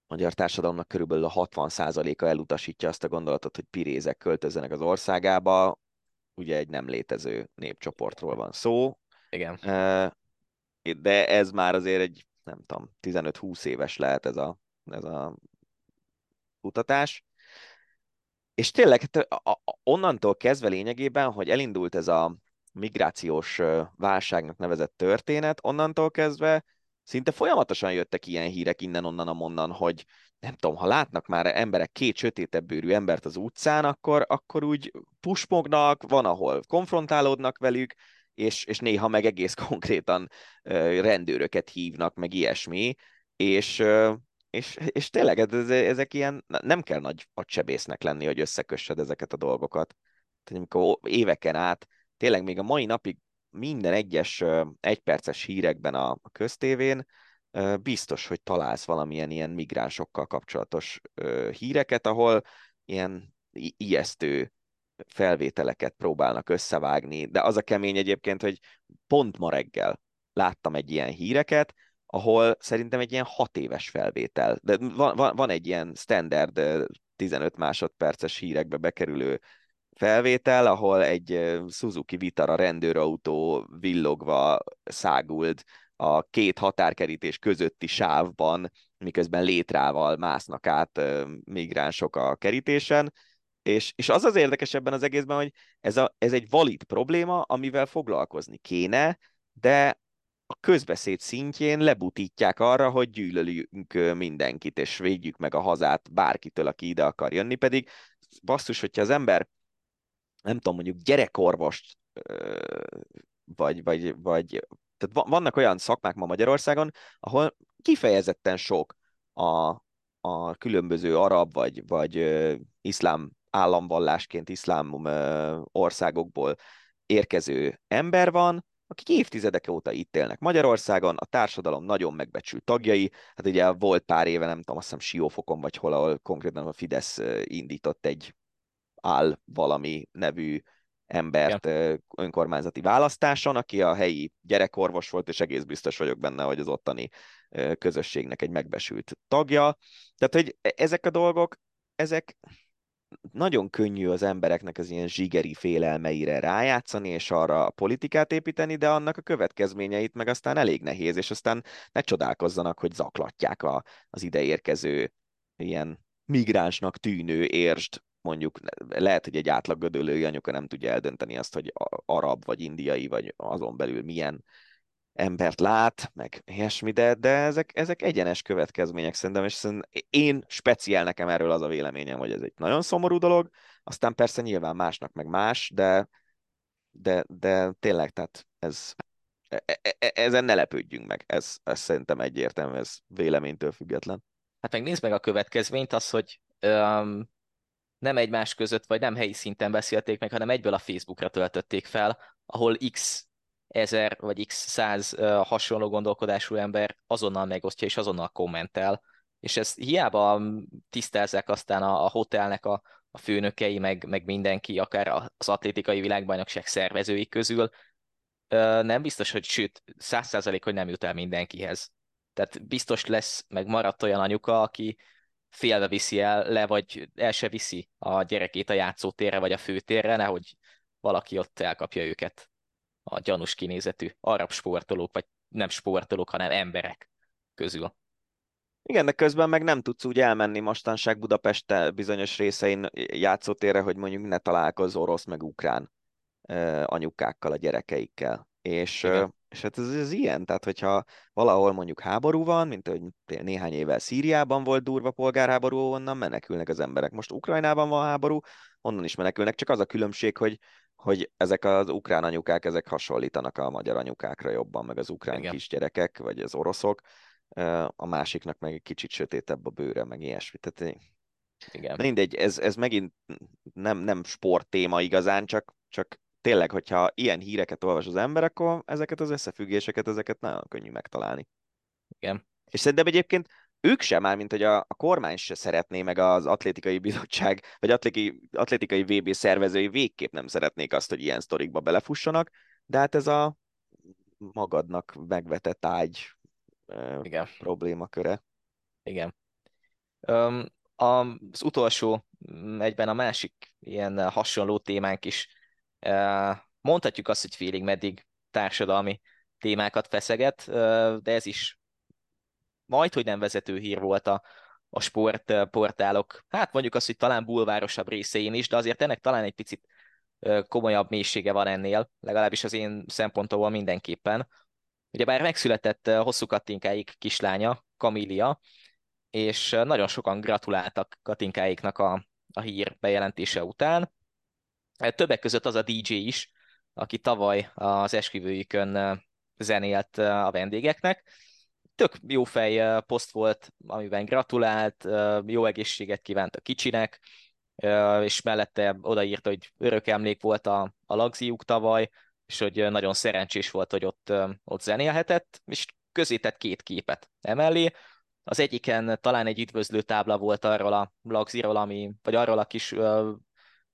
Speaker 2: a magyar társadalomnak körülbelül a 60%-a elutasítja azt a gondolatot, hogy pirézek költözzenek az országába. Ugye egy nem létező népcsoportról van szó.
Speaker 4: Igen.
Speaker 2: De ez már azért egy, nem tudom, 15-20 éves lehet ez a, ez a kutatás. És tényleg hát, onnantól kezdve lényegében, hogy elindult ez a migrációs válságnak nevezett történet, onnantól kezdve szinte folyamatosan jöttek ilyen hírek innen-onnan, amonnan, hogy nem tudom, ha látnak már emberek két sötétebb bőrű embert az utcán, akkor, akkor úgy pusmognak, van, ahol konfrontálódnak velük, és, és néha meg egész konkrétan rendőröket hívnak, meg ilyesmi, és, és, és tényleg ezek ilyen, nem kell nagy agysebésznek lenni, hogy összekössed ezeket a dolgokat. Tehát amikor éveken át tényleg még a mai napig minden egyes egyperces hírekben a, a köztévén biztos, hogy találsz valamilyen ilyen migránsokkal kapcsolatos híreket, ahol ilyen ijesztő felvételeket próbálnak összevágni, de az a kemény egyébként, hogy pont ma reggel láttam egy ilyen híreket, ahol szerintem egy ilyen hat éves felvétel, de van, van, van egy ilyen standard 15 másodperces hírekbe bekerülő felvétel, ahol egy Suzuki Vitara rendőrautó villogva száguld a két határkerítés közötti sávban, miközben létrával másznak át migránsok a kerítésen, és, és az az érdekes ebben az egészben, hogy ez, a, ez egy valid probléma, amivel foglalkozni kéne, de a közbeszéd szintjén lebutítják arra, hogy gyűlölünk mindenkit, és védjük meg a hazát bárkitől, aki ide akar jönni, pedig basszus, hogyha az ember nem tudom, mondjuk gyerekorvost, vagy, vagy, vagy tehát vannak olyan szakmák ma Magyarországon, ahol kifejezetten sok a, a különböző arab vagy, vagy iszlám államvallásként iszlám országokból érkező ember van, akik évtizedek óta itt élnek Magyarországon, a társadalom nagyon megbecsült tagjai, hát ugye volt pár éve, nem tudom, azt hiszem Siófokon vagy hol, ahol konkrétan a Fidesz indított egy áll valami nevű embert ja. önkormányzati választáson, aki a helyi gyerekorvos volt, és egész biztos vagyok benne, hogy az ottani közösségnek egy megbesült tagja. Tehát, hogy e-, ezek a dolgok, ezek nagyon könnyű az embereknek az ilyen zsigeri félelmeire rájátszani, és arra a politikát építeni, de annak a következményeit meg aztán elég nehéz, és aztán ne csodálkozzanak, hogy zaklatják a, az ideérkező ilyen migránsnak tűnő érst, mondjuk lehet, hogy egy átlag gödölői anyuka nem tudja eldönteni azt, hogy arab, vagy indiai, vagy azon belül milyen embert lát, meg ilyesmi, de, de ezek, ezek egyenes következmények szerintem, és szerintem én speciál nekem erről az a véleményem, hogy ez egy nagyon szomorú dolog, aztán persze nyilván másnak meg más, de, de, de tényleg, tehát ez, e, e, e, ezen ne lepődjünk meg, ez, ez szerintem egyértelmű, ez véleménytől független.
Speaker 4: Hát meg nézd meg a következményt, az, hogy um, nem egymás között, vagy nem helyi szinten beszélték meg, hanem egyből a Facebookra töltötték fel, ahol X ezer vagy x száz hasonló gondolkodású ember azonnal megosztja és azonnal kommentel, és ezt hiába tisztázzák aztán a, a hotelnek a, a főnökei, meg, meg mindenki, akár az atlétikai világbajnokság szervezői közül, nem biztos, hogy sőt, száz százalék, hogy nem jut el mindenkihez. Tehát biztos lesz, meg maradt olyan anyuka, aki félve viszi el le, vagy el se viszi a gyerekét a játszótérre, vagy a főtérre, nehogy valaki ott elkapja őket a gyanús kinézetű arab sportolók, vagy nem sportolók, hanem emberek közül.
Speaker 2: Igen, de közben meg nem tudsz úgy elmenni mostanság Budapest bizonyos részein játszótérre, hogy mondjuk ne találkozz orosz meg ukrán anyukákkal, a gyerekeikkel. És, és hát ez, ez ilyen, tehát hogyha valahol mondjuk háború van, mint hogy néhány évvel Szíriában volt durva polgárháború, onnan menekülnek az emberek. Most Ukrajnában van háború, onnan is menekülnek, csak az a különbség, hogy hogy ezek az ukrán anyukák, ezek hasonlítanak a magyar anyukákra jobban, meg az ukrán Igen. kisgyerekek, vagy az oroszok, a másiknak meg egy kicsit sötétebb a bőre, meg ilyesmi. Tehát igen. Mindegy, ez, ez megint nem, nem sport téma igazán, csak, csak tényleg, hogyha ilyen híreket olvas az ember, akkor ezeket az összefüggéseket, ezeket nagyon könnyű megtalálni.
Speaker 4: Igen.
Speaker 2: És szerintem egyébként ők sem már, mint hogy a, a kormány se szeretné, meg az atlétikai bizottság, vagy atlétikai, atlétikai VB szervezői végképp nem szeretnék azt, hogy ilyen sztorikba belefussanak, de hát ez a magadnak megvetett ágy Igen. problémaköre.
Speaker 4: Igen. Um, az utolsó, egyben a másik ilyen hasonló témánk is, mondhatjuk azt, hogy félig meddig társadalmi témákat feszeget, de ez is majd, hogy nem vezető hír volt a, a sportportálok, hát mondjuk azt, hogy talán bulvárosabb részein is, de azért ennek talán egy picit komolyabb mélysége van ennél, legalábbis az én szempontomból mindenképpen. Ugye bár megszületett hosszú Katinkáik kislánya, Kamília, és nagyon sokan gratuláltak Katinkáiknak a, a hír bejelentése után. Többek között az a DJ is, aki tavaly az esküvőjükön zenélt a vendégeknek, tök jó fej poszt volt, amiben gratulált, jó egészséget kívánt a kicsinek, és mellette odaírta, hogy örök emlék volt a, a lagziuk tavaly, és hogy nagyon szerencsés volt, hogy ott, ott zenélhetett, és közé tett két képet emellé. Az egyiken talán egy üdvözlő tábla volt arról a lagziról, ami, vagy arról a kis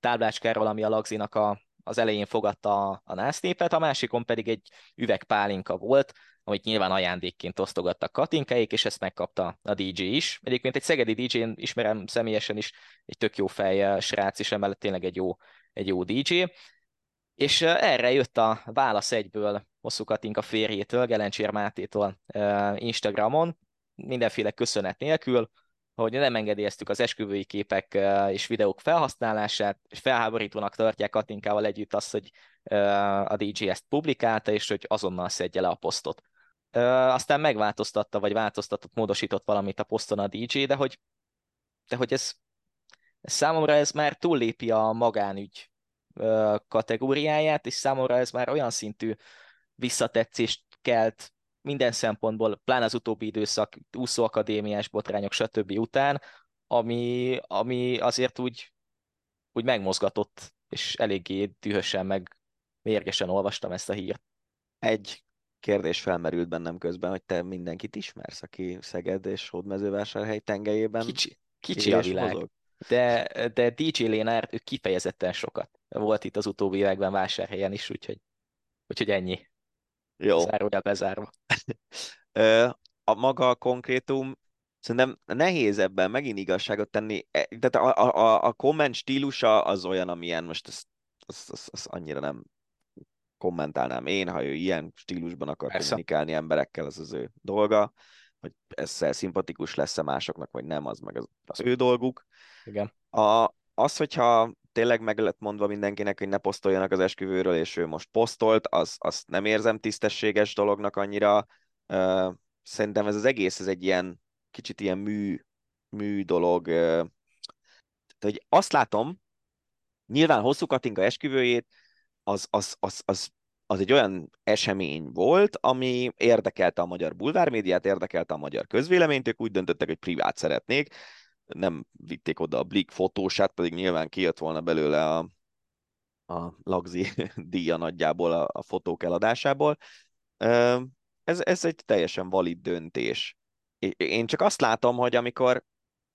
Speaker 4: táblácskáról, ami a lagzinak a, az elején fogadta a, a násznépet, a másikon pedig egy üvegpálinka volt, amit nyilván ajándékként osztogattak Katinkáik, és ezt megkapta a DJ is. Egyébként egy szegedi DJ-n ismerem személyesen is, egy tök jó fej srác, és emellett tényleg egy jó, egy jó DJ. És erre jött a válasz egyből Hosszú Katinka férjétől, Gelencsér Mátétól Instagramon, mindenféle köszönet nélkül, hogy nem engedélyeztük az esküvői képek és videók felhasználását, és felháborítónak tartják Katinkával együtt azt, hogy a DJ ezt publikálta, és hogy azonnal szedje le a posztot aztán megváltoztatta, vagy változtatott, módosított valamit a poszton a DJ, de hogy, de hogy ez, ez számomra ez már túllépi a magánügy kategóriáját, és számomra ez már olyan szintű visszatetszést kelt minden szempontból, pláne az utóbbi időszak, úszóakadémiás botrányok, stb. után, ami, ami azért úgy úgy megmozgatott, és eléggé dühösen meg mérgesen olvastam ezt a hírt.
Speaker 2: Egy kérdés felmerült bennem közben, hogy te mindenkit ismersz, aki Szeged és Hódmezővásárhely tengelyében
Speaker 4: Kicsi, kicsi a világ. Mozog. De, de DJ Lénár ő kifejezetten sokat. Volt itt az utóbbi években vásárhelyen is, úgyhogy, úgyhogy ennyi.
Speaker 2: Jó.
Speaker 4: Zárójel bezárva.
Speaker 2: a maga a konkrétum szerintem nehéz ebben megint igazságot tenni. E, tehát a, a, a komment stílusa az olyan, amilyen most azt, azt, azt, azt annyira nem kommentálnám én, ha ő ilyen stílusban akar Persze. kommunikálni emberekkel, az az ő dolga, hogy ezzel szimpatikus lesz-e másoknak, vagy nem, az meg az, az ő dolguk.
Speaker 4: Igen.
Speaker 2: A, az, hogyha tényleg meg lett mondva mindenkinek, hogy ne posztoljanak az esküvőről, és ő most posztolt, az, azt nem érzem tisztességes dolognak annyira. Szerintem ez az egész, ez egy ilyen kicsit ilyen mű, mű dolog. Uh, hogy azt látom, nyilván hosszú Katinka esküvőjét, az, az, az, az, az egy olyan esemény volt, ami érdekelte a magyar bulvármédiát, érdekelte a magyar közvéleményt, ők úgy döntöttek, hogy privát szeretnék, nem vitték oda a Blik fotósát, pedig nyilván kijött volna belőle a, a lagzi díja nagyjából a, a fotók eladásából. Ez, ez egy teljesen valid döntés. Én csak azt látom, hogy amikor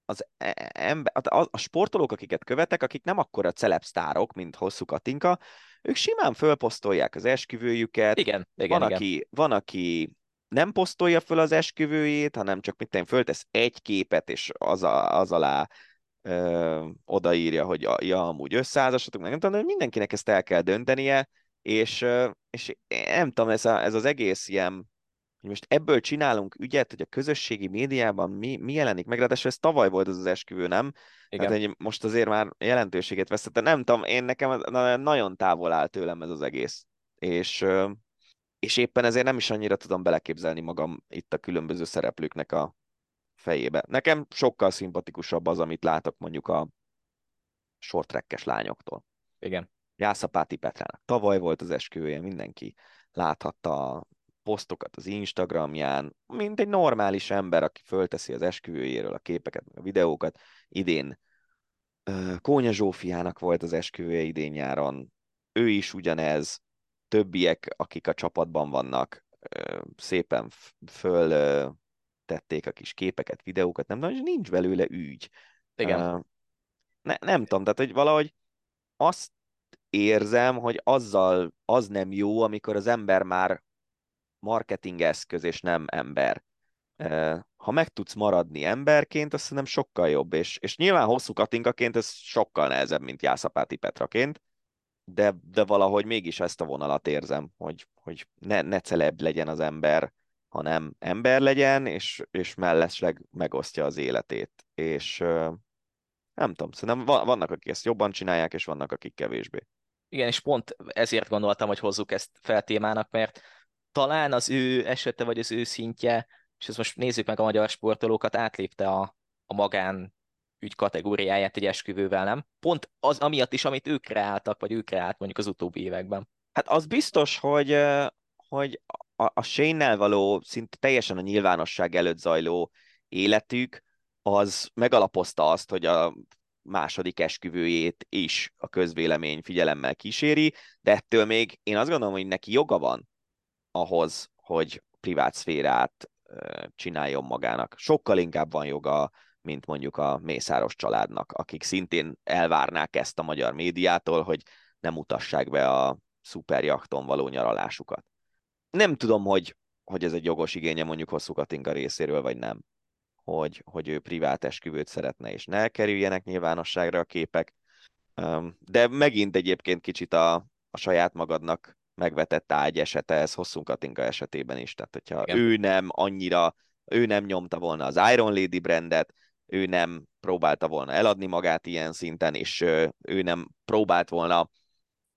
Speaker 2: az e, ember, a, a sportolók, akiket követek, akik nem akkora celebsztárok, mint Hosszú Katinka, ők simán fölposztolják az esküvőjüket.
Speaker 4: Igen, igen,
Speaker 2: van,
Speaker 4: igen.
Speaker 2: Aki, van, aki nem posztolja föl az esküvőjét, hanem csak mit föltesz egy képet, és az, a, az alá ö, odaírja, hogy ja, ja, amúgy összeházasatok, nem tudom, de mindenkinek ezt el kell döntenie, és, és nem tudom, ez, a, ez az egész ilyen, hogy most ebből csinálunk ügyet, hogy a közösségi médiában mi, mi jelenik meg, ráadásul ez tavaly volt az az esküvő, nem? Igen. Hát, hogy most azért már jelentőséget vesztette. Nem tudom, én nekem nagyon távol áll tőlem ez az egész. És és éppen ezért nem is annyira tudom beleképzelni magam itt a különböző szereplőknek a fejébe. Nekem sokkal szimpatikusabb az, amit látok mondjuk a sortrekkes lányoktól.
Speaker 4: Igen.
Speaker 2: Jászapáti Petrának. Tavaly volt az esküvője, mindenki láthatta posztokat az Instagramján, mint egy normális ember, aki fölteszi az esküvőjéről a képeket, a videókat. Idén Kónya Zsófiának volt az esküvője idén nyáron, ő is ugyanez, többiek, akik a csapatban vannak, szépen föl tették a kis képeket, videókat, nem tudom, és nincs belőle ügy.
Speaker 4: Igen.
Speaker 2: Ne, nem tudom, tehát hogy valahogy azt érzem, hogy azzal az nem jó, amikor az ember már marketing eszköz, és nem ember. Ha meg tudsz maradni emberként, azt szerintem sokkal jobb, és, és nyilván hosszú katinkaként ez sokkal nehezebb, mint Jászapáti Petraként, de, de valahogy mégis ezt a vonalat érzem, hogy, hogy ne, ne celeb legyen az ember, hanem ember legyen, és, és mellesleg megosztja az életét. És nem tudom, szerintem vannak, akik ezt jobban csinálják, és vannak, akik kevésbé.
Speaker 4: Igen, és pont ezért gondoltam, hogy hozzuk ezt fel témának, mert talán az ő esete, vagy az ő szintje, és ezt most nézzük meg a magyar sportolókat, átlépte a, a magán ügy kategóriáját egy esküvővel, nem? Pont az amiatt is, amit ők kreáltak, vagy ők kreált mondjuk az utóbbi években.
Speaker 2: Hát az biztos, hogy, hogy a, a Shane-nel való szinte teljesen a nyilvánosság előtt zajló életük, az megalapozta azt, hogy a második esküvőjét is a közvélemény figyelemmel kíséri, de ettől még én azt gondolom, hogy neki joga van ahhoz, hogy privát szférát csináljon magának. Sokkal inkább van joga mint mondjuk a Mészáros családnak, akik szintén elvárnák ezt a magyar médiától, hogy nem mutassák be a szuperjakton való nyaralásukat. Nem tudom, hogy, hogy ez egy jogos igénye mondjuk Hosszú Katinka részéről, vagy nem. Hogy, hogy ő privát esküvőt szeretne, és ne kerüljenek nyilvánosságra a képek. De megint egyébként kicsit a, a saját magadnak megvetett ágy esete, ez Hosszú Katinka esetében is. Tehát, hogyha Igen. ő nem annyira, ő nem nyomta volna az Iron Lady brandet, ő nem próbálta volna eladni magát ilyen szinten, és ő nem próbált volna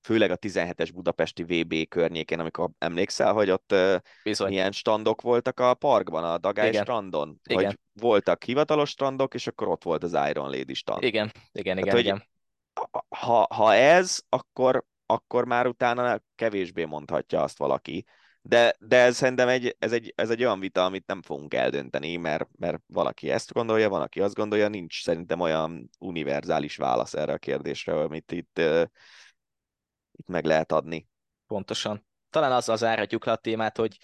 Speaker 2: főleg a 17-es budapesti VB környékén, amikor emlékszel, hogy ott Bizony. milyen standok voltak a parkban, a Dagály igen. strandon, igen. hogy voltak hivatalos strandok, és akkor ott volt az Iron Lady stand.
Speaker 4: Igen, igen, igen, Tehát, igen.
Speaker 2: Ha, ha ez, akkor, akkor már utána kevésbé mondhatja azt valaki, De, de ez szerintem egy, ez, egy, ez egy olyan vita, amit nem fogunk eldönteni, mert, mert valaki ezt gondolja, van, aki azt gondolja, nincs szerintem olyan univerzális válasz erre a kérdésre, amit itt, uh, itt meg lehet adni.
Speaker 4: Pontosan. Talán azzal zárhatjuk le a témát, hogy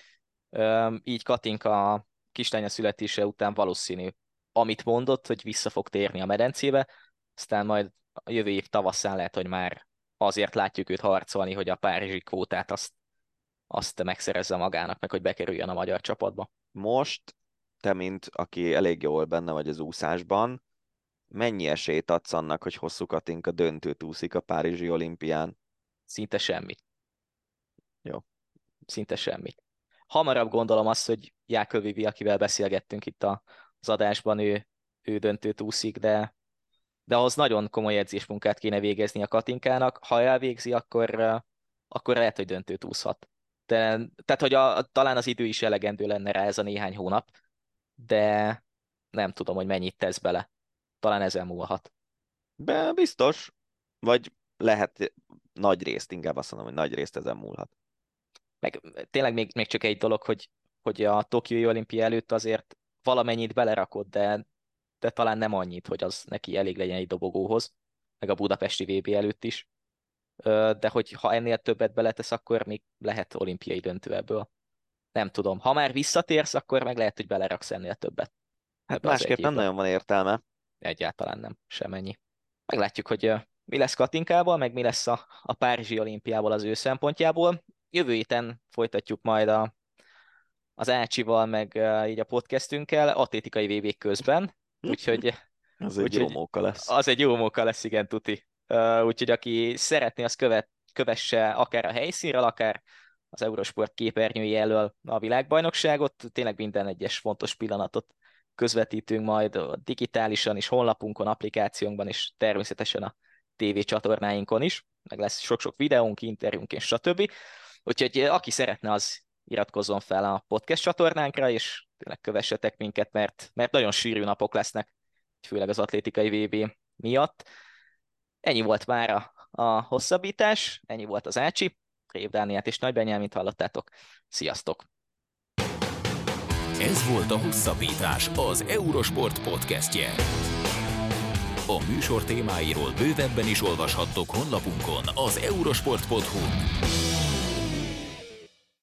Speaker 4: um, így Katinka kislánya születése után valószínű, amit mondott, hogy vissza fog térni a medencébe, aztán majd a jövő év tavasszán lehet, hogy már azért látjuk őt harcolni, hogy a párizsi kvótát azt, azt megszerezze magának, meg hogy bekerüljön a magyar csapatba.
Speaker 2: Most te, mint aki elég jól benne vagy az úszásban, mennyi esélyt adsz annak, hogy hosszú Katinka döntőt úszik a Párizsi olimpián?
Speaker 4: Szinte semmit.
Speaker 2: Jó.
Speaker 4: Szinte semmit. Hamarabb gondolom azt, hogy Vivi, akivel beszélgettünk itt az adásban, ő, ő döntőt úszik, de de ahhoz nagyon komoly edzésmunkát kéne végezni a Katinkának. Ha elvégzi, akkor, akkor lehet, hogy döntőt úszhat. De, tehát, hogy a, talán az idő is elegendő lenne rá ez a néhány hónap, de nem tudom, hogy mennyit tesz bele. Talán ezen múlhat.
Speaker 2: Be, biztos. Vagy lehet nagy részt, inkább azt mondom, hogy nagy részt ezen múlhat.
Speaker 4: Meg tényleg még, még csak egy dolog, hogy, hogy a Tokiói olimpia előtt azért valamennyit belerakott, de de talán nem annyit, hogy az neki elég legyen egy dobogóhoz, meg a budapesti VB előtt is. De hogy ha ennél többet beletesz, akkor még lehet olimpiai döntő ebből. Nem tudom. Ha már visszatérsz, akkor meg lehet, hogy beleraksz ennél többet.
Speaker 2: Hát másképp nem nagyon van értelme.
Speaker 4: Egyáltalán nem, semennyi. Meglátjuk, hogy mi lesz Katinkával, meg mi lesz a, a Párizsi olimpiával az ő szempontjából. Jövő héten folytatjuk majd a, az Ácsival, meg így a podcastünkkel, atlétikai vb közben, Úgyhogy...
Speaker 2: az egy jó móka lesz.
Speaker 4: Az egy jó móka lesz, igen, tuti. Uh, úgyhogy aki szeretné, az követ, kövesse akár a helyszínről, akár az Eurosport képernyői elől a világbajnokságot. Tényleg minden egyes fontos pillanatot közvetítünk majd digitálisan is, honlapunkon, applikációnkban, és természetesen a TV csatornáinkon is. Meg lesz sok-sok videónk, interjúnk és stb. Úgyhogy aki szeretne, az iratkozzon fel a podcast csatornánkra, és tényleg kövessetek minket, mert, mert nagyon sűrű napok lesznek, főleg az atlétikai VB miatt. Ennyi volt már a, a hosszabbítás, ennyi volt az Ácsi, Rév Dániát és Nagy Benyelmint hallottátok. Sziasztok!
Speaker 1: Ez volt a Hosszabbítás, az Eurosport podcastje. A műsor témáiról bővebben is olvashattok honlapunkon az eurosport.hu.